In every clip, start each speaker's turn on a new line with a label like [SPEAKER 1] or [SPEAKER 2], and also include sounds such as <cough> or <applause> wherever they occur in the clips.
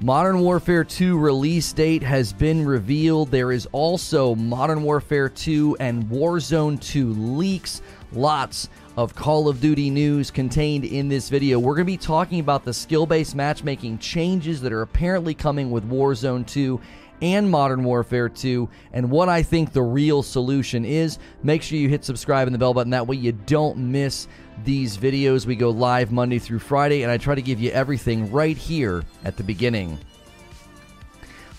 [SPEAKER 1] Modern Warfare 2 release date has been revealed. There is also Modern Warfare 2 and Warzone 2 leaks. Lots of Call of Duty news contained in this video. We're going to be talking about the skill based matchmaking changes that are apparently coming with Warzone 2 and Modern Warfare 2 and what I think the real solution is. Make sure you hit subscribe and the bell button. That way you don't miss these videos. We go live Monday through Friday, and I try to give you everything right here at the beginning.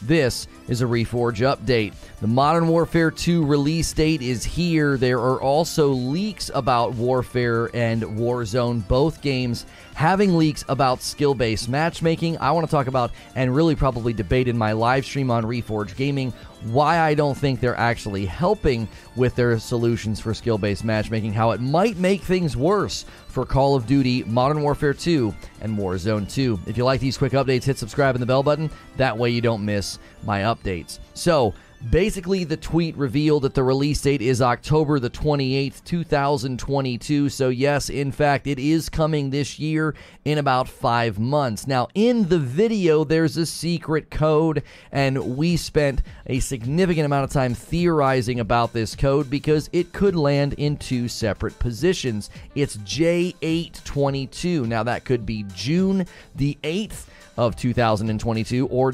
[SPEAKER 1] This is a Reforge update. The Modern Warfare 2 release date is here. There are also leaks about Warfare and Warzone, both games having leaks about skill based matchmaking. I want to talk about and really probably debate in my live stream on Reforge Gaming why I don't think they're actually helping with their solutions for skill based matchmaking, how it might make things worse for Call of Duty, Modern Warfare 2, and Warzone 2. If you like these quick updates, hit subscribe and the bell button. That way you don't miss my updates. So, Basically, the tweet revealed that the release date is October the 28th, 2022. So, yes, in fact, it is coming this year in about five months. Now, in the video, there's a secret code, and we spent a significant amount of time theorizing about this code because it could land in two separate positions. It's J822. Now, that could be June the 8th of 2022 or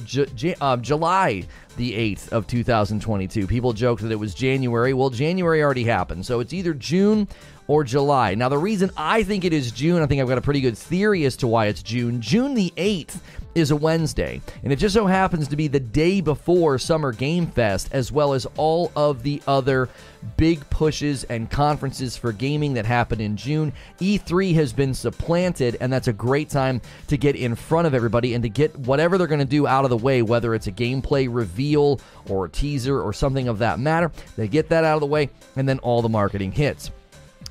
[SPEAKER 1] uh, July the 8th of 2022. People joked that it was January. Well, January already happened. So it's either June or July. Now, the reason I think it is June, I think I've got a pretty good theory as to why it's June. June the 8th is a Wednesday, and it just so happens to be the day before Summer Game Fest, as well as all of the other big pushes and conferences for gaming that happen in June. E3 has been supplanted, and that's a great time to get in front of everybody and to get whatever they're going to do out of the way, whether it's a gameplay reveal or a teaser or something of that matter. They get that out of the way, and then all the marketing hits.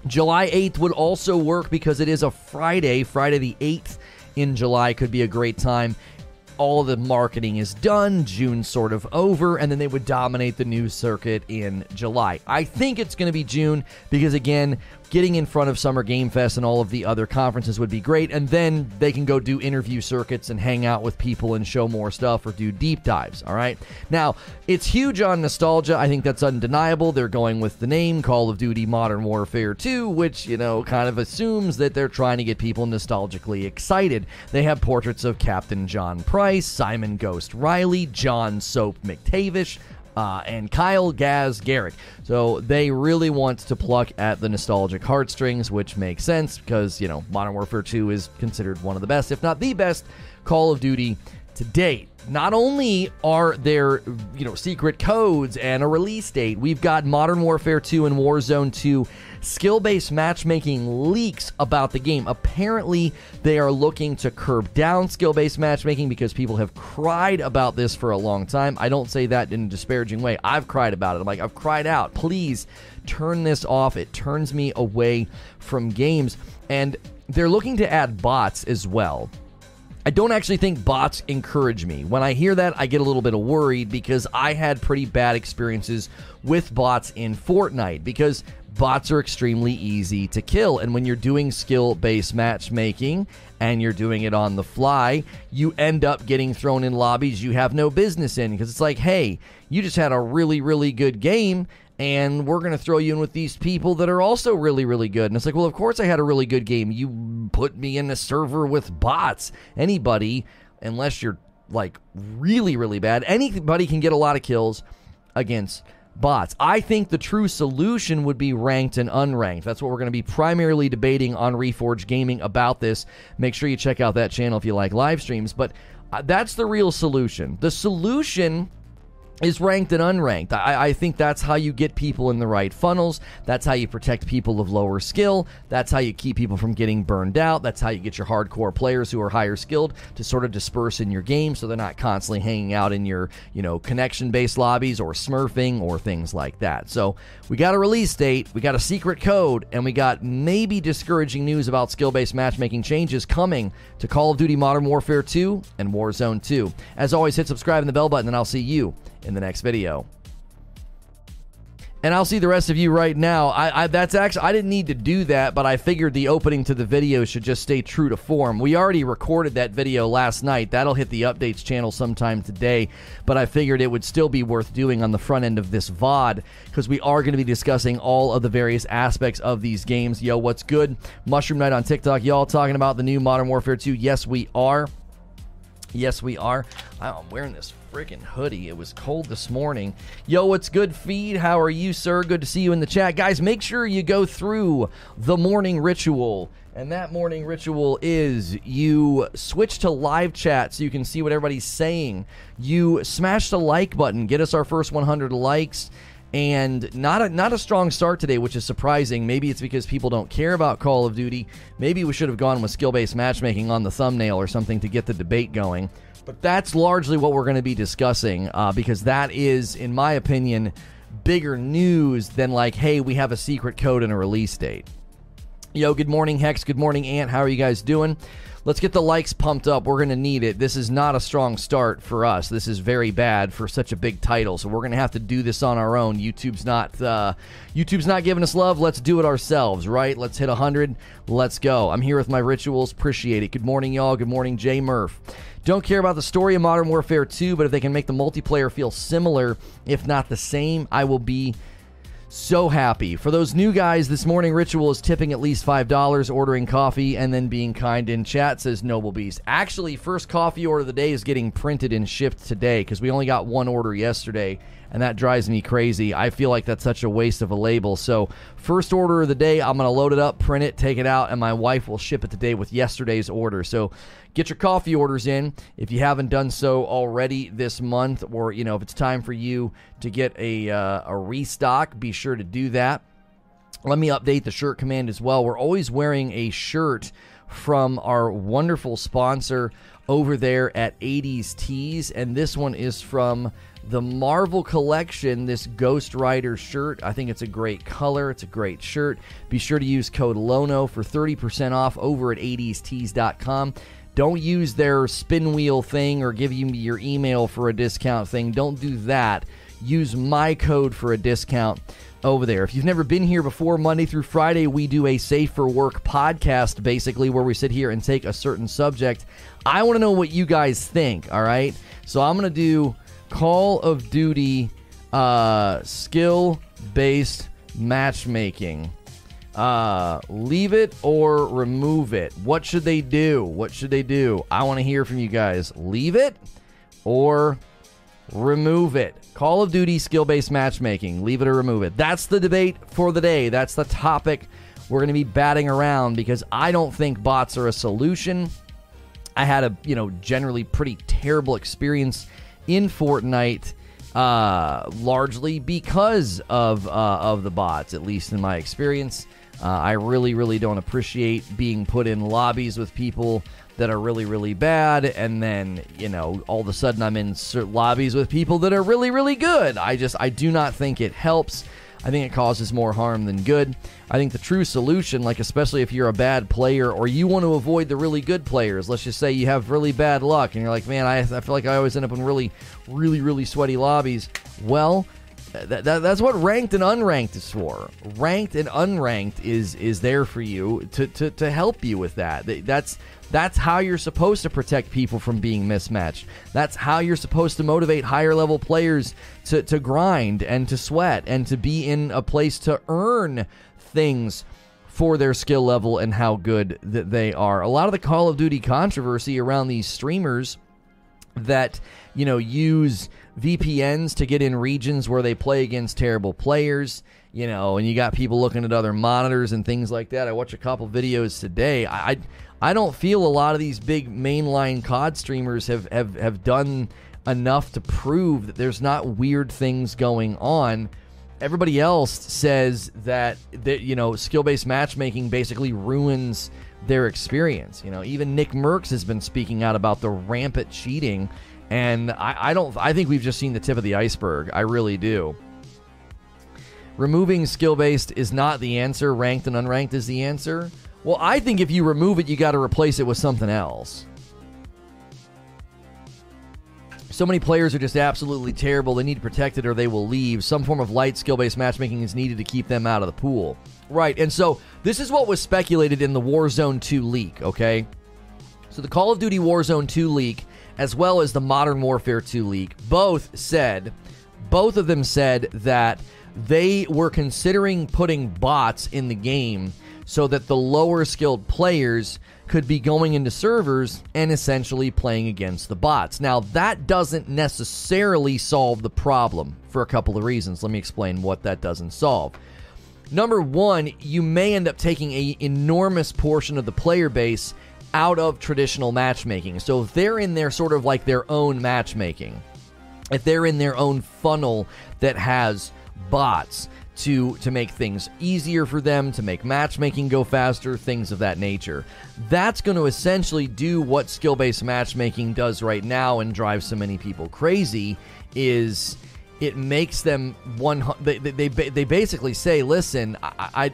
[SPEAKER 1] July 8th would also work because it is a Friday. Friday the 8th in July could be a great time. All the marketing is done, June sort of over, and then they would dominate the news circuit in July. I think it's going to be June because, again, getting in front of Summer Game Fest and all of the other conferences would be great. And then they can go do interview circuits and hang out with people and show more stuff or do deep dives. All right. Now, it's huge on nostalgia. I think that's undeniable. They're going with the name Call of Duty Modern Warfare 2, which, you know, kind of assumes that they're trying to get people nostalgically excited. They have portraits of Captain John Price, Simon Ghost Riley, John Soap McTavish uh, and Kyle Gaz Garrick. So they really want to pluck at the nostalgic heartstrings, which makes sense because, you know, Modern Warfare 2 is considered one of the best, if not the best, Call of Duty to date. Not only are there, you know, secret codes and a release date, we've got Modern Warfare 2 and Warzone 2 skill based matchmaking leaks about the game. Apparently, they are looking to curb down skill based matchmaking because people have cried about this for a long time. I don't say that in a disparaging way. I've cried about it. I'm like, I've cried out. Please turn this off. It turns me away from games. And they're looking to add bots as well. I don't actually think bots encourage me. When I hear that, I get a little bit of worried because I had pretty bad experiences with bots in Fortnite because bots are extremely easy to kill. And when you're doing skill based matchmaking and you're doing it on the fly, you end up getting thrown in lobbies you have no business in because it's like, hey, you just had a really, really good game. And we're going to throw you in with these people that are also really, really good. And it's like, well, of course I had a really good game. You put me in a server with bots. Anybody, unless you're like really, really bad, anybody can get a lot of kills against bots. I think the true solution would be ranked and unranked. That's what we're going to be primarily debating on Reforge Gaming about this. Make sure you check out that channel if you like live streams. But uh, that's the real solution. The solution is ranked and unranked. I, I, think that's how you get people in the right funnels. That's how you protect people of lower skill. That's how you keep people from getting burned out. That's how you get your hardcore players who are higher skilled to sort of disperse in your game so they're not constantly hanging out in your, you know, connection based lobbies or smurfing or things like that. So we got a release date, we got a secret code, and we got maybe discouraging news about skill based matchmaking changes coming to Call of Duty Modern Warfare 2 and Warzone 2. As always, hit subscribe and the bell button, and I'll see you in the next video. and I'll see the rest of you right now. I, I, that's actually I didn't need to do that, but I figured the opening to the video should just stay true to form. We already recorded that video last night. That'll hit the updates channel sometime today, but I figured it would still be worth doing on the front end of this VOD because we are going to be discussing all of the various aspects of these games. Yo, what's good? Mushroom Night on TikTok. Y'all talking about the new Modern Warfare 2? Yes, we are. Yes, we are. I'm wearing this freaking hoodie. It was cold this morning. Yo, what's good, feed? How are you, sir? Good to see you in the chat. Guys, make sure you go through the morning ritual. And that morning ritual is you switch to live chat so you can see what everybody's saying. You smash the like button, get us our first 100 likes and not a not a strong start today, which is surprising. Maybe it's because people don't care about Call of Duty. Maybe we should have gone with skill-based matchmaking on the thumbnail or something to get the debate going. But that's largely what we're going to be discussing uh, because that is, in my opinion, bigger news than like, hey, we have a secret code and a release date. Yo, good morning, Hex. Good morning, Ant. How are you guys doing? Let's get the likes pumped up. We're going to need it. This is not a strong start for us. This is very bad for such a big title. So we're going to have to do this on our own. YouTube's not uh, YouTube's not giving us love. Let's do it ourselves, right? Let's hit 100. Let's go. I'm here with my rituals. Appreciate it. Good morning, y'all. Good morning, Jay Murph. Don't care about the story of Modern Warfare 2, but if they can make the multiplayer feel similar, if not the same, I will be so happy. For those new guys, this morning ritual is tipping at least $5, ordering coffee, and then being kind in chat, says Noble Beast. Actually, first coffee order of the day is getting printed and shipped today because we only got one order yesterday, and that drives me crazy. I feel like that's such a waste of a label. So, first order of the day, I'm going to load it up, print it, take it out, and my wife will ship it today with yesterday's order. So, Get your coffee orders in if you haven't done so already this month, or you know if it's time for you to get a uh, a restock. Be sure to do that. Let me update the shirt command as well. We're always wearing a shirt from our wonderful sponsor over there at 80s Tees, and this one is from the Marvel Collection, this Ghost Rider shirt. I think it's a great color. It's a great shirt. Be sure to use code LONO for 30% off over at 80stees.com. Don't use their spin wheel thing or give you your email for a discount thing. Don't do that. Use my code for a discount over there. If you've never been here before, Monday through Friday, we do a Safe for Work podcast, basically, where we sit here and take a certain subject. I want to know what you guys think, all right? So I'm going to do Call of Duty uh, skill based matchmaking. Uh, leave it or remove it. What should they do? What should they do? I want to hear from you guys. Leave it or remove it. Call of Duty skill based matchmaking. Leave it or remove it. That's the debate for the day. That's the topic we're going to be batting around because I don't think bots are a solution. I had a, you know, generally pretty terrible experience in Fortnite uh, largely because of uh, of the bots, at least in my experience. Uh, I really, really don't appreciate being put in lobbies with people that are really, really bad, and then you know, all of a sudden I'm in lobbies with people that are really, really good. I just, I do not think it helps. I think it causes more harm than good. I think the true solution, like especially if you're a bad player or you want to avoid the really good players, let's just say you have really bad luck and you're like, man, I, I feel like I always end up in really, really, really sweaty lobbies. Well, that, that, that's what ranked and unranked is for. Ranked and unranked is is there for you to, to, to help you with that. That's that's how you're supposed to protect people from being mismatched. That's how you're supposed to motivate higher level players to, to grind and to sweat and to be in a place to earn things for their skill level and how good that they are. A lot of the Call of Duty controversy around these streamers that you know use VPNs to get in regions where they play against terrible players, you know, and you got people looking at other monitors and things like that. I watched a couple videos today. I I don't feel a lot of these big mainline COD streamers have have have done enough to prove that there's not weird things going on. Everybody else says that that you know skill-based matchmaking basically ruins their experience. You know, even Nick Mercs has been speaking out about the rampant cheating and I, I don't I think we've just seen the tip of the iceberg. I really do. Removing skill based is not the answer. Ranked and unranked is the answer. Well, I think if you remove it, you got to replace it with something else. So many players are just absolutely terrible. They need to protect it or they will leave. Some form of light skill based matchmaking is needed to keep them out of the pool. Right. And so this is what was speculated in the Warzone 2 leak, okay? So the Call of Duty Warzone 2 leak, as well as the Modern Warfare 2 leak, both said, both of them said that they were considering putting bots in the game so that the lower skilled players could be going into servers and essentially playing against the bots. Now, that doesn't necessarily solve the problem for a couple of reasons. Let me explain what that doesn't solve. Number one, you may end up taking a enormous portion of the player base out of traditional matchmaking. So they're in their sort of like their own matchmaking, if they're in their own funnel that has bots, to to make things easier for them, to make matchmaking go faster, things of that nature. That's going to essentially do what skill-based matchmaking does right now and drives so many people crazy is it makes them one they they, they basically say, "Listen, I, I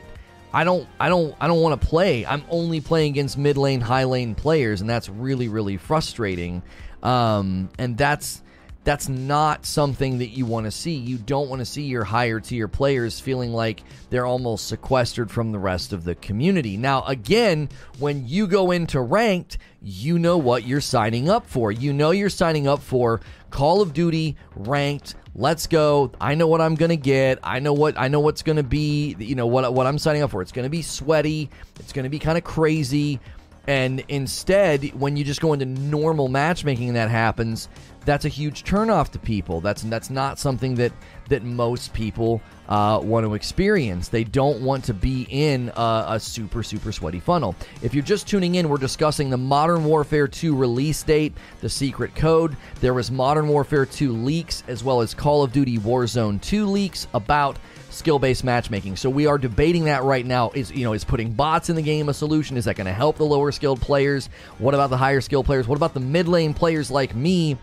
[SPEAKER 1] I don't I don't I don't want to play. I'm only playing against mid lane, high lane players, and that's really really frustrating. Um, and that's that's not something that you want to see. You don't want to see your higher tier players feeling like they're almost sequestered from the rest of the community. Now, again, when you go into ranked, you know what you're signing up for. You know you're signing up for Call of Duty ranked. Let's go. I know what I'm going to get. I know what I know what's going to be, you know what what I'm signing up for. It's going to be sweaty. It's going to be kind of crazy. And instead, when you just go into normal matchmaking and that happens, that's a huge turnoff to people. That's that's not something that that most people uh, want to experience. They don't want to be in a, a, super super sweaty funnel. If you're just tuning in, we're discussing the Modern Warfare 2 release date, the secret code. There was Modern Warfare 2 leaks as well as Call of Duty Warzone 2 leaks about skill-based matchmaking. So we are debating that right now. Is you know is putting bots in the game a solution? Is that going to help the lower skilled players? What about the higher skilled players? What about the mid lane players like me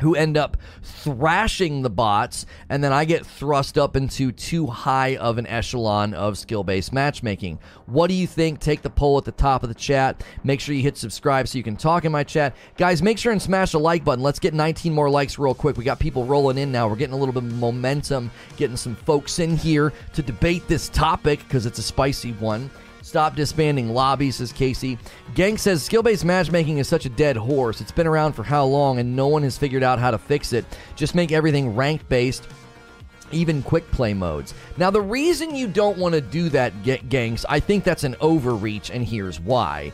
[SPEAKER 1] who end up thrashing the bots, and then I get thrust up into too high of an echelon of skill based matchmaking. What do you think? Take the poll at the top of the chat. Make sure you hit subscribe so you can talk in my chat. Guys, make sure and smash the like button. Let's get 19 more likes real quick. We got people rolling in now. We're getting a little bit of momentum, getting some folks in here to debate this topic because it's a spicy one. Stop disbanding lobbies, says Casey. Gang says skill based matchmaking is such a dead horse. It's been around for how long and no one has figured out how to fix it. Just make everything ranked based even quick play modes. Now, the reason you don't want to do that, gangs, I think that's an overreach, and here's why.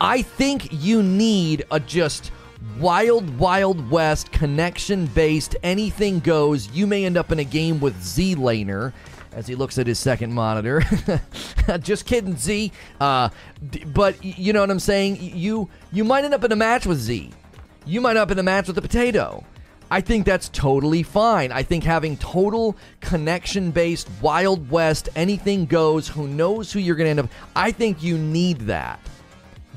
[SPEAKER 1] I think you need a just wild, wild west connection based, anything goes. You may end up in a game with Z Laner as he looks at his second monitor. <laughs> Just kidding, Z. Uh, d- but you know what I'm saying? You you might end up in a match with Z. You might end up in a match with the potato. I think that's totally fine. I think having total connection based Wild West, anything goes, who knows who you're going to end up. I think you need that.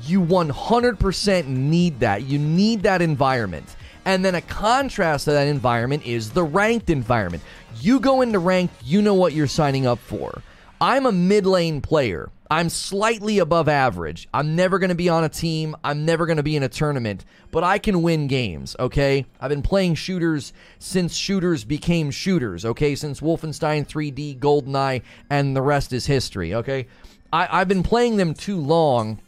[SPEAKER 1] You 100% need that. You need that environment. And then a contrast to that environment is the ranked environment. You go into ranked, you know what you're signing up for. I'm a mid lane player. I'm slightly above average. I'm never going to be on a team. I'm never going to be in a tournament, but I can win games, okay? I've been playing shooters since shooters became shooters, okay? Since Wolfenstein 3D, GoldenEye, and the rest is history, okay? I, have been playing them too long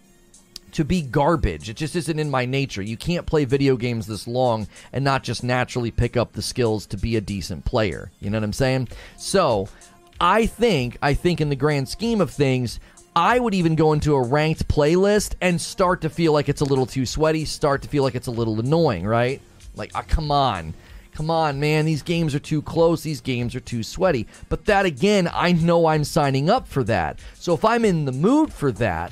[SPEAKER 1] to be garbage. It just isn't in my nature. You can't play video games this long and not just naturally pick up the skills to be a decent player. You know what I'm saying? So, I think, I think in the grand scheme of things, I would even go into a ranked playlist and start to feel like it's a little too sweaty, start to feel like it's a little annoying, right? Like, oh, come on. Come on, man, these games are too close, these games are too sweaty. But that again, I know I'm signing up for that. So if I'm in the mood for that,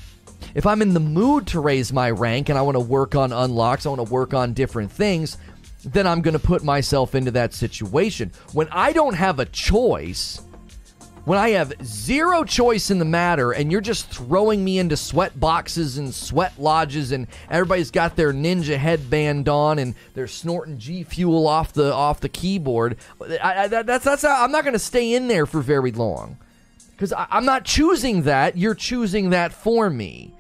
[SPEAKER 1] if I'm in the mood to raise my rank and I want to work on unlocks, I want to work on different things, then I'm going to put myself into that situation. When I don't have a choice, when I have zero choice in the matter and you're just throwing me into sweat boxes and sweat lodges and everybody's got their ninja headband on and they're snorting G fuel off the off the keyboard, I, I, that's that's I'm not going to stay in there for very long because I'm not choosing that. You're choosing that for me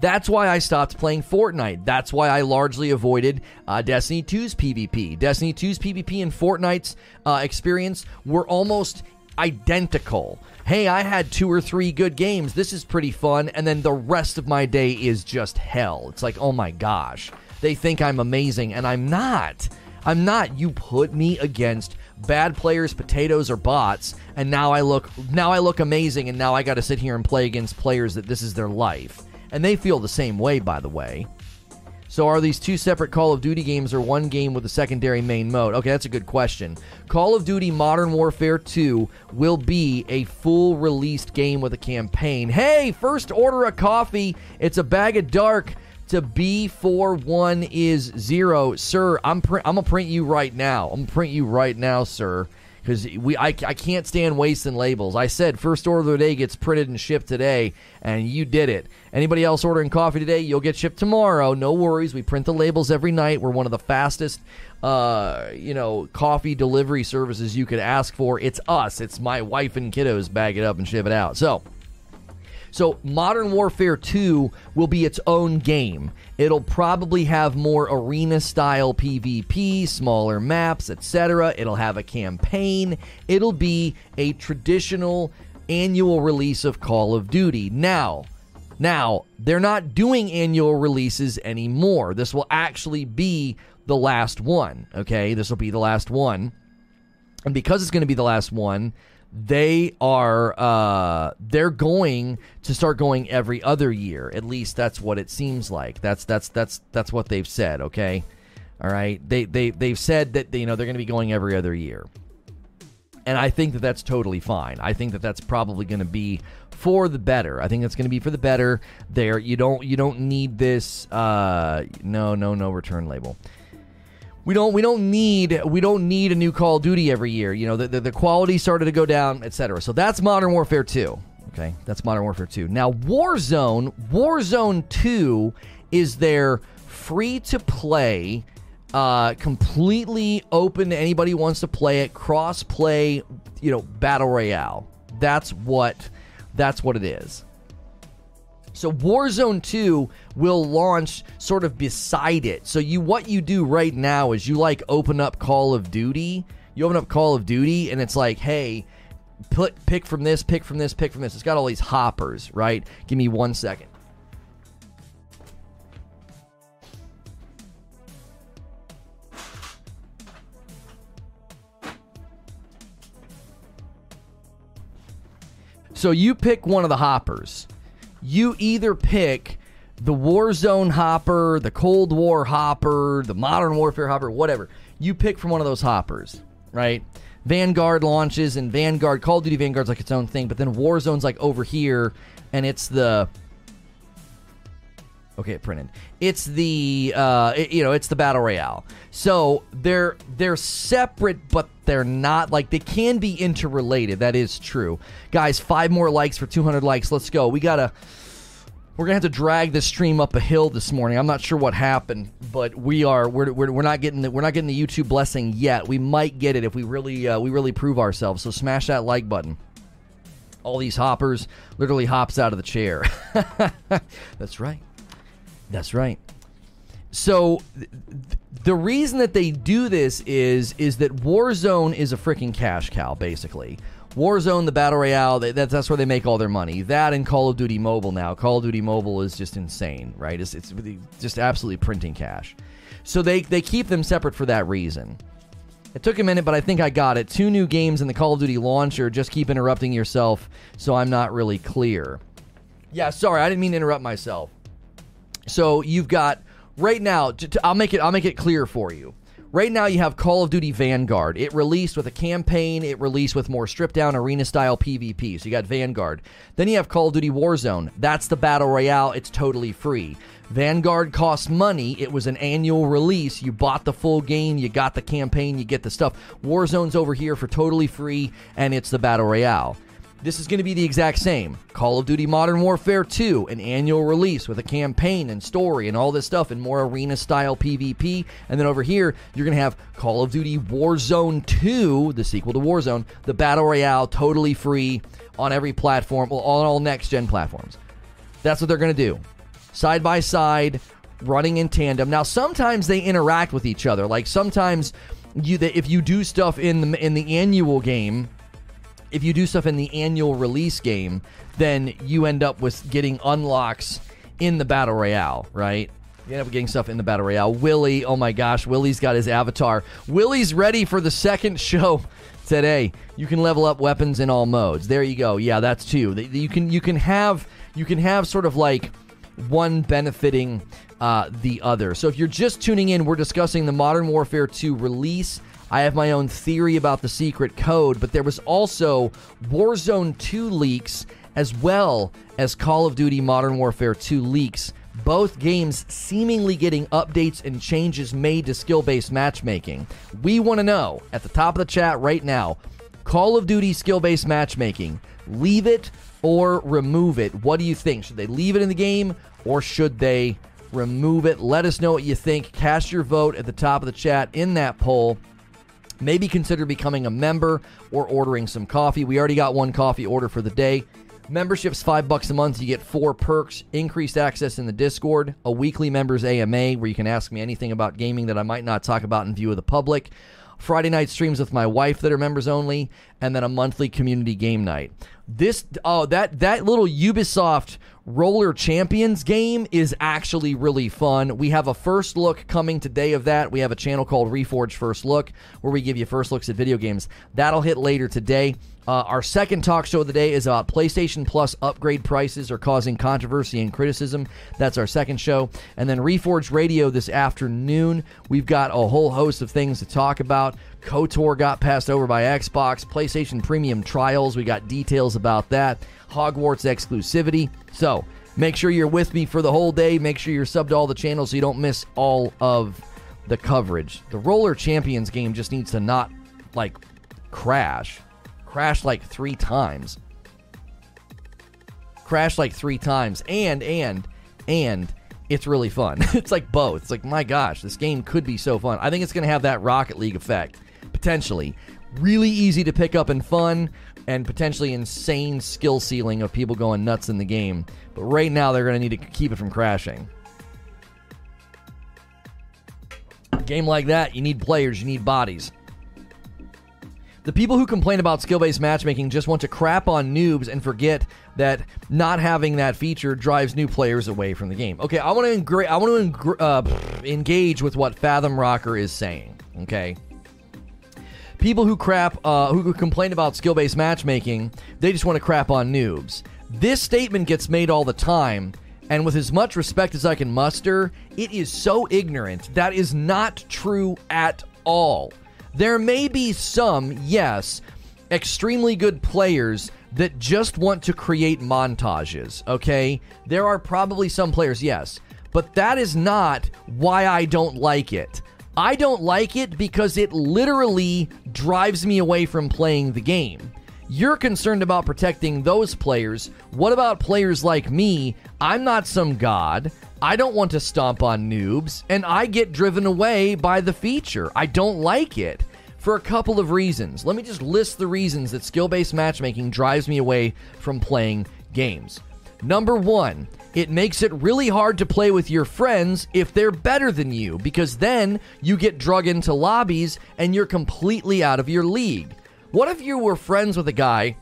[SPEAKER 1] That's why I stopped playing Fortnite. That's why I largely avoided uh, Destiny 2's PvP. Destiny 2's PvP and Fortnite's uh, experience were almost identical. Hey, I had two or three good games. This is pretty fun. And then the rest of my day is just hell. It's like, oh my gosh. They think I'm amazing, and I'm not. I'm not. You put me against bad players, potatoes, or bots, and now I look now I look amazing, and now I got to sit here and play against players that this is their life, and they feel the same way, by the way. So are these two separate Call of Duty games or one game with a secondary main mode? Okay, that's a good question. Call of Duty Modern Warfare 2 will be a full released game with a campaign. Hey, first order a coffee. It's a bag of dark to B41 is zero. Sir, I'm, pr- I'm going to print you right now. I'm going to print you right now, sir because we I, I can't stand wasting labels. I said first order of the day gets printed and shipped today, and you did it. Anybody else ordering coffee today, you'll get shipped tomorrow. No worries. We print the labels every night. We're one of the fastest, uh, you know, coffee delivery services you could ask for. It's us. It's my wife and kiddos bag it up and ship it out. So so Modern Warfare 2 will be its own game. It'll probably have more arena style PvP, smaller maps, etc. It'll have a campaign. It'll be a traditional annual release of Call of Duty. Now, now, they're not doing annual releases anymore. This will actually be the last one, okay? This will be the last one. And because it's going to be the last one, they are uh, they're going to start going every other year. At least that's what it seems like. That's that's that's that's what they've said. Okay, all right. They they they've said that you know they're going to be going every other year, and I think that that's totally fine. I think that that's probably going to be for the better. I think that's going to be for the better. There, you don't you don't need this. Uh, no no no return label we don't we don't need we don't need a new Call of Duty every year. You know, the, the, the quality started to go down, etc. So that's Modern Warfare 2. Okay, that's Modern Warfare 2. Now Warzone, Warzone 2 is their free to play, uh, completely open to anybody who wants to play it, cross play, you know, battle royale. That's what that's what it is. So Warzone 2 will launch sort of beside it. So you what you do right now is you like open up Call of Duty. You open up Call of Duty and it's like, "Hey, put pick from this, pick from this, pick from this." It's got all these hoppers, right? Give me 1 second. So you pick one of the hoppers you either pick the Warzone hopper, the Cold War hopper, the Modern Warfare hopper, whatever. You pick from one of those hoppers, right? Vanguard launches, and Vanguard, Call of Duty Vanguard's like its own thing, but then Warzone's like over here, and it's the Okay, it printed. It's the uh, it, you know it's the battle royale. So they're they're separate, but they're not like they can be interrelated. That is true, guys. Five more likes for 200 likes. Let's go. We gotta. We're gonna have to drag this stream up a hill this morning. I'm not sure what happened, but we are we're, we're, we're not getting the, we're not getting the YouTube blessing yet. We might get it if we really uh, we really prove ourselves. So smash that like button all these hoppers literally hops out of the chair. <laughs> That's right. That's right. So th- the reason that they do this is is that Warzone is a freaking cash cow, basically. Warzone, the battle royale, they, that's that's where they make all their money. That and Call of Duty Mobile now. Call of Duty Mobile is just insane, right? It's, it's just absolutely printing cash. So they they keep them separate for that reason. It took a minute, but I think I got it. Two new games in the Call of Duty launcher. Just keep interrupting yourself, so I'm not really clear. Yeah, sorry, I didn't mean to interrupt myself. So you've got right now. I'll make it. I'll make it clear for you. Right now, you have Call of Duty Vanguard. It released with a campaign. It released with more stripped down arena style PvP. So you got Vanguard. Then you have Call of Duty Warzone. That's the battle royale. It's totally free. Vanguard costs money. It was an annual release. You bought the full game, you got the campaign, you get the stuff. Warzone's over here for totally free, and it's the Battle Royale. This is going to be the exact same. Call of Duty Modern Warfare 2, an annual release with a campaign and story and all this stuff and more arena style PvP. And then over here, you're going to have Call of Duty Warzone 2, the sequel to Warzone, the Battle Royale, totally free on every platform, well, on all next gen platforms. That's what they're going to do. side by side, running in tandem. Now, sometimes they interact with each other. Like sometimes you, if you do stuff in the in the annual game, if you do stuff in the annual release game, then you end up with getting unlocks in the battle royale, right? You end up getting stuff in the battle royale. Willie, oh my gosh, Willie's got his avatar. Willie's ready for the second <laughs> show today. You can level up weapons in all modes. There you go. Yeah, that's two. You can you can have you can have sort of like one benefiting uh, the other. So if you're just tuning in, we're discussing the Modern Warfare 2 release. I have my own theory about the secret code, but there was also Warzone 2 leaks as well as Call of Duty Modern Warfare 2 leaks both games seemingly getting updates and changes made to skill based matchmaking. We want to know at the top of the chat right now Call of Duty skill based matchmaking, leave it or remove it. What do you think? Should they leave it in the game or should they remove it? Let us know what you think. Cast your vote at the top of the chat in that poll. Maybe consider becoming a member or ordering some coffee. We already got one coffee order for the day. Membership's five bucks a month. You get four perks, increased access in the Discord, a weekly members AMA where you can ask me anything about gaming that I might not talk about in view of the public. Friday night streams with my wife that are members only, and then a monthly community game night. This oh that that little Ubisoft Roller Champions game is actually really fun. We have a first look coming today of that. We have a channel called Reforge First Look where we give you first looks at video games. That'll hit later today. Uh, our second talk show of the day is about PlayStation Plus upgrade prices are causing controversy and criticism. That's our second show. And then Reforge Radio this afternoon. We've got a whole host of things to talk about. KOTOR got passed over by Xbox, PlayStation Premium trials. We got details about that. Hogwarts exclusivity. So make sure you're with me for the whole day. Make sure you're subbed to all the channels so you don't miss all of the coverage. The Roller Champions game just needs to not like crash crashed like three times. Crashed like three times. And, and, and it's really fun. <laughs> it's like both. It's like, my gosh, this game could be so fun. I think it's going to have that Rocket League effect, potentially. Really easy to pick up and fun, and potentially insane skill ceiling of people going nuts in the game. But right now, they're going to need to keep it from crashing. Game like that, you need players, you need bodies. The people who complain about skill based matchmaking just want to crap on noobs and forget that not having that feature drives new players away from the game. Okay, I want to engra- I want to uh, engage with what Fathom Rocker is saying. Okay, people who crap uh, who complain about skill based matchmaking, they just want to crap on noobs. This statement gets made all the time. And with as much respect as I can muster, it is so ignorant. That is not true at all. There may be some, yes, extremely good players that just want to create montages, okay? There are probably some players, yes, but that is not why I don't like it. I don't like it because it literally drives me away from playing the game. You're concerned about protecting those players. What about players like me? I'm not some god. I don't want to stomp on noobs, and I get driven away by the feature. I don't like it for a couple of reasons. Let me just list the reasons that skill based matchmaking drives me away from playing games. Number one, it makes it really hard to play with your friends if they're better than you, because then you get drug into lobbies and you're completely out of your league. What if you were friends with a guy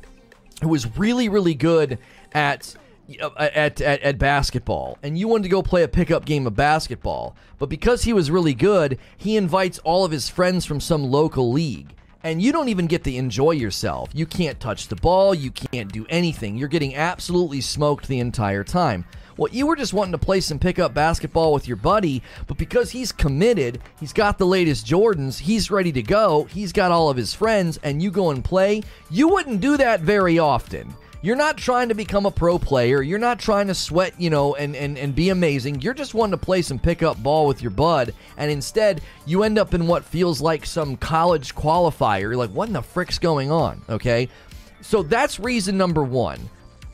[SPEAKER 1] who was really, really good at Uh, at, at, at basketball and you wanted to go play a pickup game of basketball, but because he was really good, he invites all of his friends from some local league. And you don't even get to enjoy yourself. You can't touch the ball, you can't do anything. You're getting absolutely smoked the entire time. Well, you were just wanting to play some pickup basketball with your buddy, but because he's committed, he's got the latest Jordans, he's ready to go, he's got all of his friends, and you go and play, you wouldn't do that very often. You're not trying to become a pro player. You're not trying to sweat, you know, and, and, and be amazing. You're just wanting to play some pickup ball with your bud. And instead, you end up in what feels like some college qualifier. You're like, what in the frick's going on? Okay. So that's reason number one.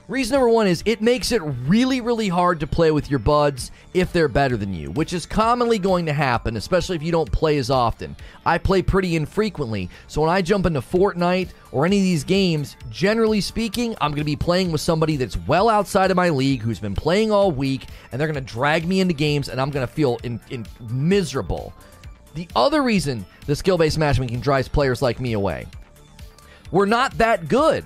[SPEAKER 1] Reason number one is it makes it really, really hard to play with your buds if they're better than you, which is commonly going to happen, especially if you don't play as often. I play pretty infrequently, so when I jump into Fortnite or any of these games, generally speaking, I'm going to be playing with somebody that's well outside of my league, who's been playing all week, and they're going to drag me into games, and I'm going to feel in, in miserable. The other reason the skill based matchmaking drives players like me away we're not that good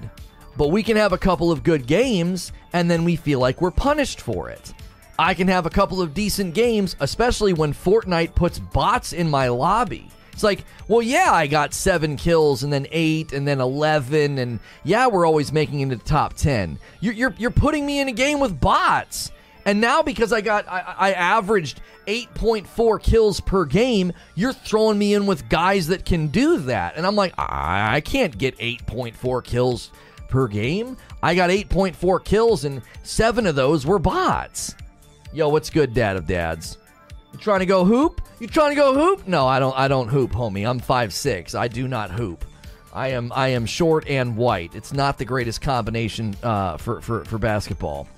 [SPEAKER 1] but we can have a couple of good games and then we feel like we're punished for it. I can have a couple of decent games, especially when Fortnite puts bots in my lobby. It's like, well, yeah, I got seven kills and then eight and then 11, and yeah, we're always making into the top 10. You're, you're, you're putting me in a game with bots. And now because I got, I, I averaged 8.4 kills per game, you're throwing me in with guys that can do that. And I'm like, I, I can't get 8.4 kills per game. I got 8.4 kills, and seven of those were bots. Yo, what's good, dad of dads? You trying to go hoop? You trying to go hoop? No, I don't. I don't hoop, homie. I'm five six. I do not hoop. I am. I am short and white. It's not the greatest combination uh, for, for for basketball.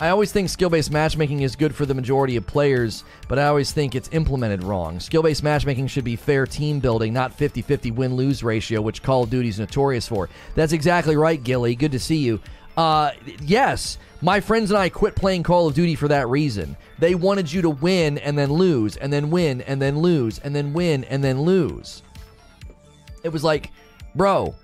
[SPEAKER 1] I always think skill based matchmaking is good for the majority of players, but I always think it's implemented wrong. Skill based matchmaking should be fair team building, not 50 50 win lose ratio, which Call of Duty is notorious for. That's exactly right, Gilly. Good to see you. Uh, yes, my friends and I quit playing Call of Duty for that reason. They wanted you to win and then lose, and then win and then lose, and then win and then lose. It was like, bro,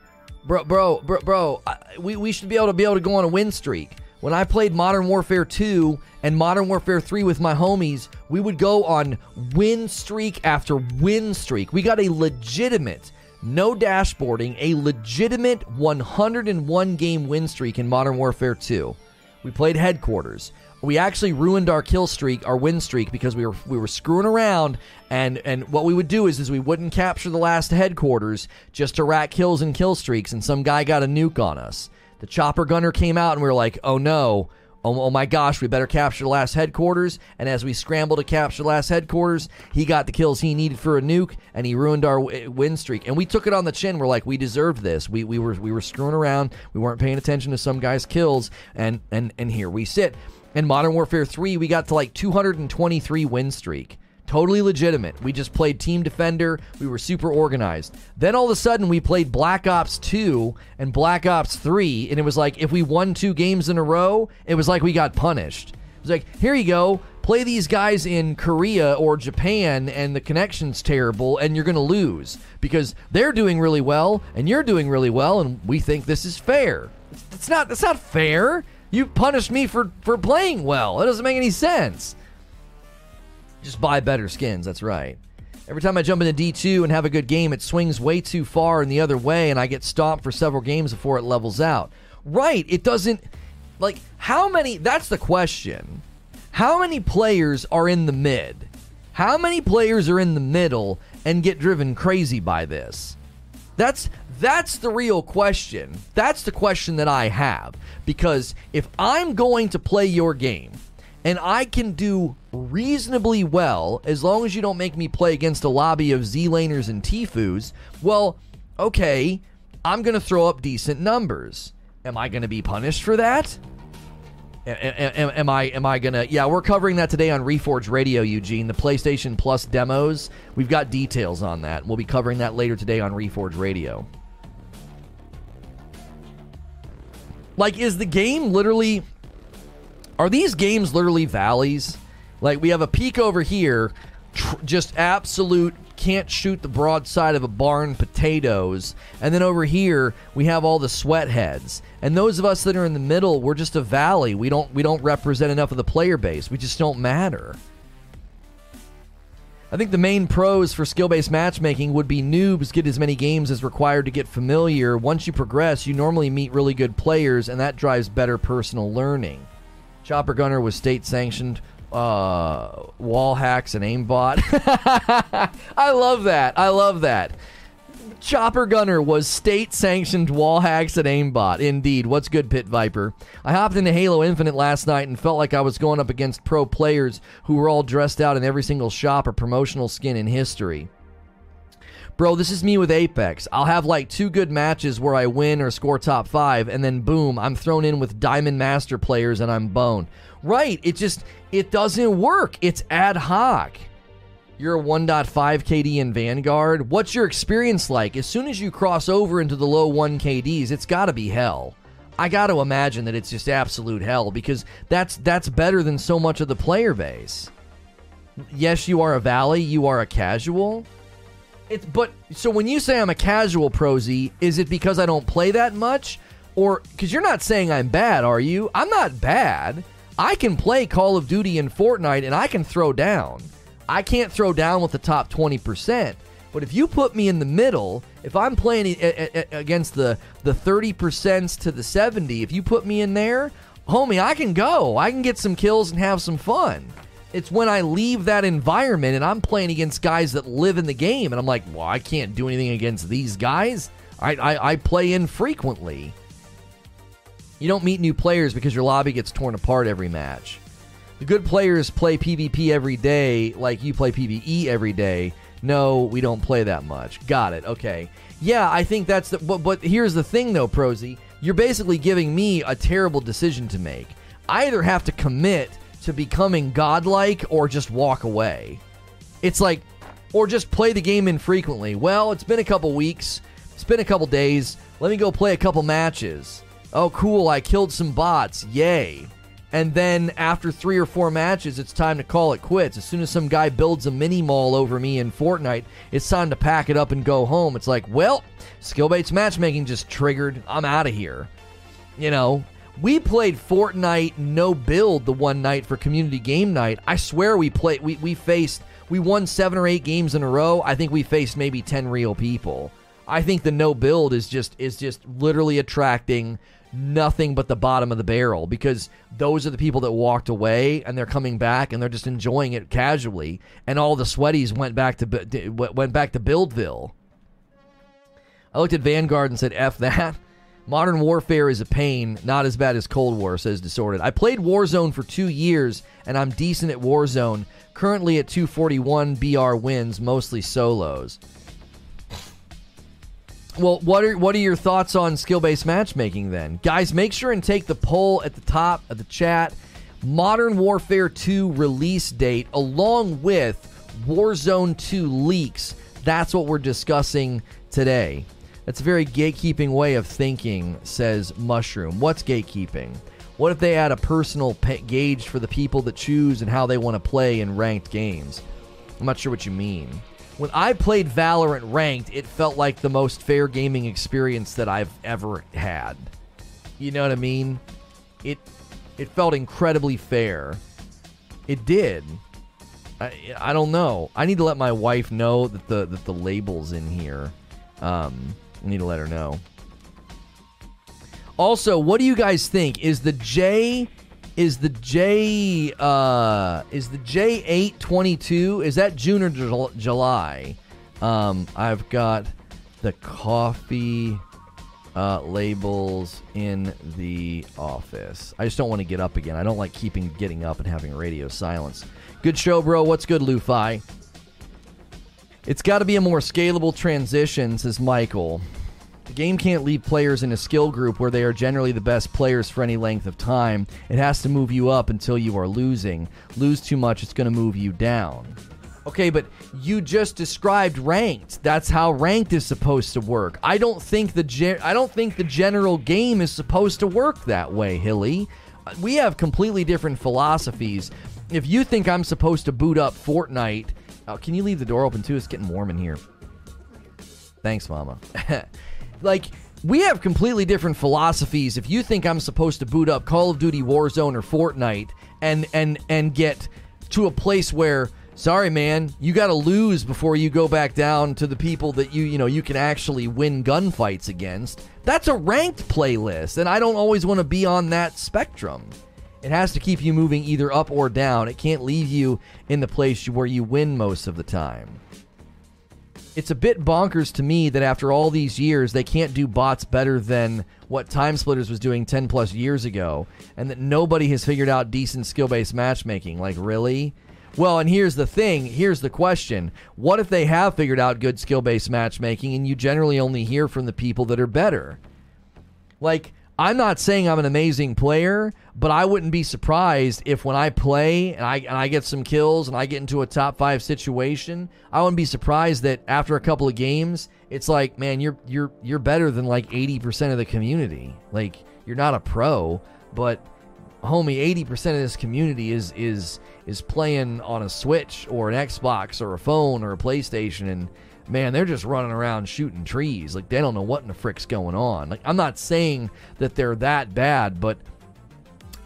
[SPEAKER 1] bro, bro, bro, bro we, we should be able to be able to go on a win streak when I played Modern Warfare 2 and Modern Warfare 3 with my homies, we would go on win streak after win streak. We got a legitimate, no dashboarding, a legitimate 101 game win streak in Modern Warfare 2. We played headquarters. We actually ruined our kill streak, our win streak, because we were we were screwing around. And and what we would do is is we wouldn't capture the last headquarters just to rack kills and kill streaks. And some guy got a nuke on us. The chopper gunner came out, and we were like, oh no. Oh, oh, my gosh, we better capture the last headquarters. And as we scrambled to capture the last headquarters, he got the kills he needed for a nuke, and he ruined our eh, win streak. And we took it on the chin. We're like, we deserved this. We, we were we were screwing around. We weren't paying attention to some guy's kills, and and and here we sit. In Modern Warfare 3, we got to like 223 win streak. Totally legitimate. We just played Team Defender. We were super organized. Then all of a sudden, we played Black Ops 2 and Black Ops 3, and it was like if we won two games in a row, it was like we got punished. It was like, here you go, play these guys in Korea or Japan, and the connection's terrible, and you're going to lose because they're doing really well, and you're doing really well, and we think this is fair. It's not. That's not fair. You punished me for for playing well. It doesn't make any sense. Just buy better skins, that's right. Every time I jump into D2 and have a good game, it swings way too far in the other way, and I get stomped for several games before it levels out. Right, it doesn't. Like, how many. That's the question. How many players are in the mid? How many players are in the middle and get driven crazy by this? That's that's the real question. That's the question that I have because if I'm going to play your game and I can do reasonably well as long as you don't make me play against a lobby of Z laners and Tfues, well, okay, I'm going to throw up decent numbers. Am I going to be punished for that? Am, am, I am I gonna? Yeah, we're covering that today on Reforge Radio, Eugene. The PlayStation Plus demos. We've got details on that. We'll be covering that later today on Reforge Radio. Like, is the game literally are these games literally valleys? Like we have a peak over here, tr- just absolute can't shoot the broadside of a barn potatoes. And then over here we have all the sweat heads. And those of us that are in the middle, we're just a valley. We don't we don't represent enough of the player base. We just don't matter. I think the main pros for skill based matchmaking would be noobs get as many games as required to get familiar. Once you progress, you normally meet really good players, and that drives better personal learning. Chopper Gunner was state sanctioned. Uh, wall hacks and aimbot. <laughs> I love that. I love that. Chopper Gunner was state sanctioned wall hacks and aimbot. Indeed. What's good, Pit Viper? I hopped into Halo Infinite last night and felt like I was going up against pro players who were all dressed out in every single shop or promotional skin in history. Bro, this is me with Apex. I'll have like two good matches where I win or score top five, and then boom, I'm thrown in with Diamond Master players and I'm boned. Right, it just, it doesn't work. It's ad hoc. You're a 1.5 KD in Vanguard. What's your experience like? As soon as you cross over into the low 1 KDs, it's got to be hell. I got to imagine that it's just absolute hell because that's that's better than so much of the player base. Yes, you are a valley, you are a casual. It's but so when you say I'm a casual prosy, is it because I don't play that much or cuz you're not saying I'm bad, are you? I'm not bad. I can play Call of Duty and Fortnite and I can throw down. I can't throw down with the top 20%. But if you put me in the middle, if I'm playing against the the 30% to the 70, if you put me in there, homie, I can go. I can get some kills and have some fun. It's when I leave that environment and I'm playing against guys that live in the game, and I'm like, well, I can't do anything against these guys. I, I, I play infrequently. You don't meet new players because your lobby gets torn apart every match. The good players play PvP every day, like you play PvE every day, no, we don't play that much. Got it. Okay. Yeah, I think that's the. But, but here's the thing, though, Prosy. You're basically giving me a terrible decision to make. I either have to commit to becoming godlike or just walk away. It's like, or just play the game infrequently. Well, it's been a couple weeks, it's been a couple days. Let me go play a couple matches. Oh, cool, I killed some bots. Yay and then after three or four matches, it's time to call it quits. As soon as some guy builds a mini mall over me in Fortnite, it's time to pack it up and go home. It's like, well, skill-based matchmaking just triggered. I'm out of here. You know, we played Fortnite no build the one night for community game night. I swear we played we, we faced we won seven or eight games in a row. I think we faced maybe ten real people. I think the no build is just is just literally attracting nothing but the bottom of the barrel because those are the people that walked away and they're coming back and they're just enjoying it casually and all the sweaties went back to went back to Buildville. I looked at Vanguard and said F that. Modern Warfare is a pain, not as bad as Cold War, says Disordered. I played Warzone for two years, and I'm decent at Warzone. Currently at 241 BR wins, mostly solos. Well, what are what are your thoughts on skill-based matchmaking then? Guys, make sure and take the poll at the top of the chat. Modern Warfare 2 release date along with Warzone 2 leaks. That's what we're discussing today. That's a very gatekeeping way of thinking, says Mushroom. What's gatekeeping? What if they add a personal gauge for the people that choose and how they want to play in ranked games? I'm not sure what you mean when I played Valorant ranked, it felt like the most fair gaming experience that I've ever had. You know what I mean? It it felt incredibly fair. It did. I, I don't know. I need to let my wife know that the that the labels in here. Um, I need to let her know. Also, what do you guys think? Is the J is the J uh, is the J eight twenty two? Is that June or July? Um, I've got the coffee uh, labels in the office. I just don't want to get up again. I don't like keeping getting up and having radio silence. Good show, bro. What's good, Lufi? It's got to be a more scalable transition, says Michael. The game can't leave players in a skill group where they are generally the best players for any length of time. It has to move you up until you are losing. Lose too much, it's going to move you down. Okay, but you just described ranked. That's how ranked is supposed to work. I don't think the ge- I don't think the general game is supposed to work that way, Hilly. We have completely different philosophies. If you think I'm supposed to boot up Fortnite, oh, can you leave the door open too? It's getting warm in here. Thanks, Mama. <laughs> like we have completely different philosophies. If you think I'm supposed to boot up Call of Duty Warzone or Fortnite and and and get to a place where sorry man, you got to lose before you go back down to the people that you you know you can actually win gunfights against. That's a ranked playlist and I don't always want to be on that spectrum. It has to keep you moving either up or down. It can't leave you in the place where you win most of the time it's a bit bonkers to me that after all these years they can't do bots better than what TimeSplitters was doing 10 plus years ago and that nobody has figured out decent skill based matchmaking. Like, really? Well, and here's the thing. Here's the question. What if they have figured out good skill based matchmaking and you generally only hear from the people that are better? Like, I'm not saying I'm an amazing player, but I wouldn't be surprised if when I play and I, and I get some kills and I get into a top five situation, I wouldn't be surprised that after a couple of games, it's like, man, you're you're you're better than like 80% of the community. Like, you're not a pro, but homie, 80% of this community is is is playing on a Switch or an Xbox or a phone or a PlayStation and man, they're just running around shooting trees. Like they don't know what in the frick's going on. Like I'm not saying that they're that bad, but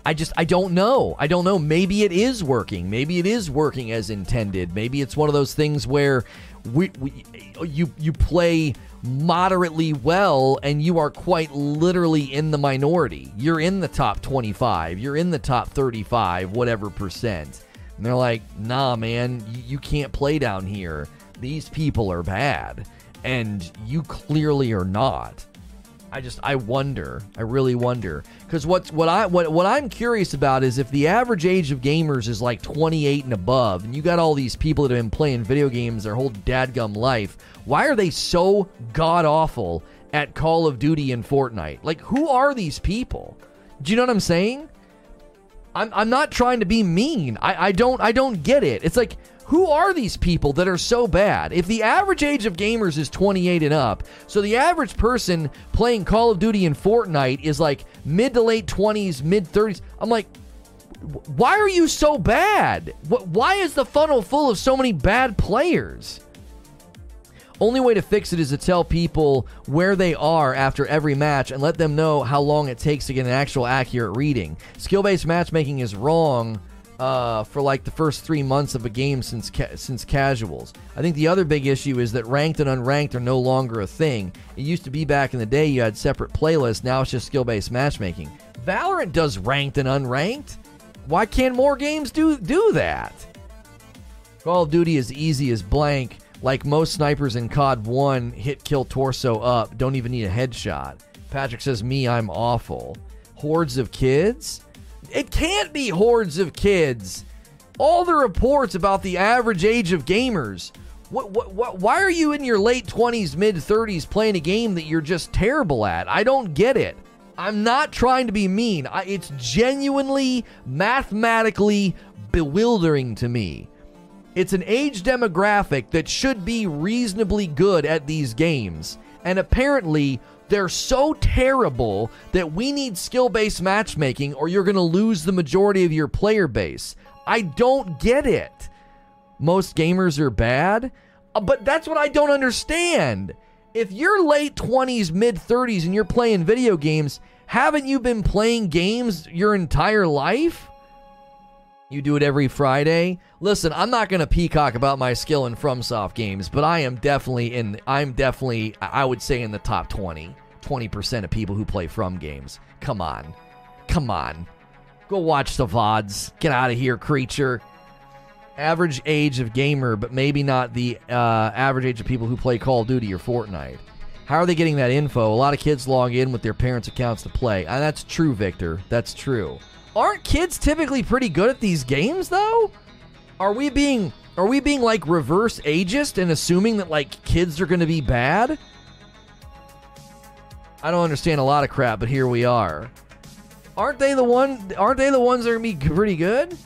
[SPEAKER 1] I just I don't know. I don't know. Maybe it is working. Maybe it is working as intended. Maybe it's one of those things where we, we you you play moderately well and you are quite literally in the minority. You're in the top 25, you're in the top 35, whatever percent. And they're like, "Nah, man, you, you can't play down here. These people are bad." And you clearly are not. I just I wonder. I really wonder because what's what I what what I'm curious about is if the average age of gamers is like 28 and above, and you got all these people that have been playing video games their whole dadgum life, why are they so god awful at Call of Duty and Fortnite? Like, who are these people? Do you know what I'm saying? I'm I'm not trying to be mean. I I don't I don't get it. It's like who are these people that are so bad? If the average age of gamers is 28 and up, so the average person playing Call of Duty and Fortnite is like mid to late 20s, mid 30s, I'm like, why are you so bad? Why is the funnel full of so many bad players? Only way to fix it is to tell people where they are after every match and let them know how long it takes to get an actual accurate reading. Skill based matchmaking is wrong uh, for like the first three months of a game since ca- since casuals. I think the other big issue is that ranked and unranked are no longer a thing. It used to be back in the day you had separate playlists. Now it's just skill based matchmaking. Valorant does ranked and unranked. Why can't more games do do that? Call of Duty is easy as blank. Like most snipers in COD 1, hit kill torso up. Don't even need a headshot. Patrick says, Me, I'm awful. Hordes of kids? It can't be hordes of kids. All the reports about the average age of gamers. What, what, what, why are you in your late 20s, mid 30s playing a game that you're just terrible at? I don't get it. I'm not trying to be mean. I, it's genuinely, mathematically bewildering to me. It's an age demographic that should be reasonably good at these games. And apparently, they're so terrible that we need skill based matchmaking or you're going to lose the majority of your player base. I don't get it. Most gamers are bad, uh, but that's what I don't understand. If you're late 20s, mid 30s, and you're playing video games, haven't you been playing games your entire life? You do it every Friday. Listen, I'm not going to peacock about my skill in FromSoft games, but I am definitely in I'm definitely I would say in the top 20. 20% of people who play From games. Come on. Come on. Go watch the VODs. Get out of here, creature. Average age of gamer, but maybe not the uh, average age of people who play Call of Duty or Fortnite. How are they getting that info? A lot of kids log in with their parents' accounts to play. And that's true, Victor. That's true. Aren't kids typically pretty good at these games though? Are we being are we being like reverse ageist and assuming that like kids are going to be bad? I don't understand a lot of crap, but here we are. Aren't they the one aren't they the ones that are to be pretty good?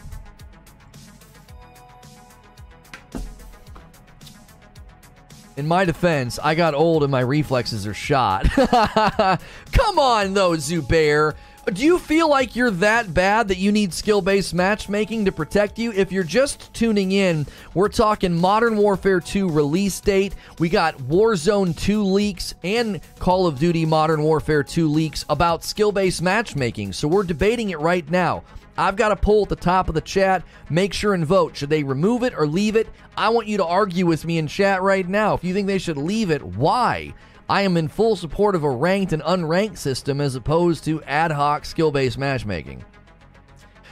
[SPEAKER 1] In my defense, I got old and my reflexes are shot. <laughs> Come on, though, Zubair. Do you feel like you're that bad that you need skill based matchmaking to protect you? If you're just tuning in, we're talking Modern Warfare 2 release date. We got Warzone 2 leaks and Call of Duty Modern Warfare 2 leaks about skill based matchmaking. So we're debating it right now. I've got a poll at the top of the chat. Make sure and vote. Should they remove it or leave it? I want you to argue with me in chat right now. If you think they should leave it, why? I am in full support of a ranked and unranked system as opposed to ad hoc skill based matchmaking.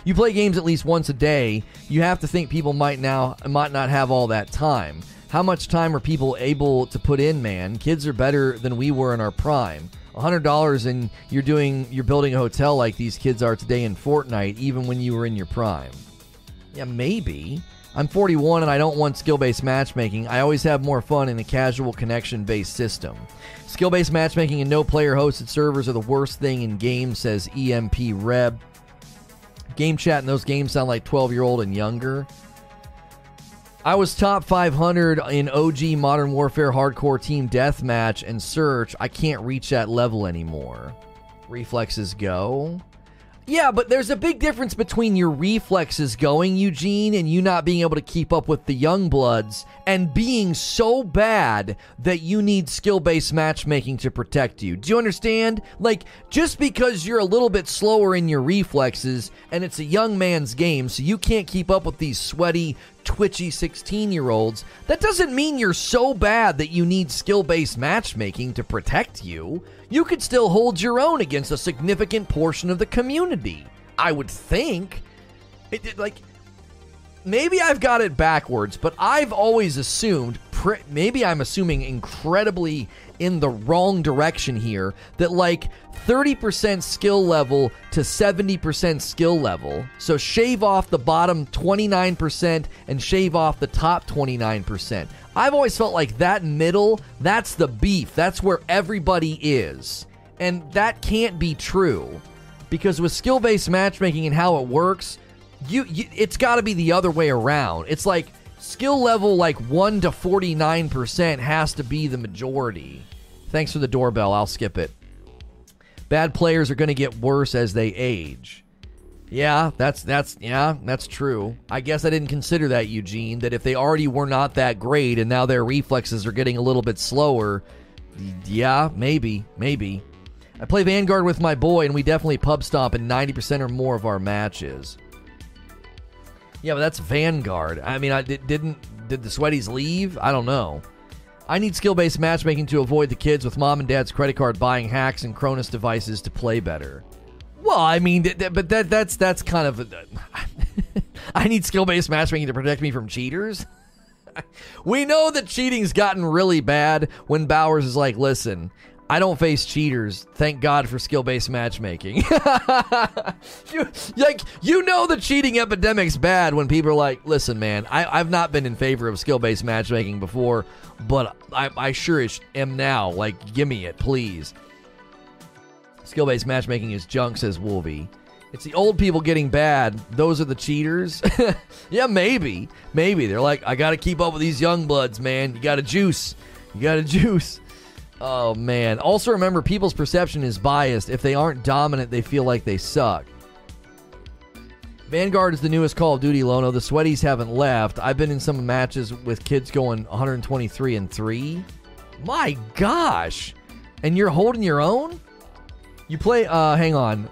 [SPEAKER 1] You play games at least once a day, you have to think people might now might not have all that time. How much time are people able to put in, man? Kids are better than we were in our prime. $100 and you're doing you're building a hotel like these kids are today in Fortnite even when you were in your prime. Yeah, maybe. I'm 41 and I don't want skill based matchmaking. I always have more fun in a casual connection based system. Skill based matchmaking and no player hosted servers are the worst thing in games, says EMP Reb. Game chat in those games sound like 12 year old and younger. I was top 500 in OG Modern Warfare Hardcore Team Deathmatch and Search. I can't reach that level anymore. Reflexes go. Yeah, but there's a big difference between your reflexes going, Eugene, and you not being able to keep up with the young bloods and being so bad that you need skill based matchmaking to protect you. Do you understand? Like, just because you're a little bit slower in your reflexes and it's a young man's game, so you can't keep up with these sweaty, twitchy 16 year olds, that doesn't mean you're so bad that you need skill based matchmaking to protect you. You could still hold your own against a significant portion of the community. I would think. It, it, like, maybe I've got it backwards, but I've always assumed, maybe I'm assuming incredibly in the wrong direction here, that like 30% skill level to 70% skill level. So shave off the bottom 29% and shave off the top 29%. I've always felt like that middle, that's the beef. That's where everybody is. And that can't be true. Because with skill based matchmaking and how it works, you, you it's got to be the other way around. It's like skill level like 1 to 49% has to be the majority. Thanks for the doorbell. I'll skip it. Bad players are going to get worse as they age. Yeah, that's that's yeah, that's true. I guess I didn't consider that, Eugene, that if they already were not that great and now their reflexes are getting a little bit slower, yeah, maybe, maybe. I play Vanguard with my boy and we definitely pub stomp in 90% or more of our matches. Yeah, but that's Vanguard. I mean, I did, didn't did the Sweaties leave? I don't know. I need skill-based matchmaking to avoid the kids with mom and dad's credit card buying hacks and Cronus devices to play better. Well, I mean, th- th- but that that's that's kind of. A, <laughs> I need skill-based matchmaking to protect me from cheaters. <laughs> we know that cheating's gotten really bad when Bowers is like, "Listen, I don't face cheaters. Thank God for skill based matchmaking. <laughs> you, like you know the cheating epidemic's bad when people are like, listen, man, I, have not been in favor of skill based matchmaking before, but I, I sure am now. Like, give me it, please. Skill based matchmaking is junk, says Wolvie. It's the old people getting bad. Those are the cheaters. <laughs> yeah, maybe. Maybe. They're like, I got to keep up with these young bloods, man. You got to juice. You got to <laughs> juice. Oh man. Also remember people's perception is biased. If they aren't dominant, they feel like they suck. Vanguard is the newest Call of Duty Lono. The sweaties haven't left. I've been in some matches with kids going 123 and 3. My gosh. And you're holding your own? You play uh hang on.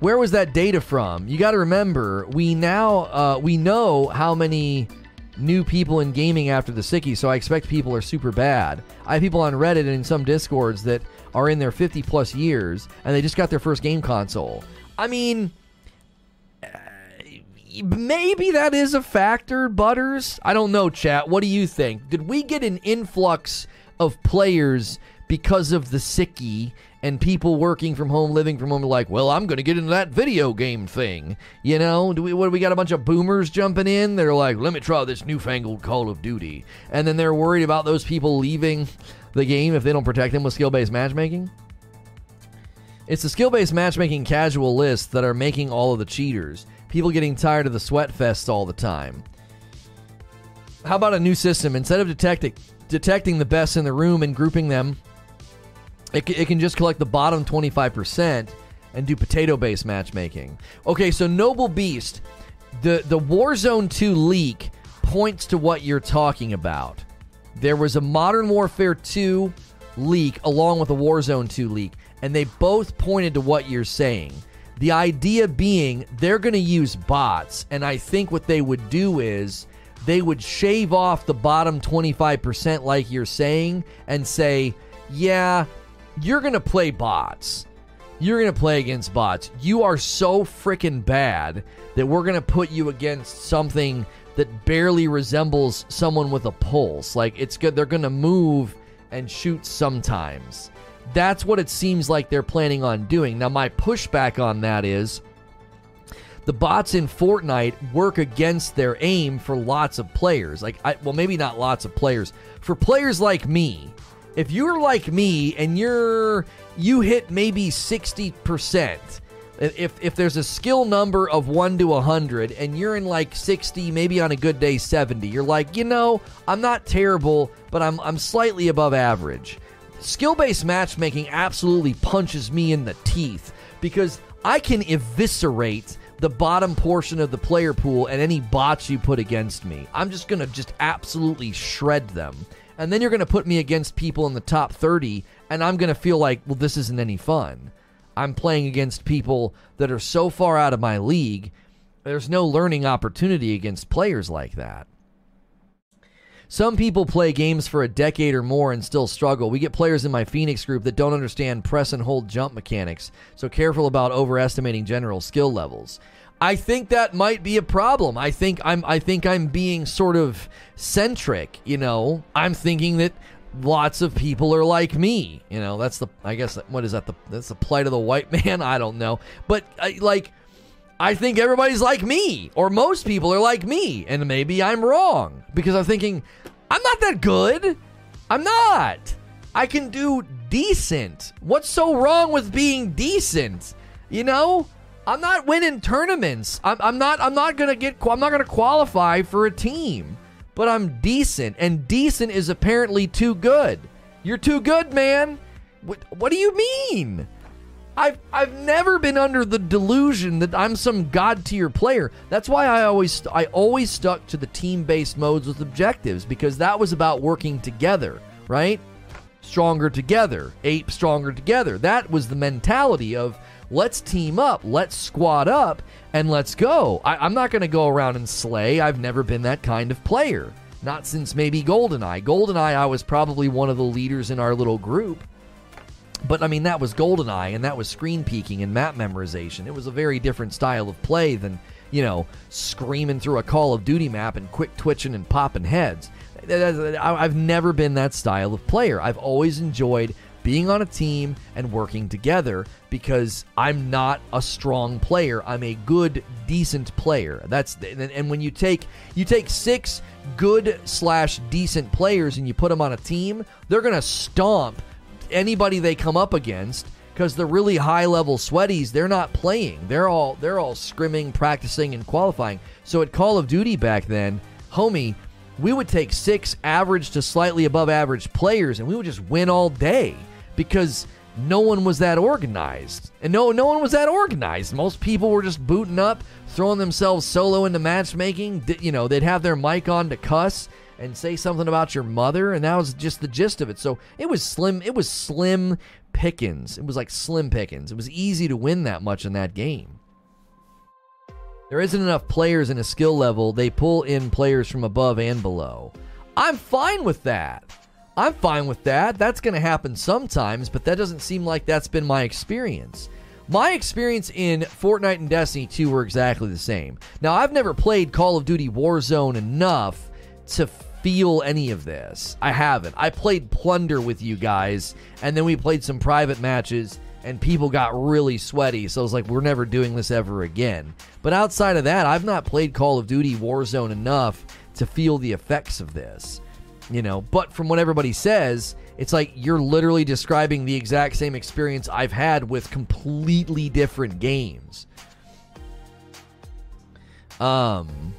[SPEAKER 1] Where was that data from? You got to remember, we now uh we know how many new people in gaming after the sickie, so I expect people are super bad. I have people on Reddit and in some discords that are in their 50 plus years and they just got their first game console. I mean, uh, maybe that is a factor, Butters. I don't know, chat. What do you think? Did we get an influx of players because of the sickie and people working from home, living from home, like, well, I'm going to get into that video game thing. You know, do we? What we got? A bunch of boomers jumping in. They're like, let me try this newfangled Call of Duty, and then they're worried about those people leaving the game if they don't protect them with skill-based matchmaking. It's the skill-based matchmaking casual lists that are making all of the cheaters. People getting tired of the sweat fest all the time. How about a new system? Instead of detecting detecting the best in the room and grouping them it, it can just collect the bottom 25% and do potato based matchmaking. Okay, so Noble Beast, the, the Warzone 2 leak points to what you're talking about. There was a Modern Warfare 2 leak along with a Warzone 2 leak, and they both pointed to what you're saying. The idea being they're going to use bots, and I think what they would do is they would shave off the bottom 25%, like you're saying, and say, yeah, you're going to play bots. You're going to play against bots. You are so freaking bad that we're going to put you against something that barely resembles someone with a pulse. Like it's good they're going to move and shoot sometimes. That's what it seems like they're planning on doing. Now my pushback on that is the bots in Fortnite work against their aim for lots of players. Like, I, well, maybe not lots of players. For players like me, if you're like me and you're you hit maybe 60%, if if there's a skill number of 1 to 100 and you're in like 60, maybe on a good day 70, you're like, "You know, I'm not terrible, but I'm I'm slightly above average." Skill-based matchmaking absolutely punches me in the teeth because I can eviscerate the bottom portion of the player pool and any bots you put against me. I'm just going to just absolutely shred them. And then you're going to put me against people in the top 30 and I'm going to feel like, well, this isn't any fun. I'm playing against people that are so far out of my league. There's no learning opportunity against players like that. Some people play games for a decade or more and still struggle. We get players in my Phoenix group that don't understand press and hold jump mechanics, so careful about overestimating general skill levels. I think that might be a problem. I think I'm I think I'm being sort of centric, you know. I'm thinking that lots of people are like me. You know, that's the I guess what is that the that's the plight of the white <laughs> man? I don't know. But I, like I think everybody's like me, or most people are like me, and maybe I'm wrong because I'm thinking, I'm not that good. I'm not. I can do decent. What's so wrong with being decent? You know, I'm not winning tournaments. I'm, I'm not. I'm not gonna get. I'm not gonna qualify for a team. But I'm decent, and decent is apparently too good. You're too good, man. What, what do you mean? I've I've never been under the delusion that I'm some god tier player. That's why I always I always stuck to the team based modes with objectives because that was about working together, right? Stronger together, ape stronger together. That was the mentality of let's team up, let's squad up, and let's go. I, I'm not going to go around and slay. I've never been that kind of player. Not since maybe GoldenEye. GoldenEye, I was probably one of the leaders in our little group but I mean, that was GoldenEye, and that was screen peeking and map memorization. It was a very different style of play than, you know, screaming through a Call of Duty map and quick twitching and popping heads. I've never been that style of player. I've always enjoyed being on a team and working together because I'm not a strong player. I'm a good, decent player. That's and when you take you take six good slash decent players and you put them on a team, they're gonna stomp anybody they come up against because the really high level sweaties they're not playing they're all they're all scrimming practicing and qualifying so at call of duty back then homie we would take six average to slightly above average players and we would just win all day because no one was that organized and no no one was that organized most people were just booting up throwing themselves solo into matchmaking you know they'd have their mic on to cuss and say something about your mother, and that was just the gist of it. So it was slim. It was slim pickings. It was like slim pickings. It was easy to win that much in that game. There isn't enough players in a skill level. They pull in players from above and below. I'm fine with that. I'm fine with that. That's going to happen sometimes, but that doesn't seem like that's been my experience. My experience in Fortnite and Destiny 2 were exactly the same. Now, I've never played Call of Duty Warzone enough to feel any of this. I haven't. I played Plunder with you guys, and then we played some private matches, and people got really sweaty. So I was like, we're never doing this ever again. But outside of that, I've not played Call of Duty Warzone enough to feel the effects of this. You know, but from what everybody says, it's like you're literally describing the exact same experience I've had with completely different games. Um,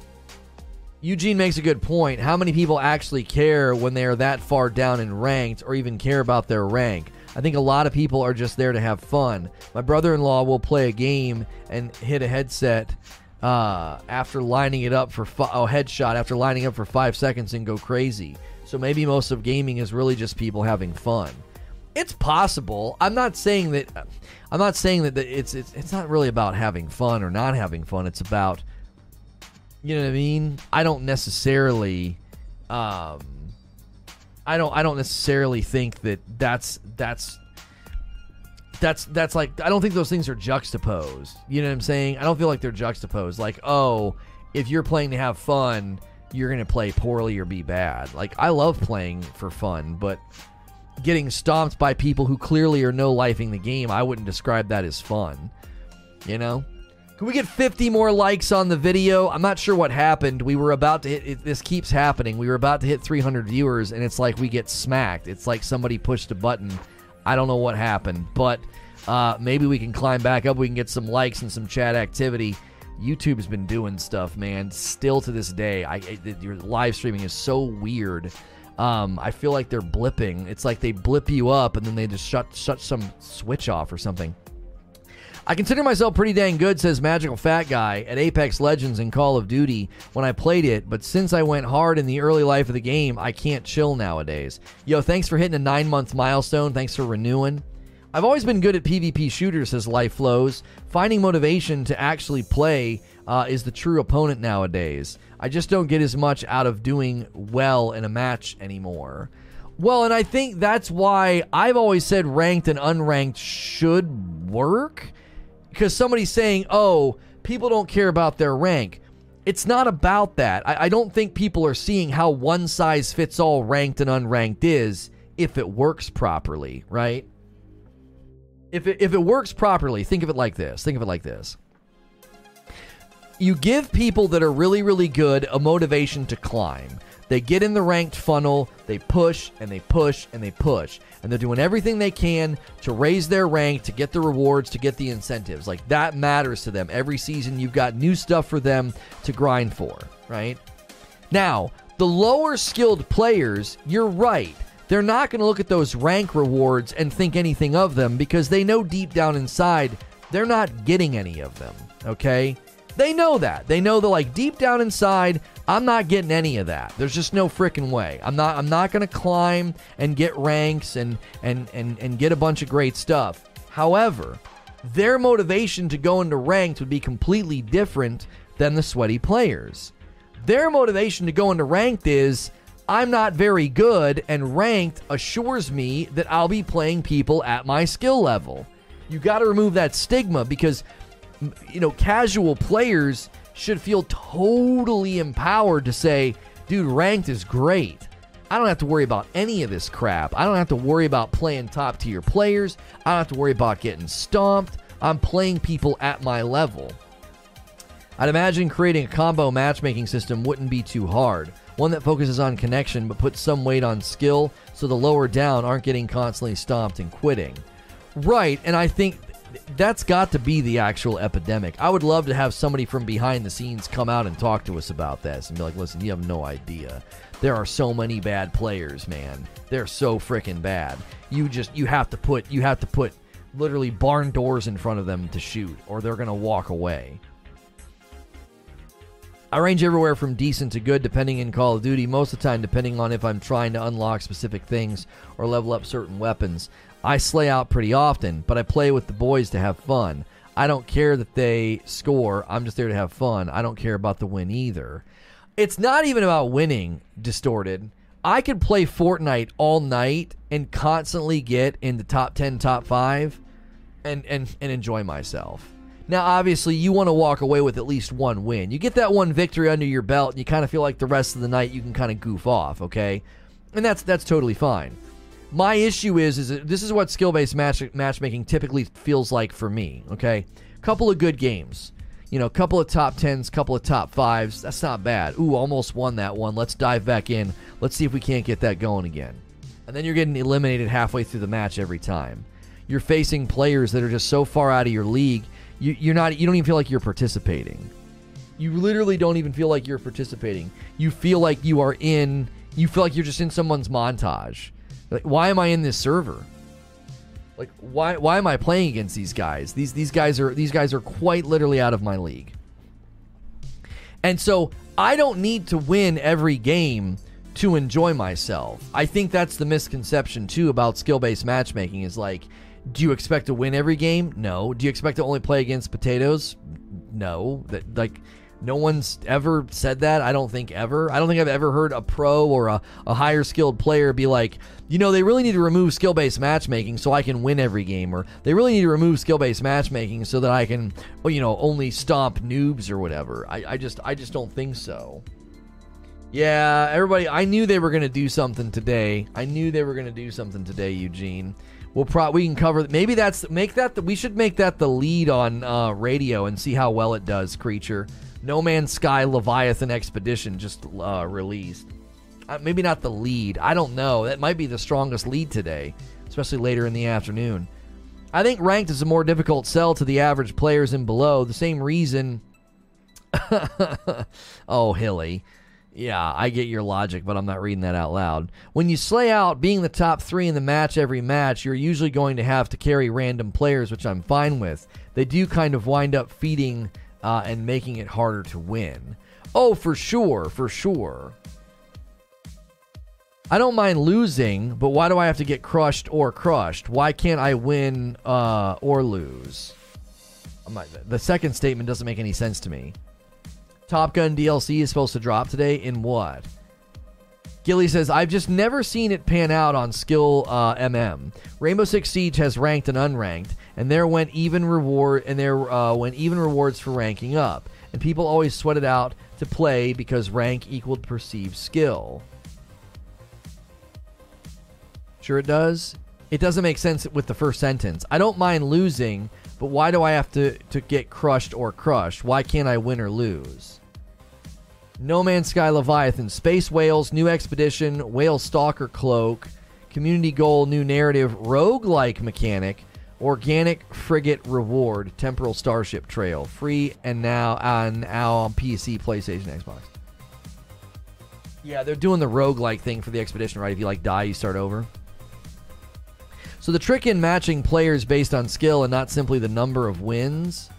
[SPEAKER 1] Eugene makes a good point. How many people actually care when they are that far down in ranked or even care about their rank? I think a lot of people are just there to have fun. My brother in law will play a game and hit a headset uh, after lining it up for fi- oh headshot after lining up for five seconds and go crazy. So maybe most of gaming is really just people having fun. It's possible. I'm not saying that. I'm not saying that it's it's it's not really about having fun or not having fun. It's about you know what I mean? I don't necessarily um I don't I don't necessarily think that that's that's that's that's like I don't think those things are juxtaposed. You know what I'm saying? I don't feel like they're juxtaposed. Like, oh, if you're playing to have fun, you're gonna play poorly or be bad. Like I love playing for fun, but getting stomped by people who clearly are no lifing the game, I wouldn't describe that as fun. You know? Can we get 50 more likes on the video? I'm not sure what happened. We were about to hit, it, this keeps happening. We were about to hit 300 viewers, and it's like we get smacked. It's like somebody pushed a button. I don't know what happened, but uh, maybe we can climb back up. We can get some likes and some chat activity. YouTube's been doing stuff, man. Still to this day, I, I your live streaming is so weird. Um, I feel like they're blipping. It's like they blip you up and then they just shut shut some switch off or something. I consider myself pretty dang good, says Magical Fat Guy, at Apex Legends and Call of Duty when I played it, but since I went hard in the early life of the game, I can't chill nowadays. Yo, thanks for hitting a nine month milestone. Thanks for renewing. I've always been good at PvP shooters, says Life Flows. Finding motivation to actually play uh, is the true opponent nowadays. I just don't get as much out of doing well in a match anymore. Well, and I think that's why I've always said ranked and unranked should work because somebody's saying, oh, people don't care about their rank. It's not about that. I, I, don't think people are seeing how one size fits all ranked and unranked is if it works properly, right? If it, if it works properly, think of it like this. Think of it like this. You give people that are really, really good a motivation to climb. They get in the ranked funnel, they push and they push and they push. And they're doing everything they can to raise their rank, to get the rewards, to get the incentives. Like that matters to them. Every season, you've got new stuff for them to grind for, right? Now, the lower skilled players, you're right. They're not going to look at those rank rewards and think anything of them because they know deep down inside they're not getting any of them, okay? They know that. They know that like deep down inside, I'm not getting any of that. There's just no freaking way. I'm not I'm not going to climb and get ranks and and and and get a bunch of great stuff. However, their motivation to go into ranked would be completely different than the sweaty players. Their motivation to go into ranked is I'm not very good and ranked assures me that I'll be playing people at my skill level. You got to remove that stigma because you know, casual players should feel totally empowered to say, dude, ranked is great. I don't have to worry about any of this crap. I don't have to worry about playing top tier players. I don't have to worry about getting stomped. I'm playing people at my level. I'd imagine creating a combo matchmaking system wouldn't be too hard. One that focuses on connection but puts some weight on skill so the lower down aren't getting constantly stomped and quitting. Right, and I think that's got to be the actual epidemic. I would love to have somebody from behind the scenes come out and talk to us about this and be like, listen, you have no idea. There are so many bad players, man. They're so freaking bad. You just you have to put you have to put literally barn doors in front of them to shoot, or they're gonna walk away. I range everywhere from decent to good depending in Call of Duty, most of the time depending on if I'm trying to unlock specific things or level up certain weapons. I slay out pretty often, but I play with the boys to have fun. I don't care that they score. I'm just there to have fun. I don't care about the win either. It's not even about winning, distorted. I could play Fortnite all night and constantly get in the top 10, top 5 and and and enjoy myself. Now, obviously, you want to walk away with at least one win. You get that one victory under your belt, and you kind of feel like the rest of the night you can kind of goof off, okay? And that's that's totally fine. My issue is is this is what skill based match matchmaking typically feels like for me. Okay, couple of good games, you know, couple of top tens, couple of top fives. That's not bad. Ooh, almost won that one. Let's dive back in. Let's see if we can't get that going again. And then you're getting eliminated halfway through the match every time. You're facing players that are just so far out of your league. You, you're not. You don't even feel like you're participating. You literally don't even feel like you're participating. You feel like you are in. You feel like you're just in someone's montage like, why am I in this server? Like, why why am I playing against these guys? These these guys are these guys are quite literally out of my league. And so I don't need to win every game to enjoy myself. I think that's the misconception too about skill-based matchmaking is like do you expect to win every game? No. Do you expect to only play against potatoes? No. That like no one's ever said that. I don't think ever. I don't think I've ever heard a pro or a, a higher skilled player be like, you know, they really need to remove skill based matchmaking so I can win every game, or they really need to remove skill based matchmaking so that I can, well, you know, only stomp noobs or whatever. I, I just, I just don't think so. Yeah, everybody. I knew they were going to do something today. I knew they were going to do something today, Eugene. We'll pro we can cover maybe that's make that the, we should make that the lead on uh, radio and see how well it does. Creature, No Man's Sky Leviathan Expedition just uh, released. Uh, maybe not the lead. I don't know. That might be the strongest lead today, especially later in the afternoon. I think ranked is a more difficult sell to the average players and below. The same reason. <laughs> oh, Hilly. Yeah, I get your logic, but I'm not reading that out loud. When you slay out being the top three in the match every match, you're usually going to have to carry random players, which I'm fine with. They do kind of wind up feeding uh, and making it harder to win. Oh, for sure, for sure. I don't mind losing, but why do I have to get crushed or crushed? Why can't I win uh, or lose? The second statement doesn't make any sense to me. Top Gun DLC is supposed to drop today. In what? Gilly says, I've just never seen it pan out on skill uh, MM. Rainbow Six Siege has ranked and unranked, and there went even reward and there uh, went even rewards for ranking up. And people always sweat it out to play because rank equaled perceived skill. Sure, it does. It doesn't make sense with the first sentence. I don't mind losing, but why do I have to, to get crushed or crushed? Why can't I win or lose? No Man's Sky Leviathan, Space Whales, New Expedition, Whale Stalker Cloak, Community Goal, New Narrative, Rogue-like Mechanic, Organic Frigate Reward, Temporal Starship Trail, free and now on now on PC, PlayStation, Xbox. Yeah, they're doing the rogue-like thing for the expedition, right? If you like die, you start over. So the trick in matching players based on skill and not simply the number of wins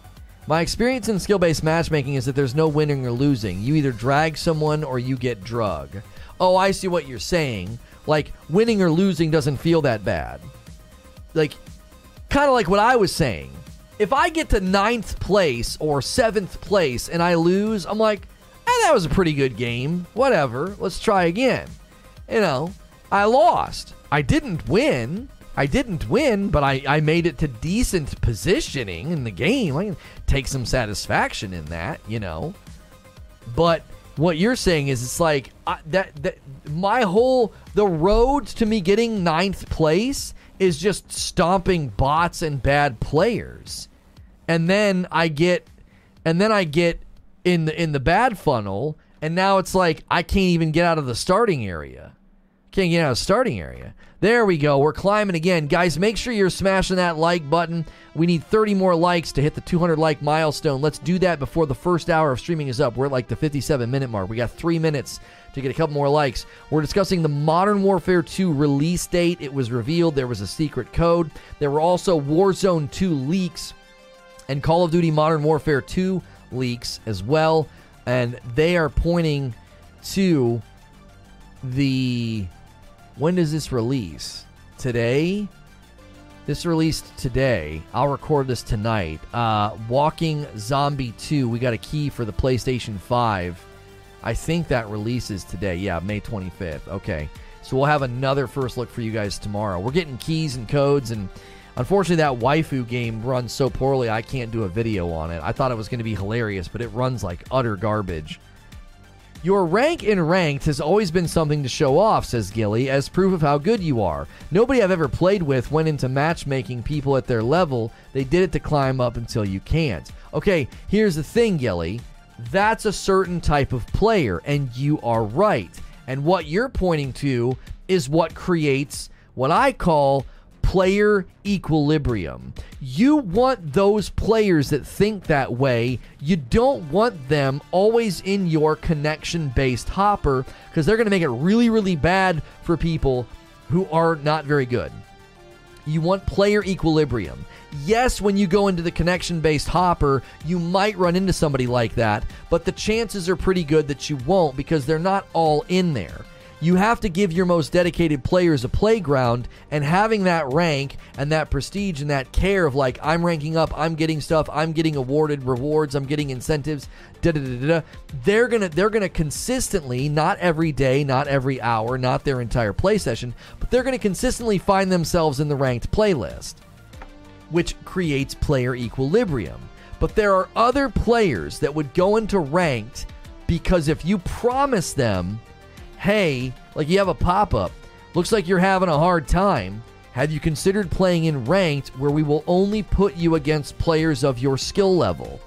[SPEAKER 1] my experience in skill based matchmaking is that there's no winning or losing. You either drag someone or you get drug. Oh, I see what you're saying. Like, winning or losing doesn't feel that bad. Like, kind of like what I was saying. If I get to ninth place or seventh place and I lose, I'm like, eh, that was a pretty good game. Whatever. Let's try again. You know, I lost. I didn't win. I didn't win, but I, I made it to decent positioning in the game. I can take some satisfaction in that, you know. But what you're saying is it's like I, that that my whole the road to me getting ninth place is just stomping bots and bad players, and then I get and then I get in the in the bad funnel, and now it's like I can't even get out of the starting area. Can't get out of the starting area. There we go. We're climbing again. Guys, make sure you're smashing that like button. We need 30 more likes to hit the 200 like milestone. Let's do that before the first hour of streaming is up. We're at like the 57 minute mark. We got three minutes to get a couple more likes. We're discussing the Modern Warfare 2 release date. It was revealed there was a secret code. There were also Warzone 2 leaks and Call of Duty Modern Warfare 2 leaks as well. And they are pointing to the when does this release? Today? This released today. I'll record this tonight. Uh, Walking Zombie 2. We got a key for the PlayStation 5. I think that releases today. Yeah, May 25th. Okay. So we'll have another first look for you guys tomorrow. We're getting keys and codes, and unfortunately, that waifu game runs so poorly I can't do a video on it. I thought it was going to be hilarious, but it runs like utter garbage. Your rank in ranked has always been something to show off, says Gilly, as proof of how good you are. Nobody I've ever played with went into matchmaking people at their level. They did it to climb up until you can't. Okay, here's the thing, Gilly. That's a certain type of player, and you are right. And what you're pointing to is what creates what I call player equilibrium. You want those players that think that way. You don't want them always in your connection based hopper because they're going to make it really, really bad for people who are not very good. You want player equilibrium. Yes, when you go into the connection based hopper, you might run into somebody like that, but the chances are pretty good that you won't because they're not all in there. You have to give your most dedicated players a playground, and having that rank and that prestige and that care of like, I'm ranking up, I'm getting stuff, I'm getting awarded rewards, I'm getting incentives, da da da da. They're gonna they're gonna consistently, not every day, not every hour, not their entire play session, but they're gonna consistently find themselves in the ranked playlist, which creates player equilibrium. But there are other players that would go into ranked Because if you promise them, hey, like you have a pop up, looks like you're having a hard time. Have you considered playing in ranked where we will only put you against players of your skill level?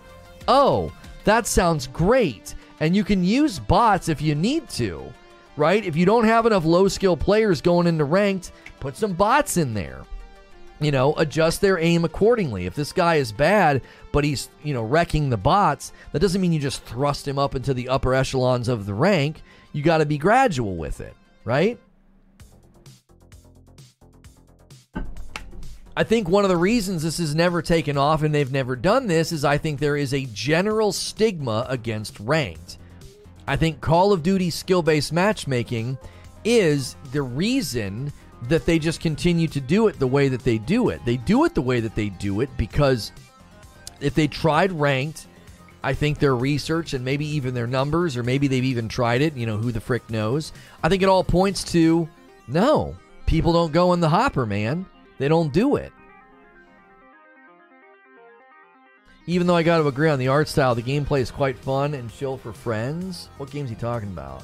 [SPEAKER 1] Oh, that sounds great. And you can use bots if you need to, right? If you don't have enough low skill players going into ranked, put some bots in there. You know, adjust their aim accordingly. If this guy is bad, but he's, you know, wrecking the bots, that doesn't mean you just thrust him up into the upper echelons of the rank. You got to be gradual with it, right? I think one of the reasons this has never taken off and they've never done this is I think there is a general stigma against ranked. I think Call of Duty skill based matchmaking is the reason that they just continue to do it the way that they do it. They do it the way that they do it because if they tried ranked, I think their research and maybe even their numbers, or maybe they've even tried it, you know, who the frick knows. I think it all points to no, people don't go in the hopper, man. They don't do it. Even though I got to agree on the art style, the gameplay is quite fun and chill for friends. What game's he talking about?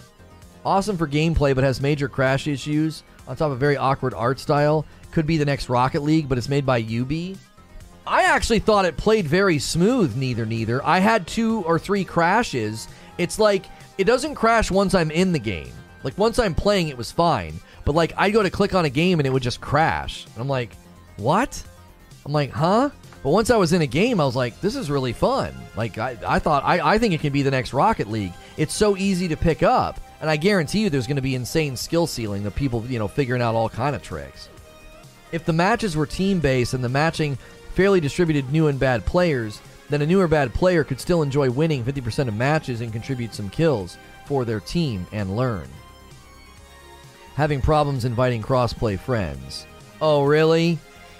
[SPEAKER 1] Awesome for gameplay, but has major crash issues. On top of very awkward art style. Could be the next Rocket League, but it's made by Ubi. I actually thought it played very smooth, neither, neither. I had two or three crashes. It's like, it doesn't crash once I'm in the game. Like, once I'm playing, it was fine. But, like, I'd go to click on a game and it would just crash. And I'm like, what? I'm like, huh? But once I was in a game, I was like, this is really fun. Like, I, I thought, I, I think it can be the next Rocket League. It's so easy to pick up. And I guarantee you there's going to be insane skill ceiling, the people, you know, figuring out all kind of tricks. If the matches were team based and the matching fairly distributed new and bad players, then a new or bad player could still enjoy winning 50% of matches and contribute some kills for their team and learn. Having problems inviting crossplay friends. Oh, really?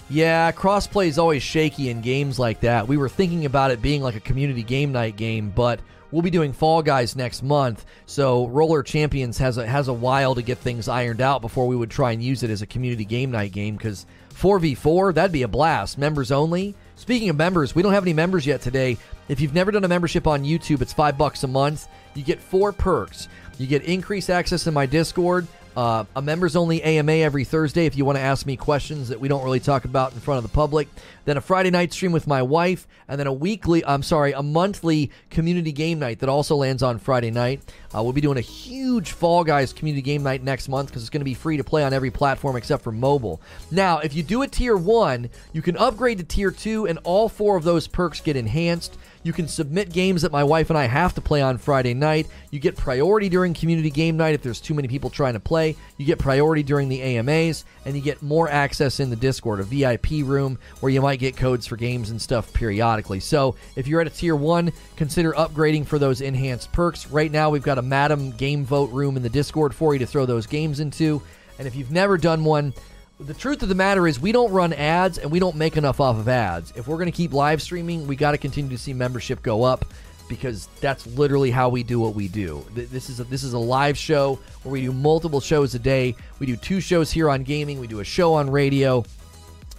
[SPEAKER 1] Yeah, crossplay is always shaky in games like that. We were thinking about it being like a community game night game, but we'll be doing Fall Guys next month, so Roller Champions has a has a while to get things ironed out before we would try and use it as a community game night game because 4v4 that'd be a blast. Members only. Speaking of members, we don't have any members yet today. If you've never done a membership on YouTube, it's five bucks a month. You get four perks. You get increased access to my Discord, uh, a members only AMA every Thursday if you want to ask me questions that we don't really talk about in front of the public. Then a Friday night stream with my wife, and then a weekly, I'm sorry, a monthly community game night that also lands on Friday night. Uh, we'll be doing a huge Fall Guys community game night next month because it's going to be free to play on every platform except for mobile. Now, if you do a tier one, you can upgrade to tier two, and all four of those perks get enhanced. You can submit games that my wife and I have to play on Friday night. You get priority during community game night if there's too many people trying to play. You get priority during the AMAs, and you get more access in the Discord, a VIP room where you might get codes for games and stuff periodically. So if you're at a tier one, consider upgrading for those enhanced perks. Right now, we've got a Madam game vote room in the Discord for you to throw those games into. And if you've never done one, the truth of the matter is we don't run ads and we don't make enough off of ads. If we're going to keep live streaming, we got to continue to see membership go up because that's literally how we do what we do. This is a, this is a live show where we do multiple shows a day. We do two shows here on gaming, we do a show on radio.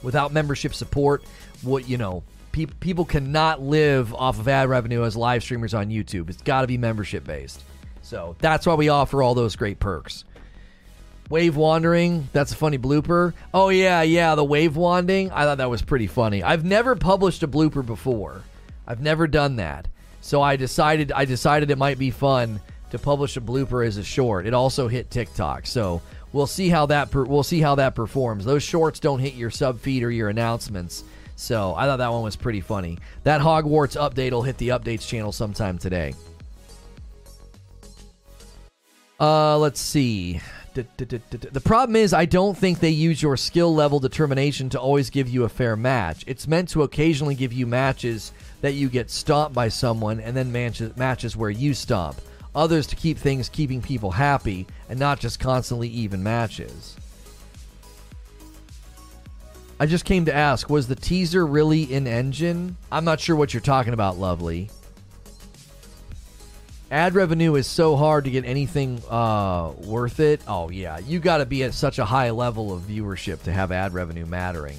[SPEAKER 1] Without membership support, what you know, people people cannot live off of ad revenue as live streamers on YouTube. It's got to be membership based. So, that's why we offer all those great perks. Wave wandering, that's a funny blooper. Oh yeah, yeah, the wave wanding. I thought that was pretty funny. I've never published a blooper before. I've never done that. So I decided I decided it might be fun to publish a blooper as a short. It also hit TikTok. So we'll see how that per, we'll see how that performs. Those shorts don't hit your sub feed or your announcements. So I thought that one was pretty funny. That Hogwarts update will hit the updates channel sometime today. Uh, let's see. The problem is, I don't think they use your skill level determination to always give you a fair match. It's meant to occasionally give you matches that you get stomped by someone and then matches, where you stomp. Others to keep things keeping people happy and not just constantly even matches. I just came to ask was the teaser really in engine? I'm not sure what you're talking about, lovely ad revenue is so hard to get anything uh, worth it. Oh yeah, you got to be at such a high level of viewership to have ad revenue mattering.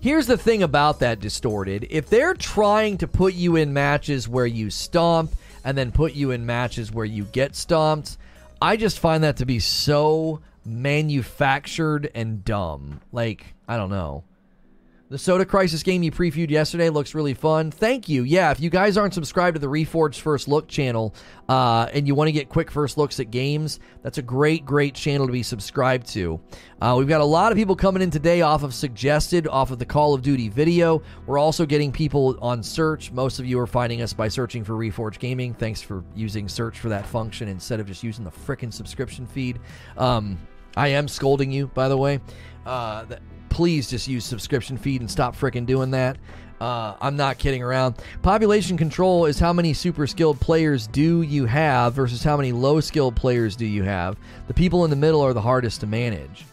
[SPEAKER 1] Here's the thing about that distorted. If they're trying to put you in matches where you stomp and then put you in matches where you get stomped, I just find that to be so manufactured and dumb. Like, I don't know. The Soda Crisis game you previewed yesterday looks really fun. Thank you. Yeah, if you guys aren't subscribed to the Reforged First Look channel uh, and you want to get quick first looks at games, that's a great, great channel to be subscribed to. Uh, we've got a lot of people coming in today off of suggested, off of the Call of Duty video. We're also getting people on search. Most of you are finding us by searching for Reforged Gaming. Thanks for using search for that function instead of just using the frickin' subscription feed. Um, I am scolding you, by the way. Uh, please just use subscription feed and stop freaking doing that. Uh, I'm not kidding around. Population control is how many super skilled players do you have versus how many low skilled players do you have. The people in the middle are the hardest to manage.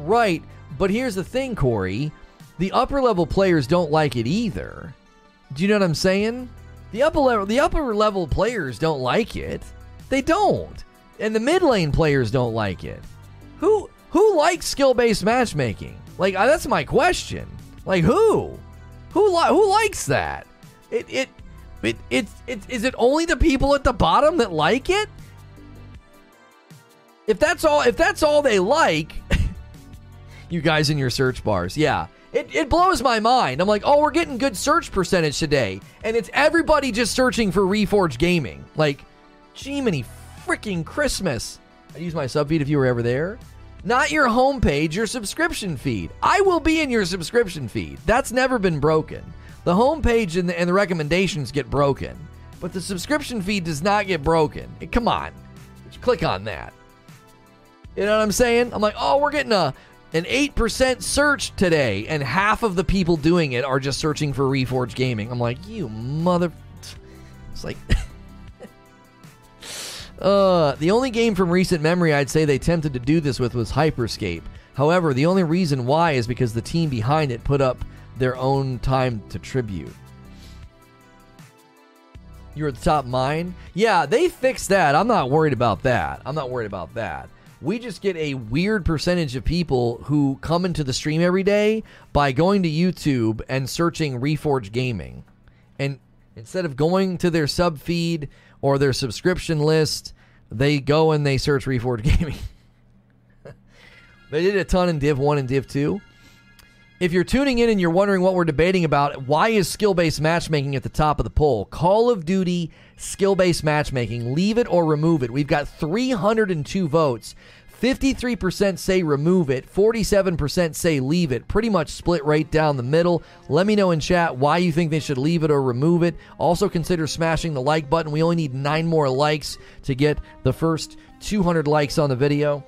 [SPEAKER 1] Right, but here's the thing, Corey. The upper level players don't like it either. Do you know what I'm saying? The upper level, the upper level players don't like it. They don't, and the mid lane players don't like it. Who who likes skill based matchmaking? Like uh, that's my question. Like who? Who li- who likes that? It it it it, it is it only the people at the bottom that like it? If that's all if that's all they like, <laughs> you guys in your search bars. Yeah. It, it blows my mind. I'm like, oh, we're getting good search percentage today. And it's everybody just searching for Reforge Gaming. Like, gee, many freaking Christmas. I use my sub feed if you were ever there. Not your homepage, your subscription feed. I will be in your subscription feed. That's never been broken. The homepage and the, and the recommendations get broken, but the subscription feed does not get broken. Come on, Just click on that. You know what I'm saying? I'm like, oh, we're getting a an 8% search today, and half of the people doing it are just searching for Reforge Gaming. I'm like, you mother. It's like. <laughs> Uh, the only game from recent memory I'd say they attempted to do this with was Hyperscape. However, the only reason why is because the team behind it put up their own time to tribute. You're at the top mine? Yeah, they fixed that. I'm not worried about that. I'm not worried about that. We just get a weird percentage of people who come into the stream every day by going to YouTube and searching Reforge Gaming. And instead of going to their sub feed or their subscription list, they go and they search Reforged Gaming. <laughs> they did a ton in Div 1 and Div 2. If you're tuning in and you're wondering what we're debating about, why is skill based matchmaking at the top of the poll? Call of Duty skill based matchmaking, leave it or remove it. We've got 302 votes. 53% say remove it, 47% say leave it. Pretty much split right down the middle. Let me know in chat why you think they should leave it or remove it. Also consider smashing the like button. We only need 9 more likes to get the first 200 likes on the video.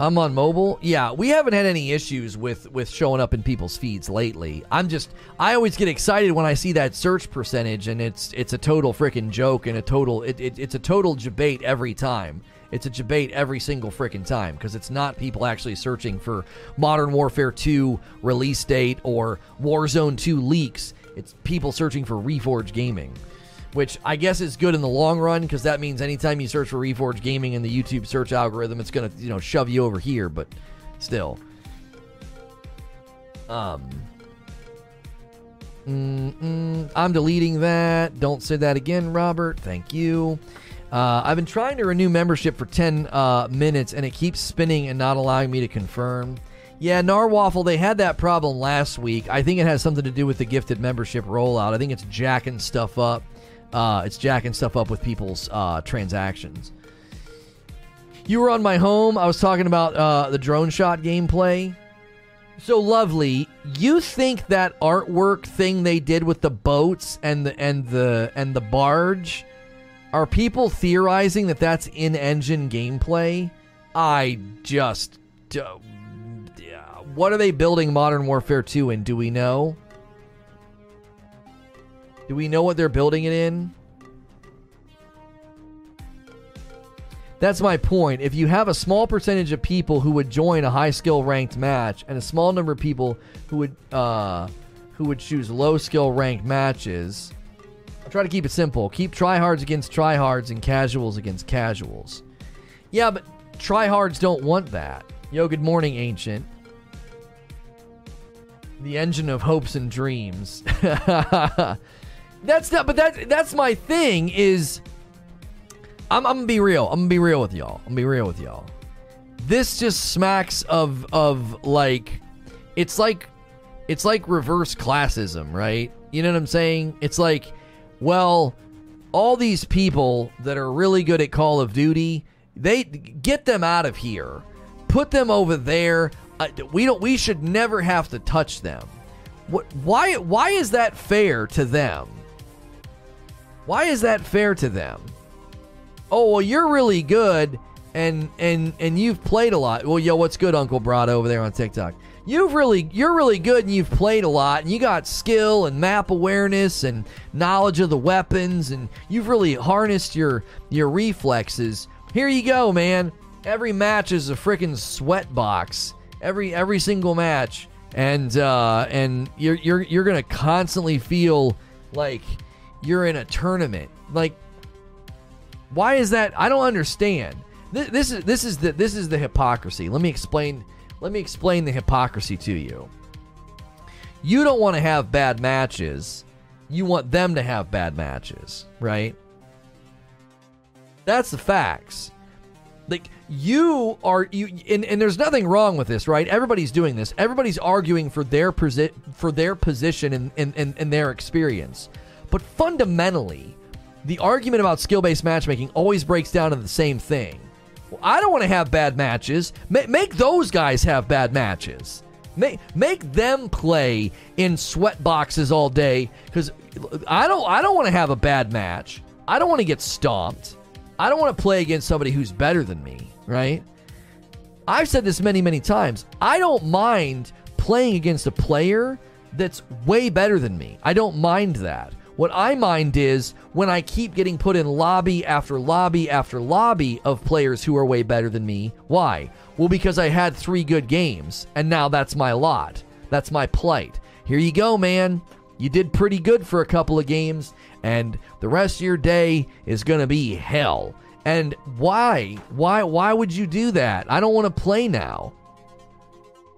[SPEAKER 1] I'm on mobile. Yeah, we haven't had any issues with with showing up in people's feeds lately. I'm just I always get excited when I see that search percentage and it's it's a total freaking joke and a total it, it, it's a total debate every time. It's a debate every single freaking time because it's not people actually searching for Modern Warfare 2 release date or Warzone 2 leaks. It's people searching for Reforge Gaming which I guess is good in the long run because that means anytime you search for Reforge Gaming in the YouTube search algorithm, it's gonna you know shove you over here. But still, um, I'm deleting that. Don't say that again, Robert. Thank you. Uh, I've been trying to renew membership for 10 uh, minutes and it keeps spinning and not allowing me to confirm. Yeah, Narwaffle, they had that problem last week. I think it has something to do with the gifted membership rollout. I think it's jacking stuff up. Uh, it's jacking stuff up with people's uh, transactions. You were on my home. I was talking about uh, the drone shot gameplay. So lovely. You think that artwork thing they did with the boats and the and the and the barge? Are people theorizing that that's in-engine gameplay? I just. What are they building Modern Warfare 2 in? Do we know? Do we know what they're building it in? That's my point. If you have a small percentage of people who would join a high skill ranked match and a small number of people who would uh, who would choose low skill ranked matches, I try to keep it simple. Keep tryhards against tryhards and casuals against casuals. Yeah, but tryhards don't want that. Yo, good morning, Ancient. The engine of hopes and dreams. <laughs> that's not, but that that's my thing. Is I'm, I'm gonna be real. I'm gonna be real with y'all. I'm gonna be real with y'all. This just smacks of of like, it's like, it's like reverse classism, right? You know what I'm saying? It's like, well, all these people that are really good at Call of Duty, they get them out of here, put them over there. Uh, we don't. We should never have to touch them. What? Why? Why is that fair to them? Why is that fair to them? Oh well, you're really good, and and and you've played a lot. Well, yo, what's good, Uncle Brad over there on TikTok? You've really you're really good, and you've played a lot, and you got skill and map awareness and knowledge of the weapons, and you've really harnessed your your reflexes. Here you go, man. Every match is a freaking sweat box. Every every single match, and uh, and you're you're you're gonna constantly feel like you're in a tournament. Like, why is that? I don't understand. This, this is this is the this is the hypocrisy. Let me explain. Let me explain the hypocrisy to you. You don't want to have bad matches. You want them to have bad matches, right? That's the facts. Like you are you and, and there's nothing wrong with this, right? Everybody's doing this. Everybody's arguing for their posi- for their position and in, in, in their experience. But fundamentally, the argument about skill based matchmaking always breaks down to the same thing. Well, I don't want to have bad matches. Ma- make those guys have bad matches. Make make them play in sweat boxes all day because I don't I don't want to have a bad match. I don't want to get stomped. I don't want to play against somebody who's better than me, right? I've said this many many times. I don't mind playing against a player that's way better than me. I don't mind that. What I mind is when I keep getting put in lobby after lobby after lobby of players who are way better than me. Why? Well, because I had three good games, and now that's my lot. That's my plight. Here you go, man. You did pretty good for a couple of games, and the rest of your day is going to be hell. And why? Why why would you do that? I don't want to play now.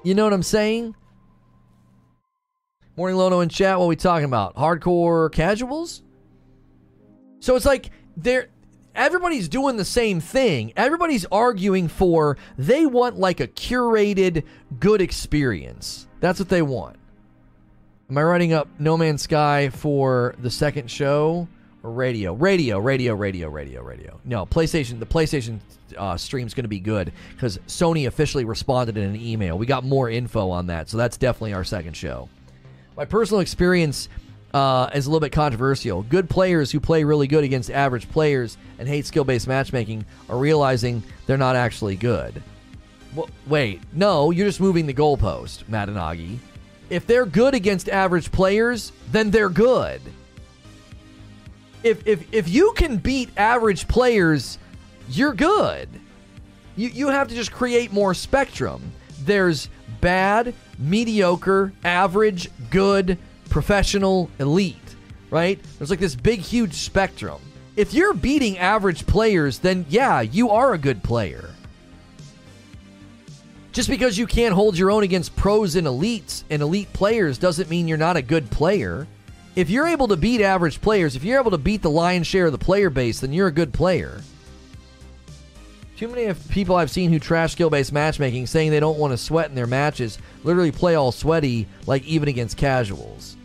[SPEAKER 1] You know what I'm saying? Morning Lono in chat. What are we talking about? Hardcore casuals? So it's like they're everybody's doing the same thing. Everybody's arguing for they want like a curated good experience. That's what they want. Am I writing up No Man's Sky for the second show or radio? Radio, radio, radio, radio, radio. No, PlayStation. The PlayStation uh, stream's going to be good because Sony officially responded in an email. We got more info on that, so that's definitely our second show. My personal experience uh, is a little bit controversial. Good players who play really good against average players and hate skill based matchmaking are realizing they're not actually good. Well, wait, no, you're just moving the goalpost, Matanagi. If they're good against average players, then they're good. If, if, if you can beat average players, you're good. You, you have to just create more spectrum. There's bad, mediocre, average, good, professional, elite, right? There's like this big, huge spectrum. If you're beating average players, then yeah, you are a good player. Just because you can't hold your own against pros and elites and elite players doesn't mean you're not a good player. If you're able to beat average players, if you're able to beat the lion's share of the player base, then you're a good player. Too many of people I've seen who trash skill based matchmaking saying they don't want to sweat in their matches literally play all sweaty, like even against casuals.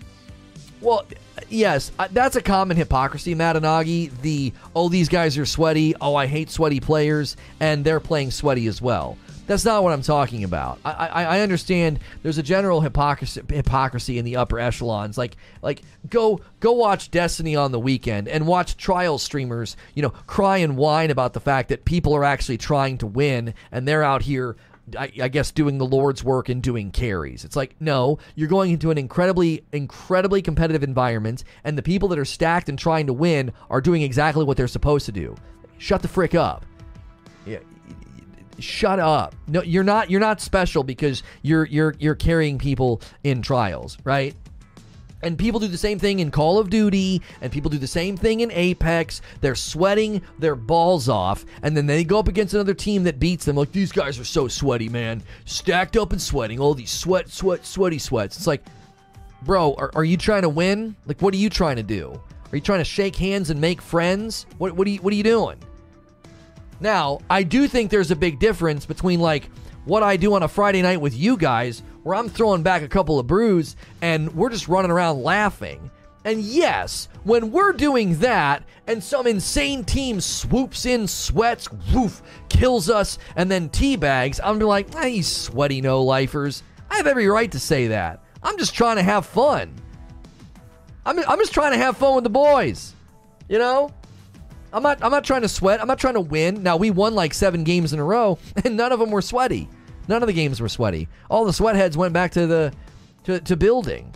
[SPEAKER 1] Well, yes, that's a common hypocrisy, Matanagi. The, oh, these guys are sweaty. Oh, I hate sweaty players. And they're playing sweaty as well. That's not what I'm talking about. I, I, I understand there's a general hypocrisy, hypocrisy in the upper echelons. Like like go go watch Destiny on the weekend and watch trial streamers, you know, cry and whine about the fact that people are actually trying to win and they're out here I, I, guess doing the Lord's work and doing carries. It's like, no, you're going into an incredibly, incredibly competitive environment, and the people that are stacked and trying to win are doing exactly what they're supposed to do. Shut the frick up. Yeah, shut up. No, you're not. You're not special because you're you're you're carrying people in trials, right? And people do the same thing in Call of Duty, and people do the same thing in Apex. They're sweating their balls off, and then they go up against another team that beats them. Like, these guys are so sweaty, man. Stacked up and sweating. All these sweat, sweat, sweaty sweats. It's like, bro, are, are you trying to win? Like, what are you trying to do? Are you trying to shake hands and make friends? What, what, are, you, what are you doing? Now, I do think there's a big difference between, like, what I do on a Friday night with you guys where I'm throwing back a couple of brews and we're just running around laughing. And yes, when we're doing that and some insane team swoops in, sweats, woof, kills us, and then teabags, I'm be like, ah, you sweaty no lifers. I have every right to say that. I'm just trying to have fun. I'm, I'm just trying to have fun with the boys. You know? I'm not I'm not trying to sweat. I'm not trying to win. Now we won like 7 games in a row <laughs> and none of them were sweaty. None of the games were sweaty. All the sweatheads went back to the to, to building.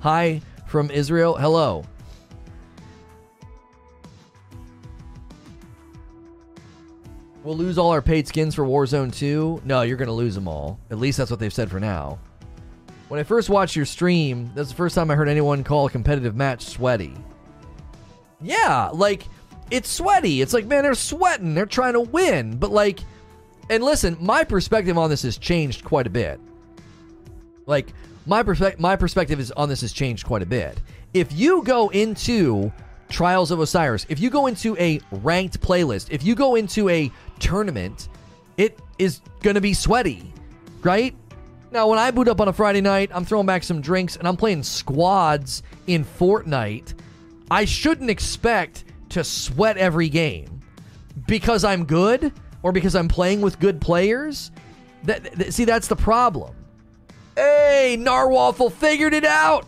[SPEAKER 1] Hi from Israel. Hello. We'll lose all our paid skins for Warzone 2. No, you're going to lose them all. At least that's what they've said for now. When I first watched your stream, that's the first time I heard anyone call a competitive match sweaty. Yeah, like it's sweaty. It's like, man, they're sweating. They're trying to win. But like and listen, my perspective on this has changed quite a bit. Like my perspective, my perspective is on this has changed quite a bit. If you go into Trials of Osiris, if you go into a ranked playlist, if you go into a tournament, it is going to be sweaty, right? Now, when I boot up on a Friday night, I'm throwing back some drinks and I'm playing squads in Fortnite. I shouldn't expect to sweat every game because I'm good or because I'm playing with good players. That, that see, that's the problem. Hey, Narwaffle figured it out.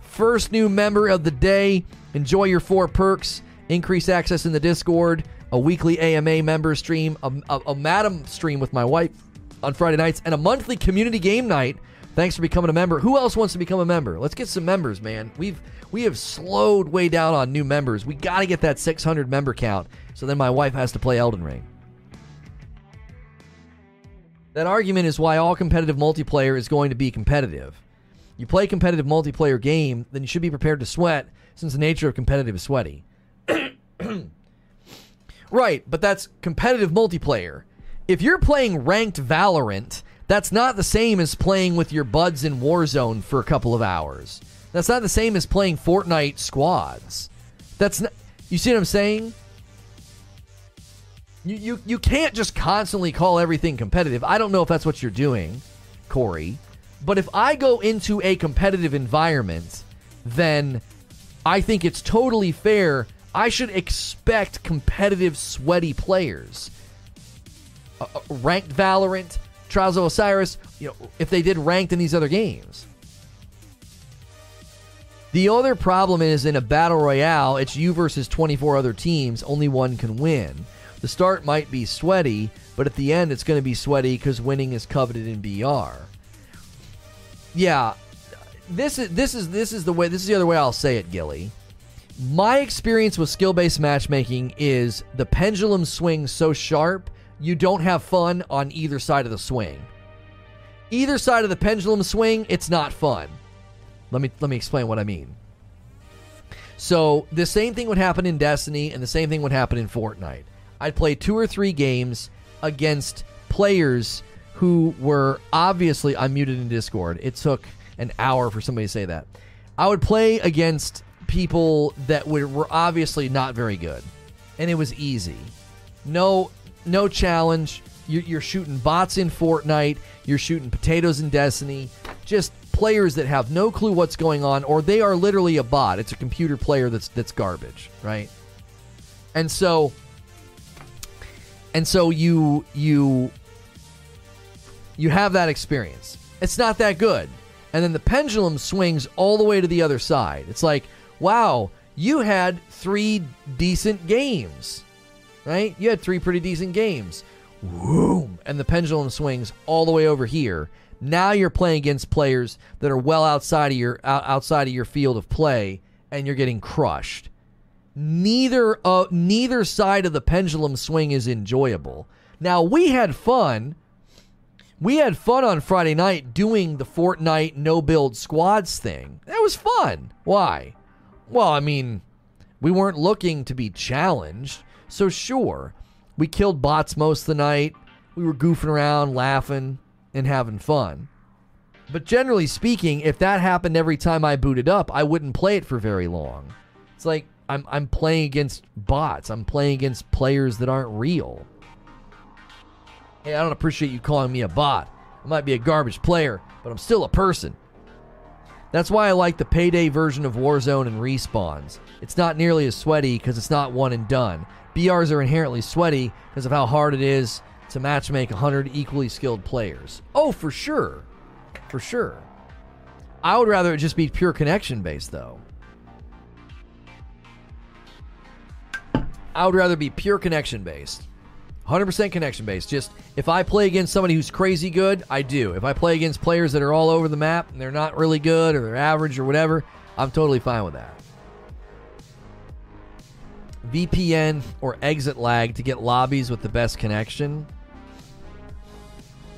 [SPEAKER 1] First new member of the day. Enjoy your four perks: increased access in the Discord, a weekly AMA member stream, a, a, a Madam stream with my wife on Friday nights, and a monthly community game night. Thanks for becoming a member. Who else wants to become a member? Let's get some members, man. We've we have slowed way down on new members. We got to get that 600 member count. So then my wife has to play Elden Ring. That argument is why all competitive multiplayer is going to be competitive. You play a competitive multiplayer game, then you should be prepared to sweat, since the nature of competitive is sweaty. <coughs> right, but that's competitive multiplayer. If you're playing ranked Valorant, that's not the same as playing with your buds in Warzone for a couple of hours. That's not the same as playing Fortnite squads. That's not. You see what I'm saying? You, you, you can't just constantly call everything competitive. I don't know if that's what you're doing, Corey. But if I go into a competitive environment, then I think it's totally fair. I should expect competitive, sweaty players. Uh, uh ranked Valorant, Trials of Osiris, you know, if they did ranked in these other games. The other problem is in a battle royale, it's you versus 24 other teams, only one can win. The start might be sweaty, but at the end it's going to be sweaty because winning is coveted in BR. Yeah, this is this is this is the way. This is the other way I'll say it, Gilly. My experience with skill-based matchmaking is the pendulum swings so sharp you don't have fun on either side of the swing. Either side of the pendulum swing, it's not fun. Let me let me explain what I mean. So the same thing would happen in Destiny, and the same thing would happen in Fortnite. I'd play two or three games against players who were obviously I'm muted in Discord. It took an hour for somebody to say that. I would play against people that were, were obviously not very good, and it was easy. No, no challenge. You're, you're shooting bots in Fortnite. You're shooting potatoes in Destiny. Just players that have no clue what's going on, or they are literally a bot. It's a computer player that's that's garbage, right? And so and so you you you have that experience. It's not that good. And then the pendulum swings all the way to the other side. It's like, wow, you had three decent games. Right? You had three pretty decent games. And the pendulum swings all the way over here. Now you're playing against players that are well outside of your outside of your field of play and you're getting crushed neither uh, neither side of the pendulum swing is enjoyable. Now we had fun we had fun on Friday night doing the Fortnite no build squads thing. That was fun. Why? Well, I mean, we weren't looking to be challenged. So, sure, we killed bots most of the night. We were goofing around, laughing, and having fun. But generally speaking, if that happened every time I booted up, I wouldn't play it for very long. It's like I'm, I'm playing against bots, I'm playing against players that aren't real. Hey, I don't appreciate you calling me a bot. I might be a garbage player, but I'm still a person. That's why I like the payday version of Warzone and respawns. It's not nearly as sweaty because it's not one and done. BRs are inherently sweaty because of how hard it is to matchmake 100 equally skilled players. Oh, for sure. For sure. I would rather it just be pure connection based, though. I would rather be pure connection based. 100% connection based. Just if I play against somebody who's crazy good, I do. If I play against players that are all over the map and they're not really good or they're average or whatever, I'm totally fine with that. VPN or ExitLag to get lobbies with the best connection.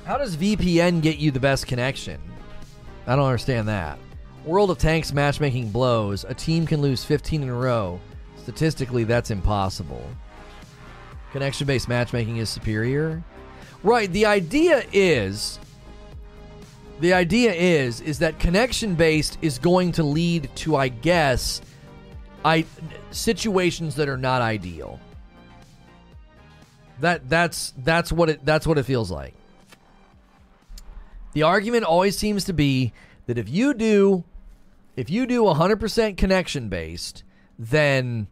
[SPEAKER 1] How does VPN get you the best connection? I don't understand that. World of Tanks matchmaking blows. A team can lose 15 in a row. Statistically, that's impossible. Connection based matchmaking is superior. Right, the idea is the idea is is that connection based is going to lead to I guess I situations that are not ideal. That that's that's what it that's what it feels like. The argument always seems to be that if you do if you do 100% connection based, then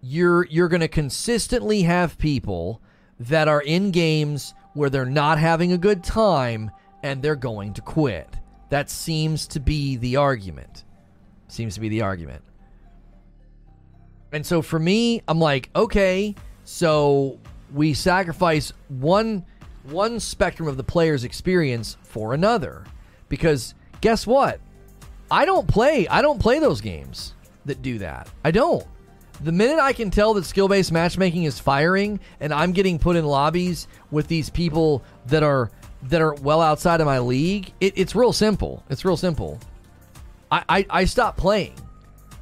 [SPEAKER 1] you're you're going to consistently have people that are in games where they're not having a good time and they're going to quit. That seems to be the argument. Seems to be the argument. And so for me, I'm like, okay, so we sacrifice one one spectrum of the player's experience for another. Because guess what? I don't play I don't play those games that do that. I don't. The minute I can tell that skill based matchmaking is firing and I'm getting put in lobbies with these people that are that are well outside of my league, it, it's real simple. It's real simple. I, I, I stop playing.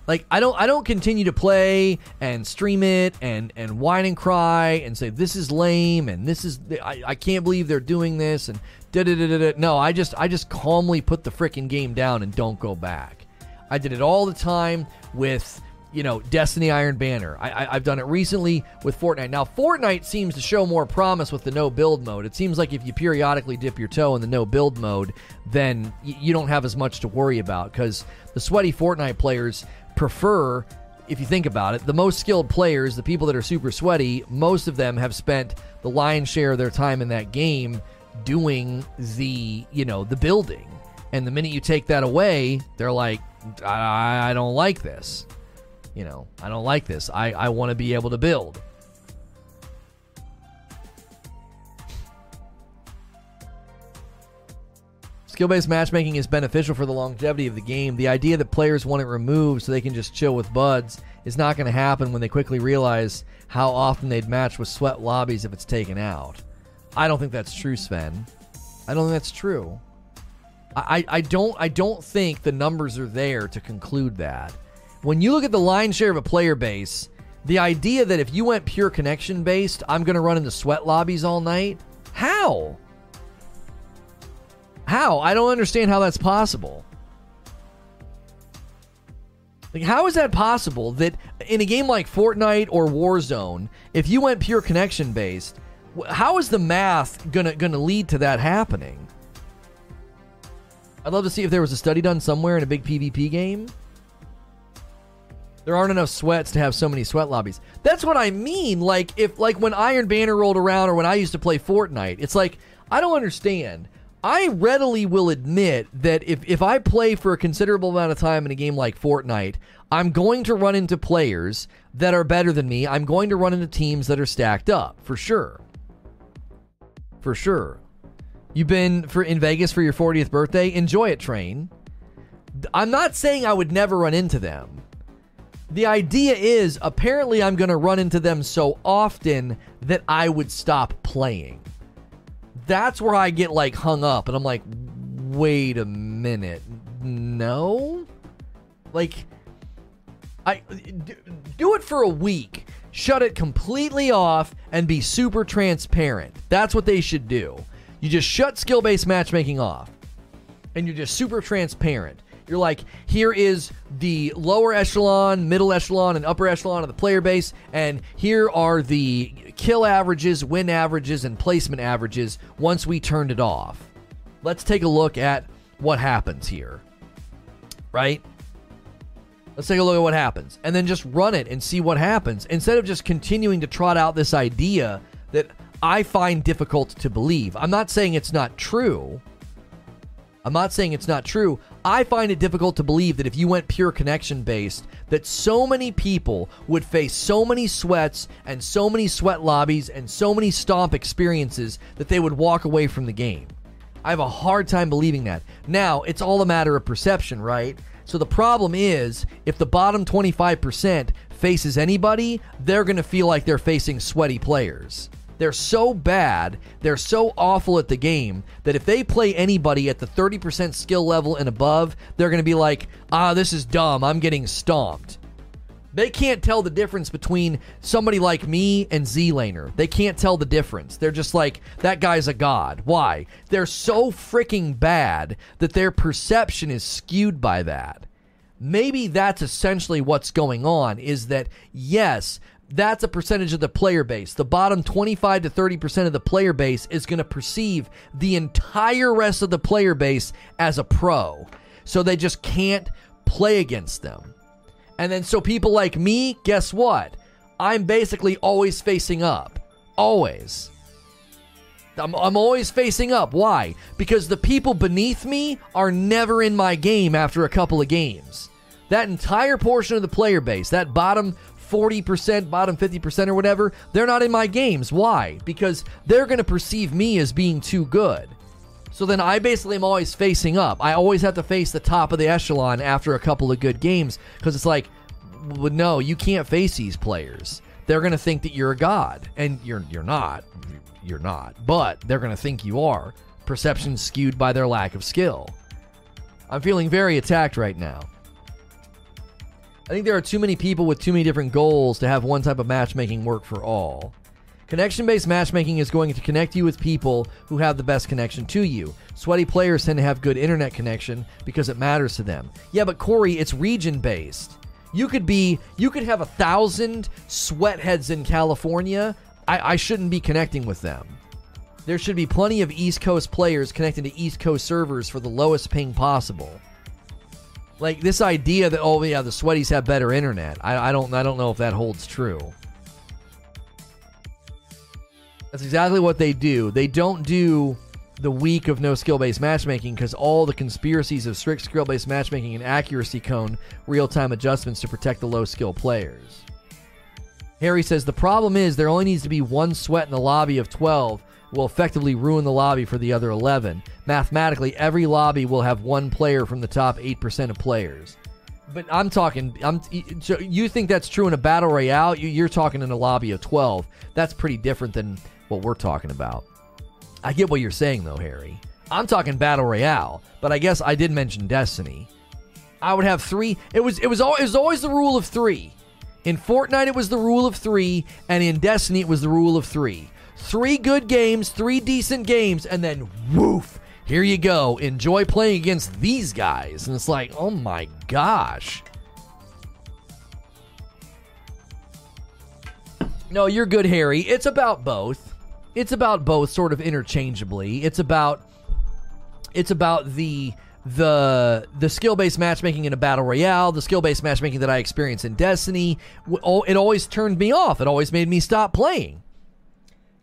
[SPEAKER 1] Like I don't I don't continue to play and stream it and and whine and cry and say this is lame and this is I, I can't believe they're doing this and da da da da. da. No, I just I just calmly put the freaking game down and don't go back. I did it all the time with you know, Destiny Iron Banner. I, I, have done it recently with Fortnite. Now, Fortnite seems to show more promise with the no build mode. It seems like if you periodically dip your toe in the no build mode, then y- you don't have as much to worry about because the sweaty Fortnite players prefer, if you think about it, the most skilled players, the people that are super sweaty, most of them have spent the lion's share of their time in that game doing the, you know, the building. And the minute you take that away, they're like, I, I don't like this. You know, I don't like this. I, I want to be able to build. Skill based matchmaking is beneficial for the longevity of the game. The idea that players want it removed so they can just chill with buds is not going to happen when they quickly realize how often they'd match with sweat lobbies if it's taken out. I don't think that's true, Sven. I don't think that's true. I, I don't I don't think the numbers are there to conclude that when you look at the line share of a player base, the idea that if you went pure connection based, I'm going to run into sweat lobbies all night, how? How? I don't understand how that's possible. Like, how is that possible that in a game like Fortnite or Warzone, if you went pure connection based, how is the math gonna gonna lead to that happening? I'd love to see if there was a study done somewhere in a big PvP game. There aren't enough sweats to have so many sweat lobbies. That's what I mean. Like if like when Iron Banner rolled around or when I used to play Fortnite, it's like I don't understand. I readily will admit that if, if I play for a considerable amount of time in a game like Fortnite, I'm going to run into players that are better than me. I'm going to run into teams that are stacked up, for sure. For sure. You've been for in Vegas for your 40th birthday? Enjoy it, train. I'm not saying I would never run into them. The idea is apparently I'm going to run into them so often that I would stop playing. That's where I get like hung up and I'm like, wait a minute. No? Like, I do it for a week. Shut it completely off and be super transparent. That's what they should do. You just shut skill based matchmaking off and you're just super transparent. You're like, here is the lower echelon, middle echelon, and upper echelon of the player base, and here are the kill averages, win averages, and placement averages once we turned it off. Let's take a look at what happens here. Right? Let's take a look at what happens. And then just run it and see what happens. Instead of just continuing to trot out this idea that I find difficult to believe. I'm not saying it's not true. I'm not saying it's not true. I find it difficult to believe that if you went pure connection based, that so many people would face so many sweats and so many sweat lobbies and so many stomp experiences that they would walk away from the game. I have a hard time believing that. Now, it's all a matter of perception, right? So the problem is, if the bottom 25% faces anybody, they're going to feel like they're facing sweaty players. They're so bad, they're so awful at the game that if they play anybody at the 30% skill level and above, they're going to be like, ah, this is dumb. I'm getting stomped. They can't tell the difference between somebody like me and ZLaner. They can't tell the difference. They're just like, that guy's a god. Why? They're so freaking bad that their perception is skewed by that. Maybe that's essentially what's going on is that, yes, that's a percentage of the player base. The bottom 25 to 30% of the player base is going to perceive the entire rest of the player base as a pro. So they just can't play against them. And then, so people like me, guess what? I'm basically always facing up. Always. I'm, I'm always facing up. Why? Because the people beneath me are never in my game after a couple of games. That entire portion of the player base, that bottom 40%, bottom 50% or whatever, they're not in my games. Why? Because they're going to perceive me as being too good. So then I basically am always facing up. I always have to face the top of the echelon after a couple of good games because it's like, no, you can't face these players. They're going to think that you're a god, and you're you're not. You're not. But they're going to think you are. Perception skewed by their lack of skill. I'm feeling very attacked right now. I think there are too many people with too many different goals to have one type of matchmaking work for all. Connection based matchmaking is going to connect you with people who have the best connection to you. Sweaty players tend to have good internet connection because it matters to them. Yeah, but Corey, it's region based. You could be, you could have a thousand sweatheads in California. I, I shouldn't be connecting with them. There should be plenty of East Coast players connecting to East Coast servers for the lowest ping possible. Like this idea that oh yeah the sweaties have better internet. I, I don't I don't know if that holds true. That's exactly what they do. They don't do the week of no skill based matchmaking because all the conspiracies of strict skill based matchmaking and accuracy cone real time adjustments to protect the low skill players. Harry says the problem is there only needs to be one sweat in the lobby of 12 will effectively ruin the lobby for the other 11. Mathematically, every lobby will have one player from the top 8% of players. But I'm talking. I'm. You think that's true in a battle royale? You're talking in a lobby of 12. That's pretty different than what we're talking about. I get what you're saying though, Harry. I'm talking battle royale, but I guess I did mention Destiny. I would have three. It was. It was. It was always the rule of three. In Fortnite, it was the rule of three, and in Destiny, it was the rule of three. Three good games, three decent games, and then woof, here you go. Enjoy playing against these guys. And it's like, oh my gosh. No, you're good, Harry. It's about both. It's about both sort of interchangeably. It's about it's about the the the skill based matchmaking in a battle royale, the skill based matchmaking that I experienced in Destiny. It always turned me off. It always made me stop playing.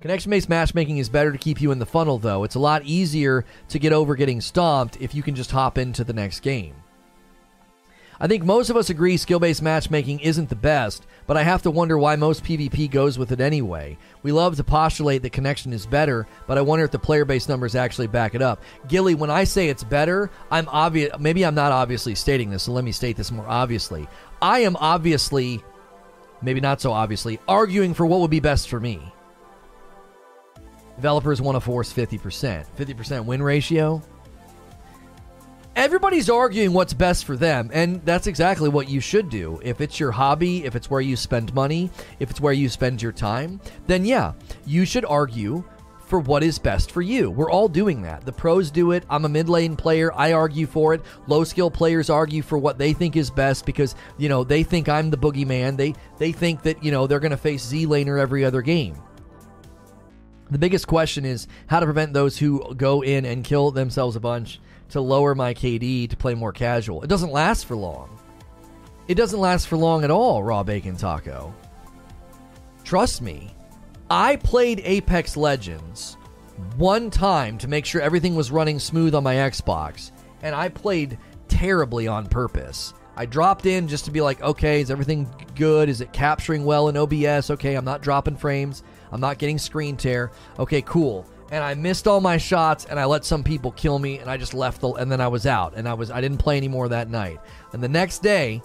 [SPEAKER 1] Connection based matchmaking is better to keep you in the funnel, though. It's a lot easier to get over getting stomped if you can just hop into the next game. I think most of us agree skill based matchmaking isn't the best, but I have to wonder why most PvP goes with it anyway. We love to postulate that connection is better, but I wonder if the player base numbers actually back it up. Gilly, when I say it's better, I'm obvious. Maybe I'm not obviously stating this, so let me state this more obviously. I am obviously, maybe not so obviously, arguing for what would be best for me. Developers want to force 50%. 50% win ratio. Everybody's arguing what's best for them, and that's exactly what you should do. If it's your hobby, if it's where you spend money, if it's where you spend your time, then yeah, you should argue for what is best for you. We're all doing that. The pros do it. I'm a mid lane player. I argue for it. Low skill players argue for what they think is best because, you know, they think I'm the boogeyman. They they think that, you know, they're going to face ZLaner every other game. The biggest question is how to prevent those who go in and kill themselves a bunch to lower my KD to play more casual. It doesn't last for long. It doesn't last for long at all, Raw Bacon Taco. Trust me. I played Apex Legends one time to make sure everything was running smooth on my Xbox, and I played terribly on purpose. I dropped in just to be like, okay, is everything good? Is it capturing well in OBS? Okay, I'm not dropping frames. I'm not getting screen tear. Okay, cool. And I missed all my shots and I let some people kill me and I just left the and then I was out and I was I didn't play anymore that night. And the next day,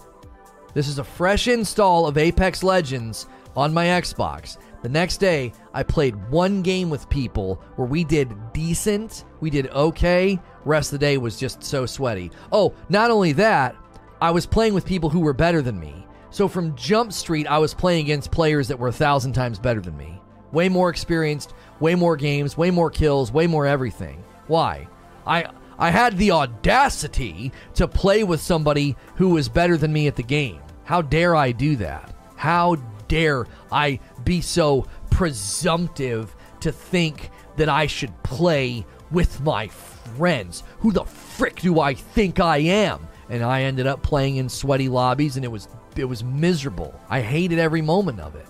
[SPEAKER 1] this is a fresh install of Apex Legends on my Xbox. The next day, I played one game with people where we did decent, we did okay. Rest of the day was just so sweaty. Oh, not only that, I was playing with people who were better than me. So from Jump Street, I was playing against players that were a thousand times better than me. Way more experienced, way more games, way more kills, way more everything. Why? I I had the audacity to play with somebody who was better than me at the game. How dare I do that? How dare I be so presumptive to think that I should play with my friends? Who the frick do I think I am? And I ended up playing in sweaty lobbies and it was it was miserable. I hated every moment of it.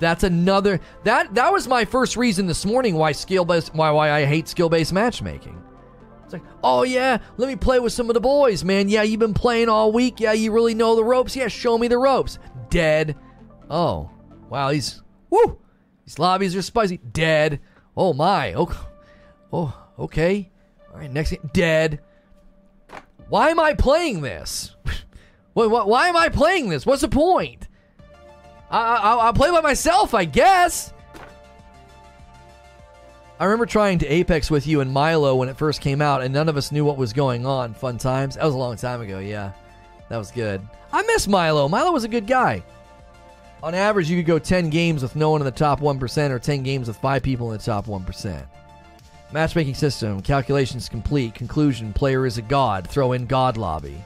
[SPEAKER 1] That's another that that was my first reason this morning why skill based why why I hate skill based matchmaking. It's like, oh yeah, let me play with some of the boys, man. Yeah, you've been playing all week. Yeah, you really know the ropes. Yeah, show me the ropes. Dead. Oh, wow, these woo, these lobbies are spicy. Dead. Oh my. Oh, oh okay. All right, next game. Dead. Why am I playing this? <laughs> why, why, why am I playing this? What's the point? I, will play by myself, I guess. I remember trying to Apex with you and Milo when it first came out, and none of us knew what was going on. Fun times. That was a long time ago, yeah. That was good. I miss Milo. Milo was a good guy. On average, you could go 10 games with no one in the top 1%, or 10 games with 5 people in the top 1%. Matchmaking system, calculations complete, conclusion, player is a god, throw in god lobby.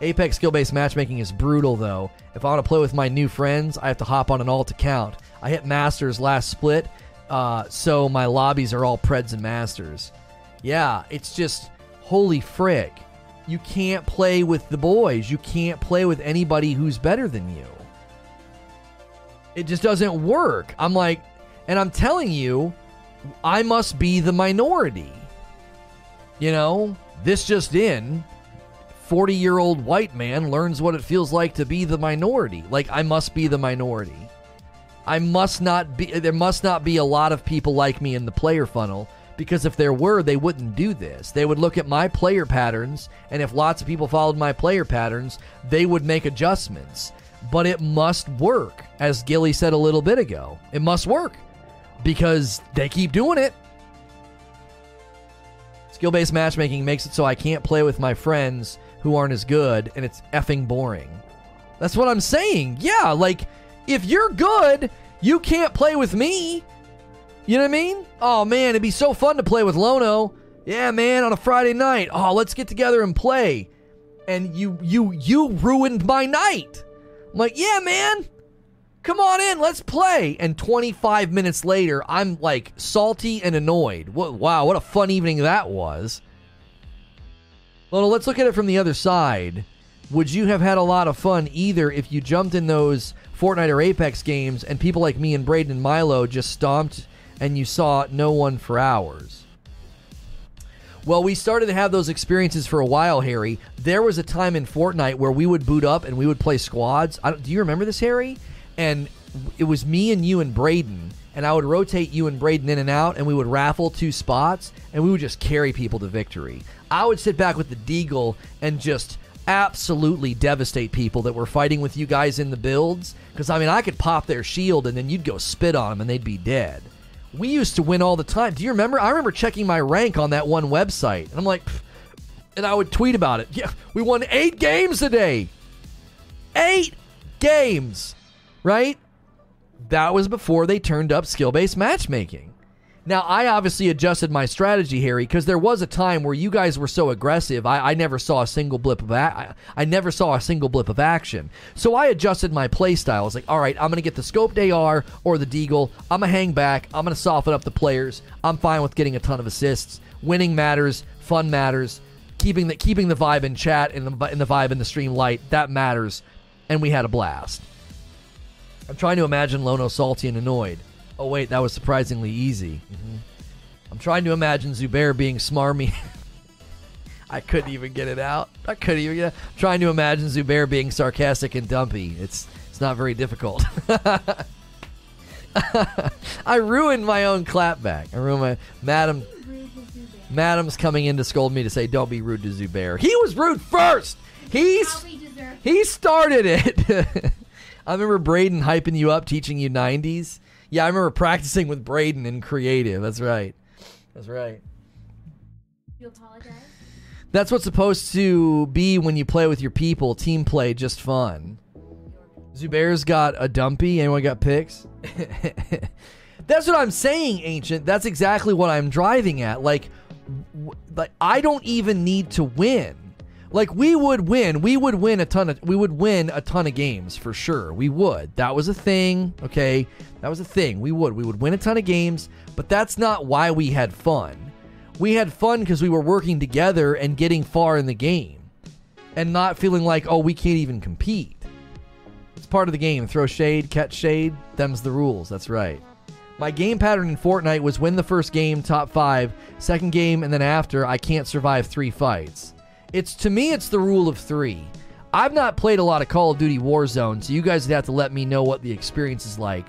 [SPEAKER 1] Apex skill based matchmaking is brutal though. If I want to play with my new friends, I have to hop on an alt account. I hit Masters last split, uh, so my lobbies are all Preds and Masters. Yeah, it's just holy frick. You can't play with the boys. You can't play with anybody who's better than you. It just doesn't work. I'm like, and I'm telling you, I must be the minority. You know, this just in 40 year old white man learns what it feels like to be the minority. Like, I must be the minority. I must not be, there must not be a lot of people like me in the player funnel because if there were, they wouldn't do this. They would look at my player patterns, and if lots of people followed my player patterns, they would make adjustments. But it must work, as Gilly said a little bit ago. It must work because they keep doing it. Skill based matchmaking makes it so I can't play with my friends who aren't as good, and it's effing boring. That's what I'm saying. Yeah, like, if you're good, you can't play with me. You know what I mean? Oh man, it'd be so fun to play with Lono. Yeah, man, on a Friday night. Oh, let's get together and play. And you you you ruined my night. I'm like, yeah, man. Come on in, let's play. And 25 minutes later, I'm like salty and annoyed. What, wow, what a fun evening that was. Well, let's look at it from the other side. Would you have had a lot of fun either if you jumped in those Fortnite or Apex games and people like me and Braden and Milo just stomped and you saw no one for hours? Well, we started to have those experiences for a while, Harry. There was a time in Fortnite where we would boot up and we would play squads. do you remember this, Harry? And it was me and you and Braden, and I would rotate you and Braden in and out, and we would raffle two spots, and we would just carry people to victory. I would sit back with the Deagle and just absolutely devastate people that were fighting with you guys in the builds. Because, I mean, I could pop their shield and then you'd go spit on them and they'd be dead. we used to win all the time. Do you remember? I remember checking my rank on that one website, and I'm like, and I would tweet about it. Yeah, we won eight games a day. Eight games, right? That was before they turned up skill based matchmaking. Now, I obviously adjusted my strategy, Harry, because there was a time where you guys were so aggressive. I, I never saw a single blip of a- I, I never saw a single blip of action. So I adjusted my play style. I was like, all right, I'm to get the scoped AR or the deagle. I'm to hang back. I'm to soften up the players. I'm fine with getting a ton of assists. Winning matters. Fun matters. Keeping the keeping the vibe in chat and the, and the vibe in the stream light that matters. And we had a blast. I'm trying to imagine Lono salty and annoyed. Oh wait, that was surprisingly easy. Mm-hmm. I'm trying to imagine Zubair being smarmy. <laughs> I couldn't even get it out. I couldn't even get it. I'm trying to imagine Zubair being sarcastic and dumpy. It's it's not very difficult. <laughs> I ruined my own clapback. I ruined my madam. Madam's coming in to scold me to say, "Don't be rude to Zubair." He was rude first. He's he started it. <laughs> I remember Braden hyping you up, teaching you 90s. Yeah, I remember practicing with Braden in creative. That's right. That's right.
[SPEAKER 2] You apologize?
[SPEAKER 1] That's what's supposed to be when you play with your people. Team play, just fun. Zubair's got a dumpy. Anyone got picks? <laughs> That's what I'm saying, Ancient. That's exactly what I'm driving at. Like, w- like I don't even need to win. Like we would win. We would win a ton of we would win a ton of games for sure. We would. That was a thing, okay? That was a thing. We would. We would win a ton of games, but that's not why we had fun. We had fun because we were working together and getting far in the game. And not feeling like, "Oh, we can't even compete." It's part of the game. Throw shade, catch shade. Them's the rules. That's right. My game pattern in Fortnite was win the first game, top five, second game, and then after, I can't survive three fights. It's to me, it's the rule of three. I've not played a lot of Call of Duty Warzone, so you guys would have to let me know what the experience is like.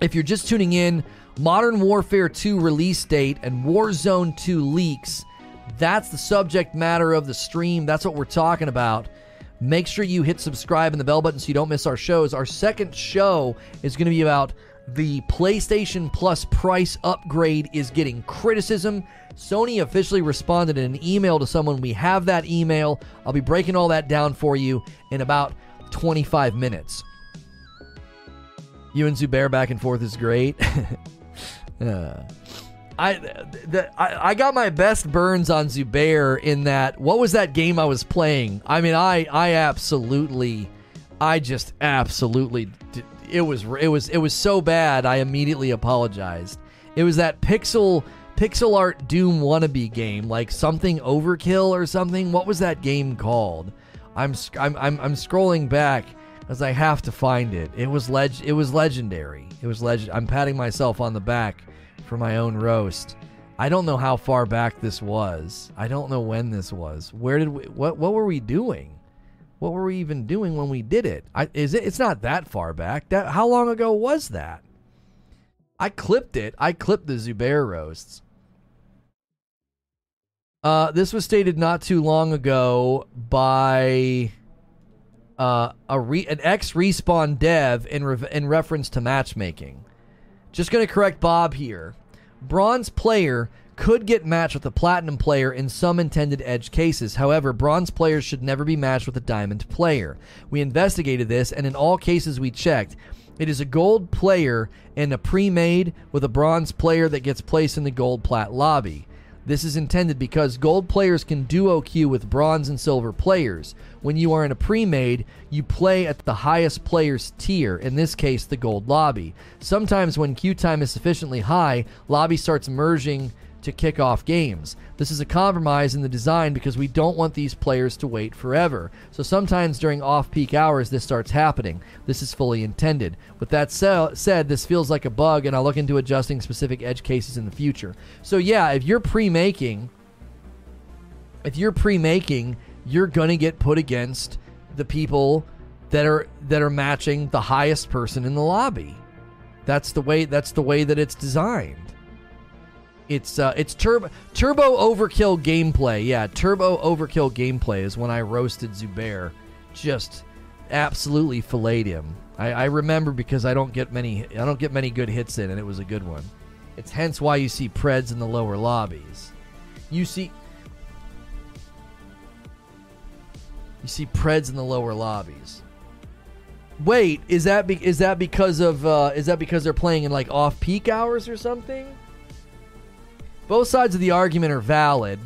[SPEAKER 1] If you're just tuning in, Modern Warfare 2 release date and Warzone 2 leaks. That's the subject matter of the stream. That's what we're talking about. Make sure you hit subscribe and the bell button so you don't miss our shows. Our second show is going to be about the PlayStation Plus price upgrade is getting criticism. Sony officially responded in an email to someone. We have that email. I'll be breaking all that down for you in about 25 minutes. You and Zubair back and forth is great. <laughs> uh, I, the, I I got my best burns on Zubair in that. What was that game I was playing? I mean, I I absolutely, I just absolutely. It was it was it was so bad. I immediately apologized. It was that pixel pixel art Doom wannabe game, like something Overkill or something. What was that game called? I'm I'm I'm, I'm scrolling back as I have to find it. It was leg it was legendary. It was legend. I'm patting myself on the back for my own roast. I don't know how far back this was. I don't know when this was. Where did we what what were we doing? What were we even doing when we did it? I, is it? It's not that far back. That how long ago was that? I clipped it. I clipped the Zubair roasts. Uh, this was stated not too long ago by uh, a re- an ex respawn dev in re- in reference to matchmaking. Just gonna correct Bob here. Bronze player could get matched with a platinum player in some intended edge cases. However, bronze players should never be matched with a diamond player. We investigated this, and in all cases we checked, it is a gold player and a pre made with a bronze player that gets placed in the gold plat lobby. This is intended because gold players can duo queue with bronze and silver players. When you are in a pre made, you play at the highest player's tier, in this case, the gold lobby. Sometimes, when queue time is sufficiently high, lobby starts merging to kick off games. This is a compromise in the design because we don't want these players to wait forever. So sometimes during off peak hours, this starts happening. This is fully intended. With that said, this feels like a bug, and I'll look into adjusting specific edge cases in the future. So, yeah, if you're pre making, if you're pre making, you're going to get put against the people that are that are matching the highest person in the lobby. That's the way that's the way that it's designed. It's uh, it's turbo turbo overkill gameplay. Yeah, turbo overkill gameplay is when I roasted Zubair. Just absolutely filleted him. I, I remember because I don't get many I don't get many good hits in, and it was a good one. It's hence why you see Preds in the lower lobbies. You see You see Preds in the lower lobbies. Wait, is that be- is that because of uh, is that because they're playing in like off peak hours or something? Both sides of the argument are valid.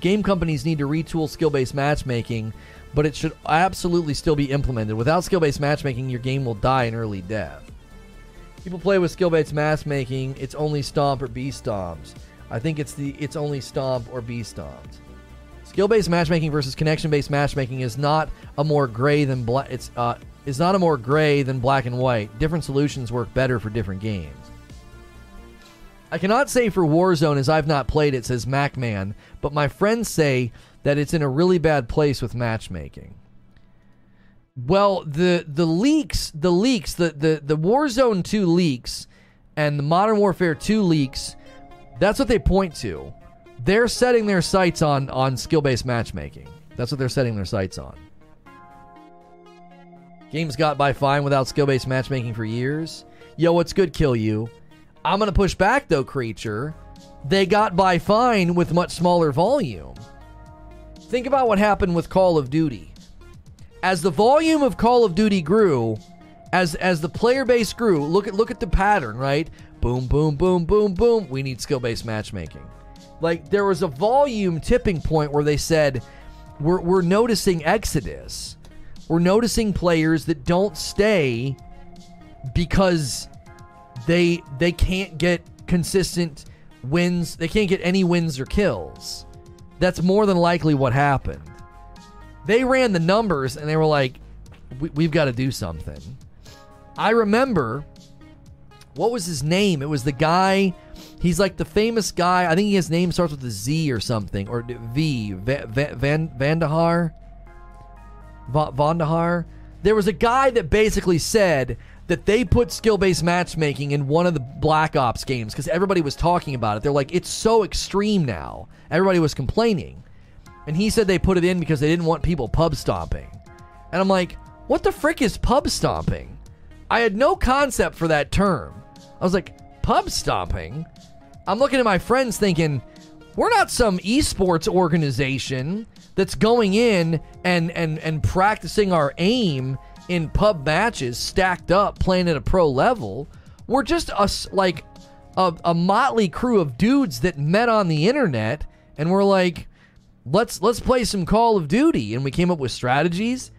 [SPEAKER 1] Game companies need to retool skill based matchmaking, but it should absolutely still be implemented. Without skill based matchmaking, your game will die in early death. People play with skill based matchmaking. It's only stomp or B stomps. I think it's the it's only stomp or B stomps. Skill based matchmaking versus connection based matchmaking is not a more gray than black. It's uh, is not a more gray than black and white. Different solutions work better for different games. I cannot say for Warzone as I've not played it, says MacMan, but my friends say that it's in a really bad place with matchmaking. Well, the the leaks, the leaks, the the the Warzone 2 leaks and the Modern Warfare 2 leaks, that's what they point to. They're setting their sights on on skill-based matchmaking. That's what they're setting their sights on. Games got by fine without skill-based matchmaking for years. Yo, what's good kill you? I'm going to push back though, creature. They got by fine with much smaller volume. Think about what happened with Call of Duty. As the volume of Call of Duty grew, as as the player base grew, look at look at the pattern, right? Boom, boom, boom, boom, boom. We need skill-based matchmaking. Like there was a volume tipping point where they said, "We're we're noticing exodus. We're noticing players that don't stay because they they can't get consistent wins. They can't get any wins or kills. That's more than likely what happened. They ran the numbers and they were like, we, "We've got to do something." I remember what was his name? It was the guy. He's like the famous guy. I think his name starts with a Z or something, or V. Va- Va- Van Vonderhaar. Va- Vonderhaar. There was a guy that basically said that they put skill-based matchmaking in one of the Black Ops games because everybody was talking about it. They're like, it's so extreme now. Everybody was complaining, and he said they put it in because they didn't want people pub stomping. And I'm like, what the frick is pub stomping? I had no concept for that term. I was like, pub stomping? I'm looking at my friends thinking, we're not some esports organization that's going in and, and, and practicing our aim in pub matches stacked up playing at a pro level. We're just us like a, a motley crew of dudes that met on the internet and we're like, let's let's play some Call of Duty. And we came up with strategies.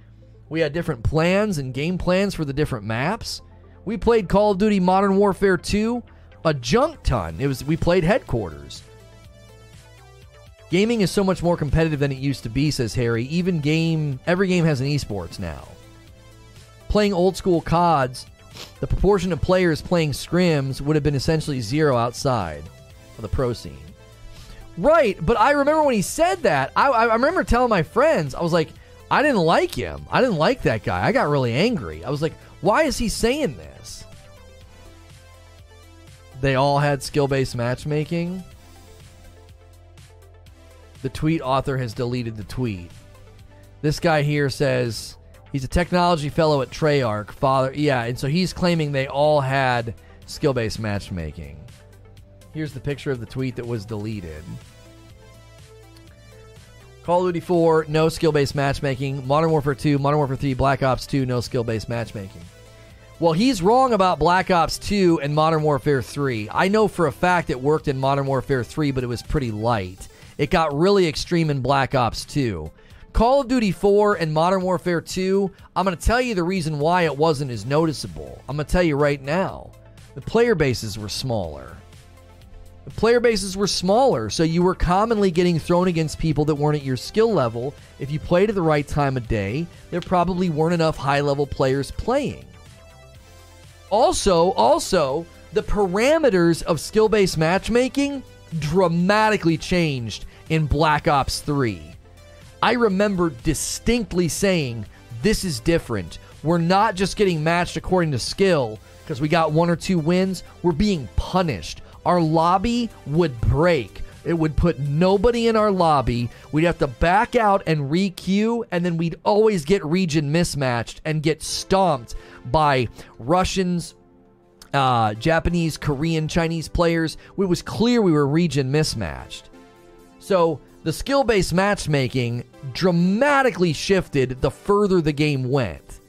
[SPEAKER 1] We had different plans and game plans for the different maps. We played Call of Duty Modern Warfare 2 a junk ton. It was we played headquarters. Gaming is so much more competitive than it used to be, says Harry. Even game every game has an esports now. Playing old school CODs, the proportion of players playing scrims would have been essentially zero outside of the pro scene. Right, but I remember when he said that, I, I remember telling my friends, I was like, I didn't like him. I didn't like that guy. I got really angry. I was like, why is he saying this? They all had skill based matchmaking. The tweet author has deleted the tweet. This guy here says he's a technology fellow at Treyarch. Father, yeah, and so he's claiming they all had skill based matchmaking. Here's the picture of the tweet that was deleted. Call of Duty 4, no skill based matchmaking. Modern Warfare 2, Modern Warfare 3, Black Ops 2, no skill based matchmaking. Well, he's wrong about Black Ops 2 and Modern Warfare 3. I know for a fact it worked in Modern Warfare 3, but it was pretty light. It got really extreme in Black Ops 2. Call of Duty 4 and Modern Warfare 2, I'm going to tell you the reason why it wasn't as noticeable. I'm going to tell you right now. The player bases were smaller. The player bases were smaller, so you were commonly getting thrown against people that weren't at your skill level. If you played at the right time of day, there probably weren't enough high level players playing. Also, also, the parameters of skill based matchmaking dramatically changed in Black Ops 3. I remember distinctly saying, This is different. We're not just getting matched according to skill because we got one or two wins, we're being punished. Our lobby would break. It would put nobody in our lobby. We'd have to back out and re-queue, and then we'd always get region mismatched and get stomped by Russians, uh, Japanese, Korean, Chinese players. It was clear we were region mismatched. So the skill based matchmaking dramatically shifted the further the game went.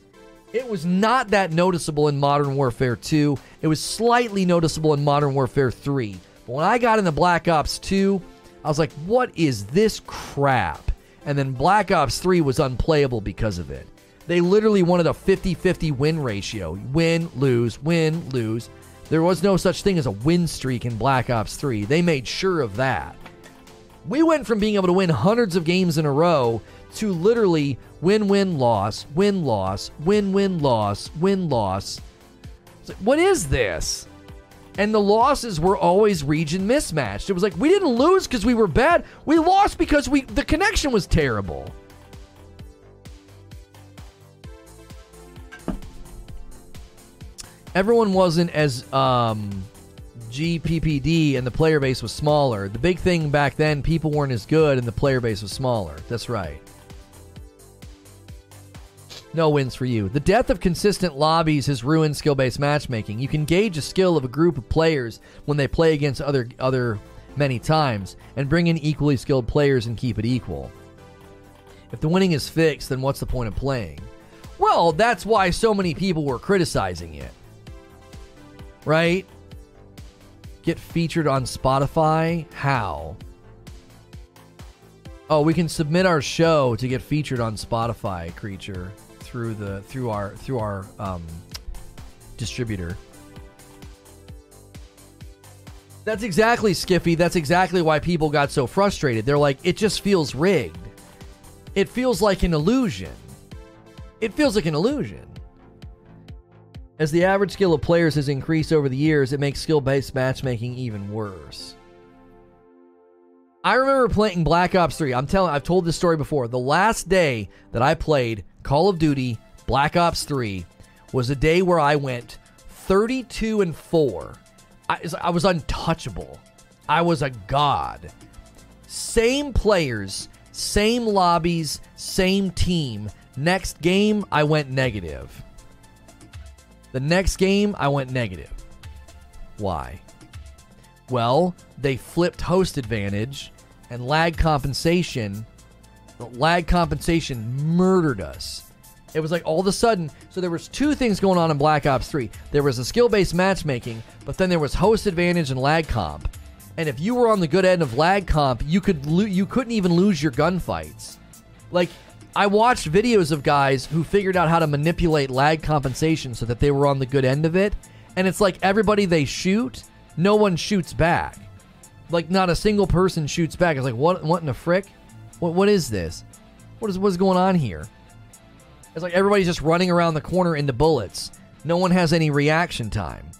[SPEAKER 1] It was not that noticeable in Modern Warfare 2. It was slightly noticeable in Modern Warfare 3. But when I got into Black Ops 2, I was like, what is this crap? And then Black Ops 3 was unplayable because of it. They literally wanted a 50 50 win ratio win, lose, win, lose. There was no such thing as a win streak in Black Ops 3. They made sure of that. We went from being able to win hundreds of games in a row to literally win, win, loss, win, loss, win, win, loss, win, loss. Like, what is this? And the losses were always region mismatched. It was like we didn't lose because we were bad. We lost because we the connection was terrible. everyone wasn't as um, GPPD and the player base was smaller. The big thing back then, people weren't as good and the player base was smaller. That's right. No wins for you. The death of consistent lobbies has ruined skill-based matchmaking. You can gauge the skill of a group of players when they play against other other many times and bring in equally skilled players and keep it equal. If the winning is fixed, then what's the point of playing? Well, that's why so many people were criticizing it right? Get featured on Spotify? How? Oh, we can submit our show to get featured on Spotify, creature, through the through our through our um, distributor. That's exactly Skiffy. That's exactly why people got so frustrated. They're like, it just feels rigged. It feels like an illusion. It feels like an illusion. As the average skill of players has increased over the years, it makes skill based matchmaking even worse. I remember playing Black Ops 3. I'm telling I've told this story before. The last day that I played Call of Duty Black Ops 3 was a day where I went 32 and 4. I, I was untouchable. I was a god. Same players, same lobbies, same team. Next game, I went negative. The next game, I went negative. Why? Well, they flipped host advantage and lag compensation. Lag compensation murdered us. It was like all of a sudden, so there was two things going on in Black Ops 3. There was a skill-based matchmaking, but then there was host advantage and lag comp. And if you were on the good end of lag comp, you could lo- you couldn't even lose your gunfights. Like I watched videos of guys who figured out how to manipulate lag compensation so that they were on the good end of it. And it's like everybody they shoot, no one shoots back. Like not a single person shoots back. It's like what what in the frick? What what is this? What is what's going on here? It's like everybody's just running around the corner into bullets. No one has any reaction time.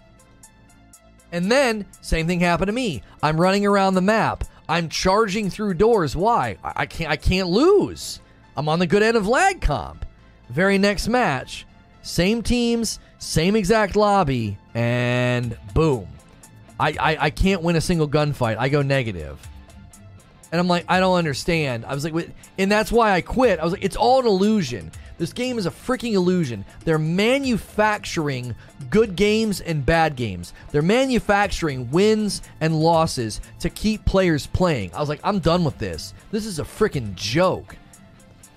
[SPEAKER 1] And then, same thing happened to me. I'm running around the map. I'm charging through doors. Why? I, I can't I can't lose. I'm on the good end of lag comp. Very next match, same teams, same exact lobby, and boom. I, I, I can't win a single gunfight. I go negative. And I'm like, I don't understand. I was like, and that's why I quit. I was like, it's all an illusion. This game is a freaking illusion. They're manufacturing good games and bad games. They're manufacturing wins and losses to keep players playing. I was like, I'm done with this. This is a freaking joke.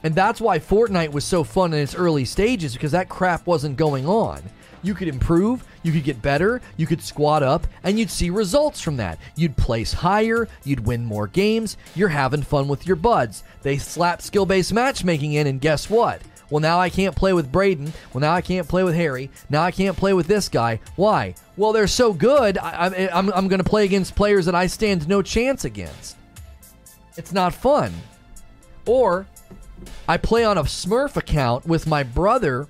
[SPEAKER 1] And that's why Fortnite was so fun in its early stages because that crap wasn't going on. You could improve, you could get better, you could squat up, and you'd see results from that. You'd place higher, you'd win more games, you're having fun with your buds. They slap skill based matchmaking in, and guess what? Well, now I can't play with Braden. Well, now I can't play with Harry. Now I can't play with this guy. Why? Well, they're so good, I, I, I'm, I'm going to play against players that I stand no chance against. It's not fun. Or I play on a Smurf account with my brother,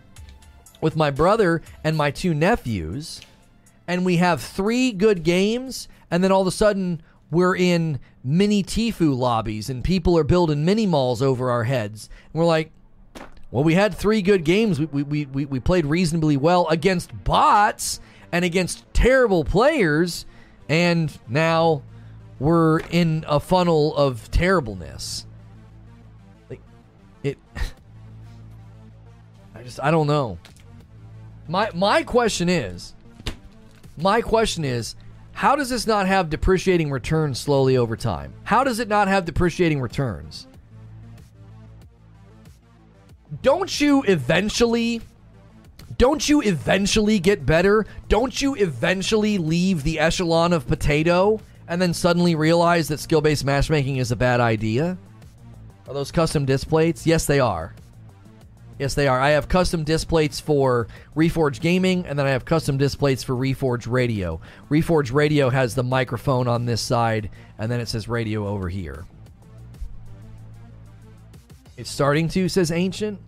[SPEAKER 1] with my brother and my two nephews, and we have three good games, and then all of a sudden we're in mini Tfue lobbies and people are building mini malls over our heads. And we're like, well, we had three good games. We, we, we, we played reasonably well against bots and against terrible players, and now we're in a funnel of terribleness. I just I don't know. My my question is my question is how does this not have depreciating returns slowly over time? How does it not have depreciating returns? Don't you eventually don't you eventually get better? Don't you eventually leave the echelon of potato and then suddenly realize that skill based matchmaking is a bad idea? Are those custom disc plates? Yes, they are. Yes, they are. I have custom disc plates for Reforge Gaming, and then I have custom disc plates for Reforge Radio. Reforge Radio has the microphone on this side, and then it says radio over here. It's starting to, says Ancient.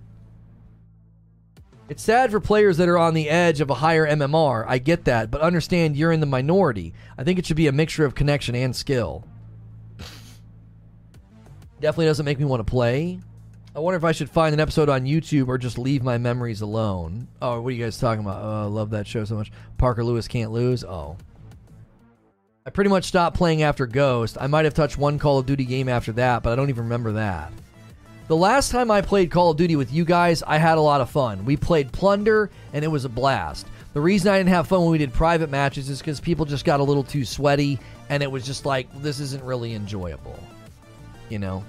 [SPEAKER 1] It's sad for players that are on the edge of a higher MMR. I get that, but understand you're in the minority. I think it should be a mixture of connection and skill. <laughs> Definitely doesn't make me want to play. I wonder if I should find an episode on YouTube or just leave my memories alone. Oh, what are you guys talking about? Oh, I love that show so much. Parker Lewis can't lose. Oh. I pretty much stopped playing after Ghost. I might have touched one Call of Duty game after that, but I don't even remember that. The last time I played Call of Duty with you guys, I had a lot of fun. We played Plunder, and it was a blast. The reason I didn't have fun when we did private matches is because people just got a little too sweaty, and it was just like, this isn't really enjoyable. You know?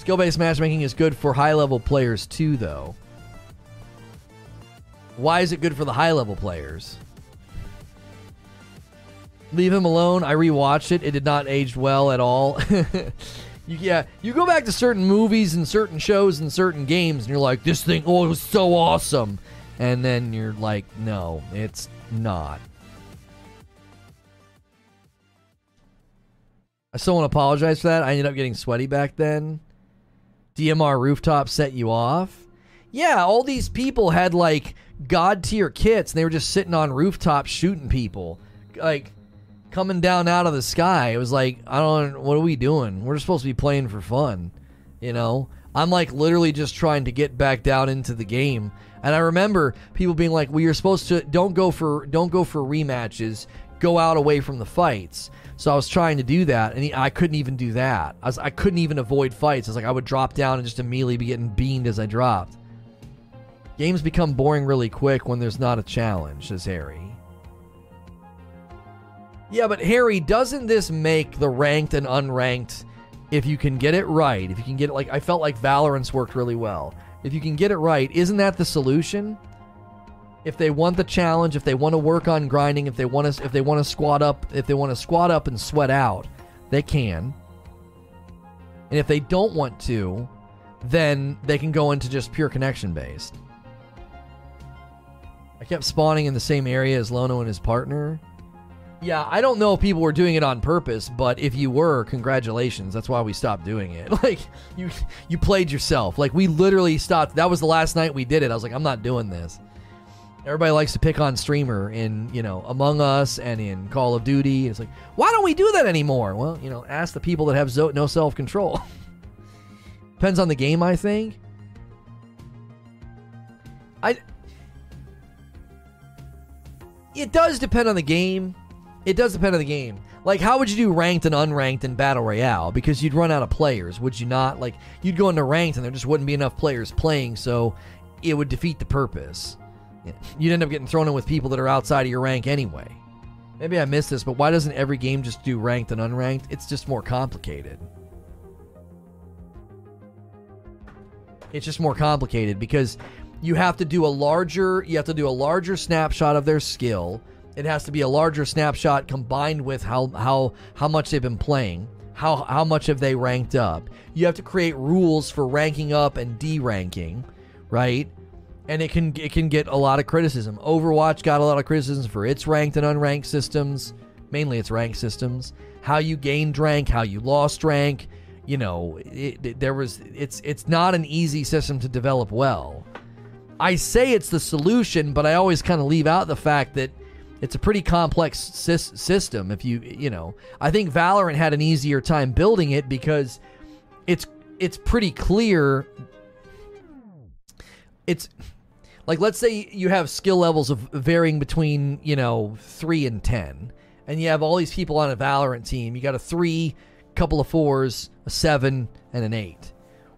[SPEAKER 1] Skill based matchmaking is good for high level players too, though. Why is it good for the high level players? Leave him alone. I rewatched it. It did not age well at all. <laughs> You, yeah, you go back to certain movies and certain shows and certain games, and you're like, this thing, oh, it was so awesome. And then you're like, no, it's not. I still want to apologize for that. I ended up getting sweaty back then. DMR rooftop set you off. Yeah, all these people had like god tier kits, and they were just sitting on rooftops shooting people. Like, coming down out of the sky. It was like, I don't what are we doing? We're supposed to be playing for fun, you know? I'm like literally just trying to get back down into the game. And I remember people being like, "Well, you're supposed to don't go for don't go for rematches. Go out away from the fights." So I was trying to do that, and he, I couldn't even do that. I, was, I couldn't even avoid fights. I was like, I would drop down and just immediately be getting beamed as I dropped. Games become boring really quick when there's not a challenge, says Harry. Yeah, but Harry, doesn't this make the ranked and unranked, if you can get it right, if you can get it like I felt like Valorant's worked really well. If you can get it right, isn't that the solution? If they want the challenge, if they want to work on grinding, if they want to if they want to squat up, if they want to squat up and sweat out, they can. And if they don't want to, then they can go into just pure connection based. I kept spawning in the same area as Lono and his partner. Yeah, I don't know if people were doing it on purpose, but if you were, congratulations. That's why we stopped doing it. <laughs> Like you you played yourself. Like we literally stopped. That was the last night we did it. I was like, I'm not doing this. Everybody likes to pick on streamer in, you know, Among Us and in Call of Duty. It's like, why don't we do that anymore? Well, you know, ask the people that have zo- no self-control. <laughs> Depends on the game, I think. I It does depend on the game it does depend on the game. Like, how would you do ranked and unranked in Battle Royale? Because you'd run out of players, would you not? Like, you'd go into ranked and there just wouldn't be enough players playing, so it would defeat the purpose. You'd end up getting thrown in with people that are outside of your rank anyway. Maybe I missed this, but why doesn't every game just do ranked and unranked? It's just more complicated. It's just more complicated because you have to do a larger you have to do a larger snapshot of their skill it has to be a larger snapshot combined with how how how much they've been playing. How how much have they ranked up? You have to create rules for ranking up and de-ranking, right? And it can it can get a lot of criticism. Overwatch got a lot of criticism for its ranked and unranked systems, mainly its ranked systems. How you gained rank, how you lost rank, you know, it, it, there was it's it's not an easy system to develop well. I say it's the solution, but I always kind of leave out the fact that it's a pretty complex sy- system if you you know i think valorant had an easier time building it because it's it's pretty clear it's like let's say you have skill levels of varying between you know 3 and 10 and you have all these people on a Valorant team. You got a three, couple of fours, a seven, and an eight.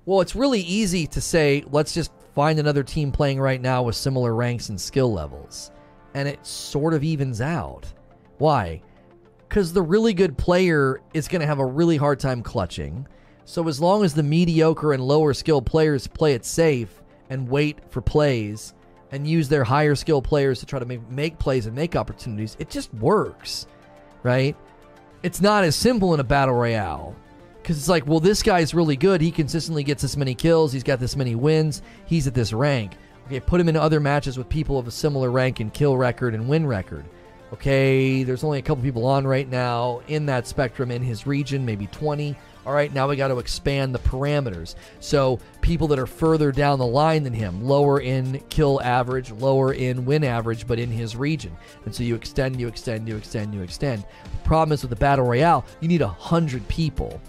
[SPEAKER 1] Well, it's really easy to say, let's just find another team playing right now with similar ranks and skill levels. And it sort of evens out. Why? Because the really good player is going to have a really hard time clutching. So as long as the mediocre and lower skill players play it safe and wait for plays and use their higher skill players to try to make, make plays and make opportunities, it just works, right? It's not as simple in a battle royale because it's like, well, this guy's really good. He consistently gets this many kills. He's got this many wins. He's at this rank. Okay, put him in other matches with people of a similar rank and kill record and win record. Okay, there's only a couple people on right now in that spectrum in his region, maybe 20. All right, now we got to expand the parameters. So people that are further down the line than him, lower in kill average, lower in win average, but in his region. And so you extend, you extend, you extend, you extend. The problem is with the battle royale, you need a hundred people.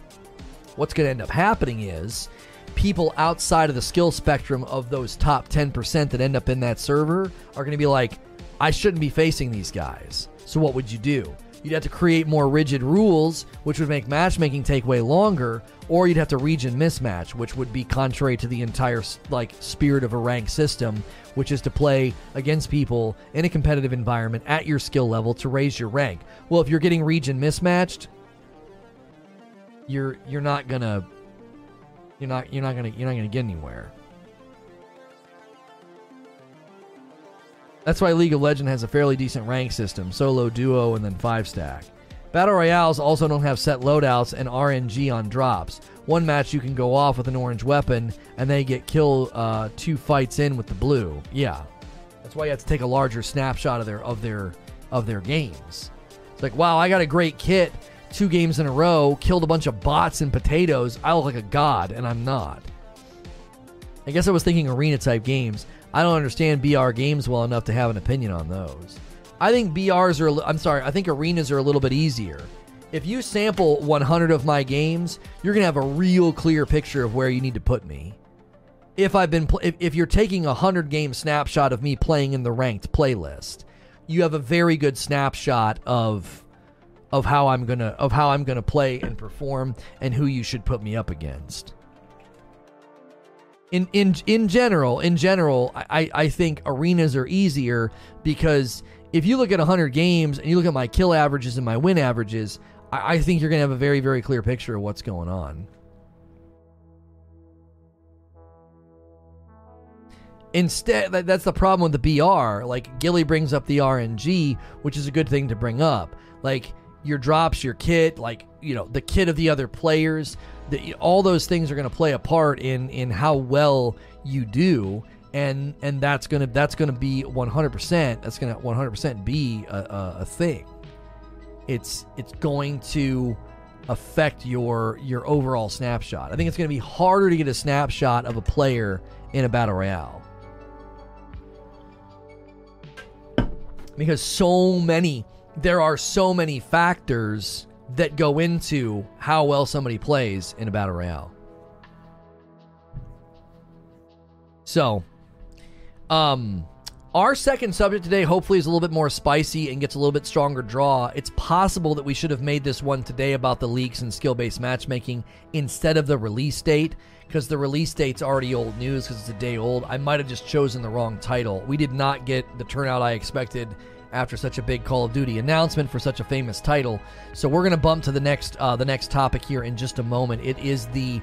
[SPEAKER 1] What's going to end up happening is people outside of the skill spectrum of those top 10% that end up in that server are going to be like, I shouldn't be facing these guys. So what would you do? You'd have to create more rigid rules, which would make matchmaking take way longer, or you'd have to region mismatch, which would be contrary to the entire like spirit of a rank system, which is to play against people in a competitive environment at your skill level to raise your rank. Well, if you're getting region mismatched, you're you're not gonna you're not you're not gonna you're not gonna get anywhere. That's why League of Legends has a fairly decent rank system solo, duo, and then five stack. Battle Royales also don't have set loadouts and RNG on drops. One match you can go off with an orange weapon and then get killed uh, two fights in with the blue. Yeah. That's why you have to take a larger snapshot of their of their of their games. It's like, wow, I got a great kit, two games in a row, killed a bunch of bots and potatoes. I look like a god, and I'm not. I guess I was thinking arena type games. I don't understand BR games well enough to have an opinion on those. I think BRs are, I'm sorry, I think arenas are a little bit easier. If you sample 100 of my games, you're going to have a real clear picture of where you need to put me. If I've been, pl- if, if you're taking a 100 game snapshot of me playing in the ranked playlist, you have a very good snapshot of of how I'm gonna of how I'm gonna play and perform and who you should put me up against in in in general, in general, I I think arenas are easier because if you look at 100 games and you look at my kill averages and my win averages, I, I think you're gonna have a very very clear picture of what's going on. Instead, that's the problem with the BR. Like Gilly brings up the RNG, which is a good thing to bring up. Like your drops, your kit, like you know the kit of the other players the, all those things are going to play a part in in how well you do and and that's gonna that's gonna be 100% that's gonna 100% be a, a, a thing. It's it's going to affect your your overall snapshot. I think it's going to be harder to get a snapshot of a player in a battle royale. Because so many there are so many factors that go into how well somebody plays in a battle royale. So, um, our second subject today hopefully is a little bit more spicy and gets a little bit stronger draw. It's possible that we should have made this one today about the leaks and skill based matchmaking instead of the release date because the release date's already old news because it's a day old. I might have just chosen the wrong title. We did not get the turnout I expected after such a big Call of Duty announcement for such a famous title. So we're going to bump to the next uh, the next topic here in just a moment. It is the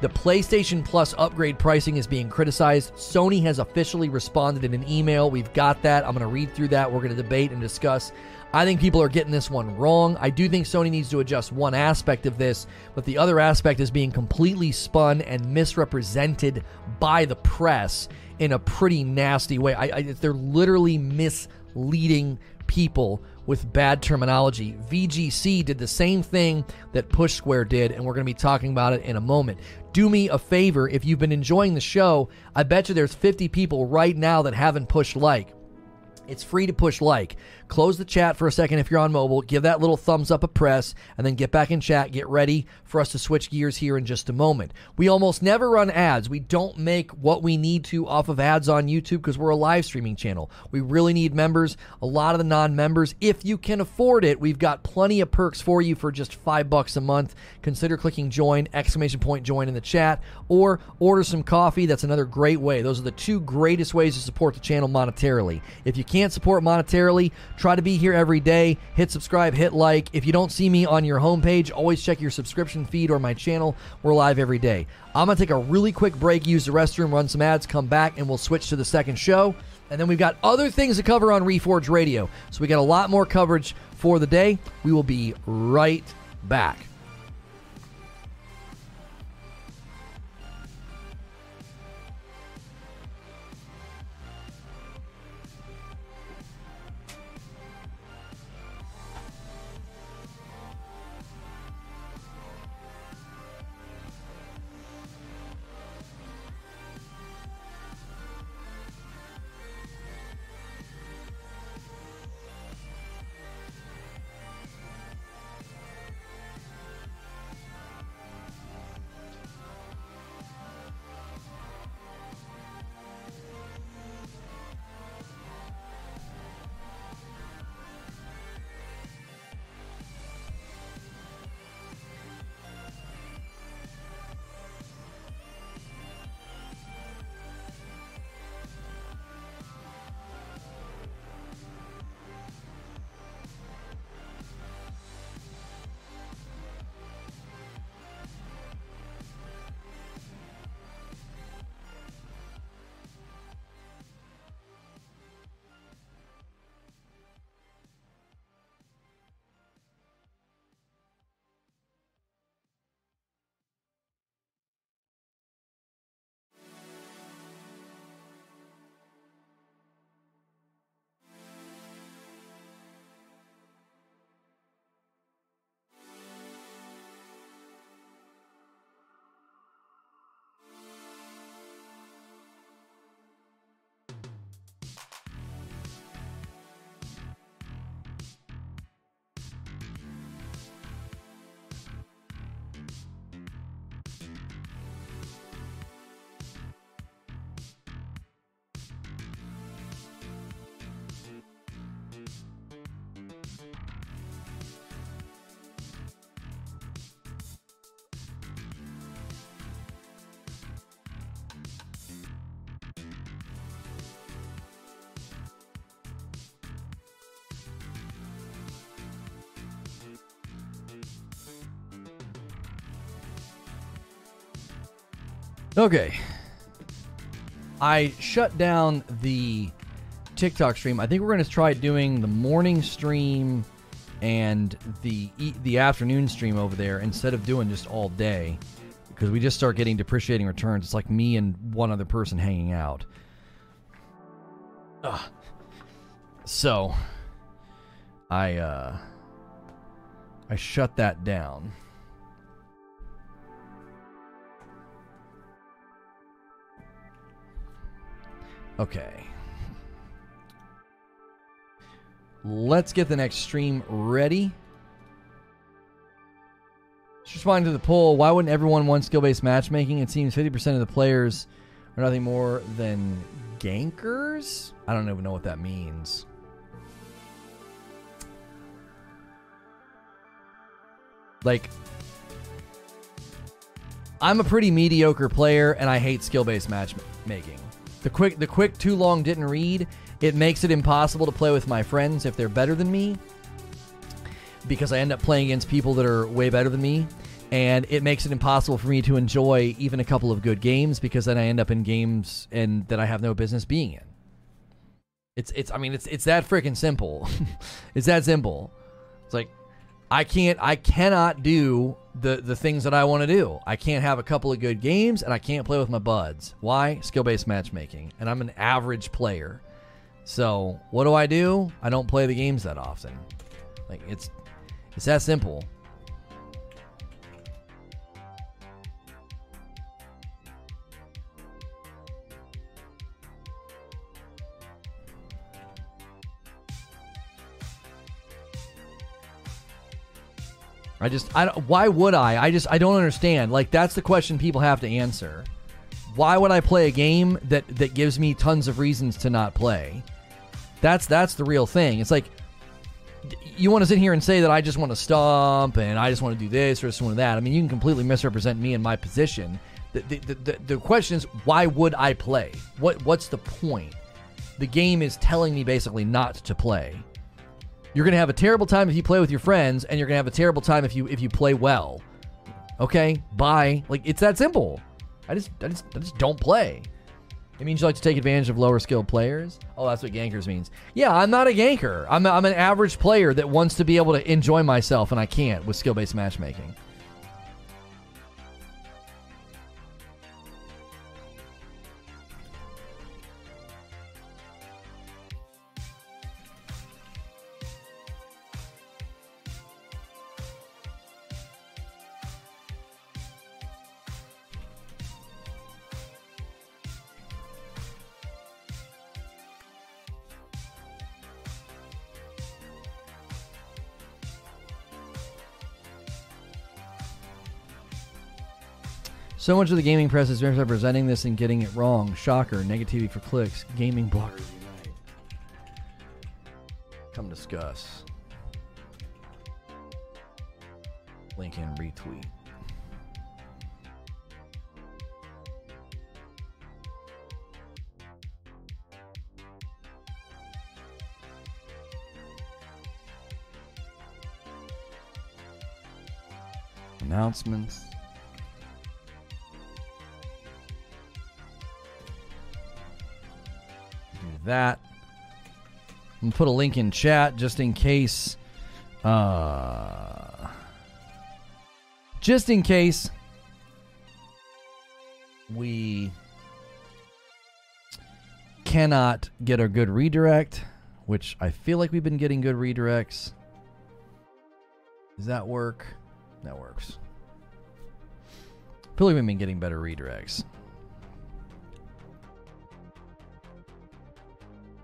[SPEAKER 1] the PlayStation Plus upgrade pricing is being criticized. Sony has officially responded in an email. We've got that. I'm going to read through that. We're going to debate and discuss. I think people are getting this one wrong. I do think Sony needs to adjust one aspect of this, but the other aspect is being completely spun and misrepresented by the press in a pretty nasty way. I, I, they're literally mis leading people with bad terminology. VGC did the same thing that Push Square did, and we're going to be talking about it in a moment. Do me a favor if you've been enjoying the show. I bet you there's 50 people right now that haven't pushed like. It's free to push like. Close the chat for a second if you're on mobile. Give that little thumbs up a press, and then get back in chat. Get ready for us to switch gears here in just a moment. We almost never run ads. We don't make what we need to off of ads on YouTube because we're a live streaming channel. We really need members. A lot of the non members, if you can afford it, we've got plenty of perks for you for just five bucks a month. Consider clicking join, exclamation point join in the chat, or order some coffee. That's another great way. Those are the two greatest ways to support the channel monetarily. If you can't support monetarily, try to be here every day. Hit subscribe, hit like. If you don't see me on your homepage, always check your subscription feed or my channel. We're live every day. I'm going to take a really quick break, use the restroom, run some ads, come back, and we'll switch to the second show. And then we've got other things to cover on Reforge Radio. So we got a lot more coverage for the day. We will be right back. Okay. I shut down the TikTok stream. I think we're going to try doing the morning stream and the the afternoon stream over there instead of doing just all day because we just start getting depreciating returns. It's like me and one other person hanging out. Ugh. So I uh I shut that down. Okay. Let's get the next stream ready. Just responding to the poll, why wouldn't everyone want skill based matchmaking? It seems 50% of the players are nothing more than gankers? I don't even know what that means. Like, I'm a pretty mediocre player and I hate skill based matchmaking. The quick the quick too long didn't read. It makes it impossible to play with my friends if they're better than me. Because I end up playing against people that are way better than me. And it makes it impossible for me to enjoy even a couple of good games because then I end up in games and that I have no business being in. It's it's I mean it's it's that freaking simple. <laughs> it's that simple. It's like I can't I cannot do the the things that I want to do. I can't have a couple of good games and I can't play with my buds. Why? Skill-based matchmaking. And I'm an average player. So, what do I do? I don't play the games that often. Like it's it's that simple. I just I why would I? I just I don't understand. Like that's the question people have to answer. Why would I play a game that that gives me tons of reasons to not play? That's that's the real thing. It's like you want to sit here and say that I just want to stomp and I just want to do this or just want to that. I mean, you can completely misrepresent me and my position. The, the, the, the question is, why would I play? What What's the point? The game is telling me basically not to play. You're to have a terrible time if you play with your friends, and you're to have a terrible time if you if you play well. Okay, bye. Like it's that simple. I just I just I just don't play. It means you like to take advantage of lower skilled players. Oh, that's what gankers means. Yeah, I'm not a ganker. I'm, I'm an average player that wants to be able to enjoy myself, and I can't with skill based matchmaking. So much of the gaming press is misrepresenting this and getting it wrong. Shocker. Negativity for clicks. Gaming bloggers unite. Come discuss. Link in retweet. Announcements. That. I'm put a link in chat just in case. Uh, just in case we cannot get a good redirect, which I feel like we've been getting good redirects. Does that work? That works. I feel like we've been getting better redirects.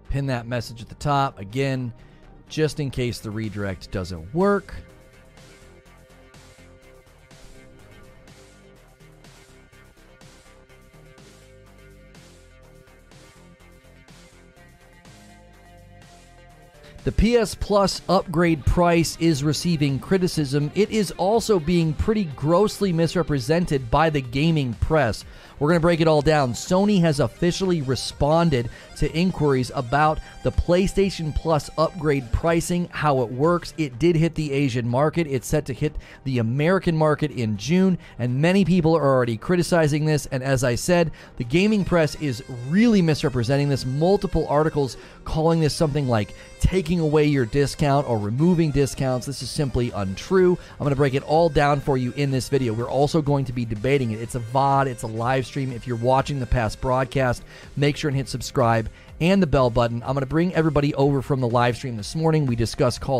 [SPEAKER 1] Pin that message at the top again just in case the redirect doesn't work The PS Plus upgrade price is receiving criticism. It is also being pretty grossly misrepresented by the gaming press. We're going to break it all down. Sony has officially responded to inquiries about the PlayStation Plus upgrade pricing, how it works. It did hit the Asian market. It's set to hit the American market in June, and many people are already criticizing this. And as I said, the gaming press is really misrepresenting this. Multiple articles calling this something like taking away your discount or removing discounts. This is simply untrue. I'm going to break it all down for you in this video. We're also going to be debating it. It's a VOD, it's a live stream. If you're watching the past broadcast, make sure and hit subscribe and the bell button. I'm going to bring everybody over from the live stream this morning. We discussed Call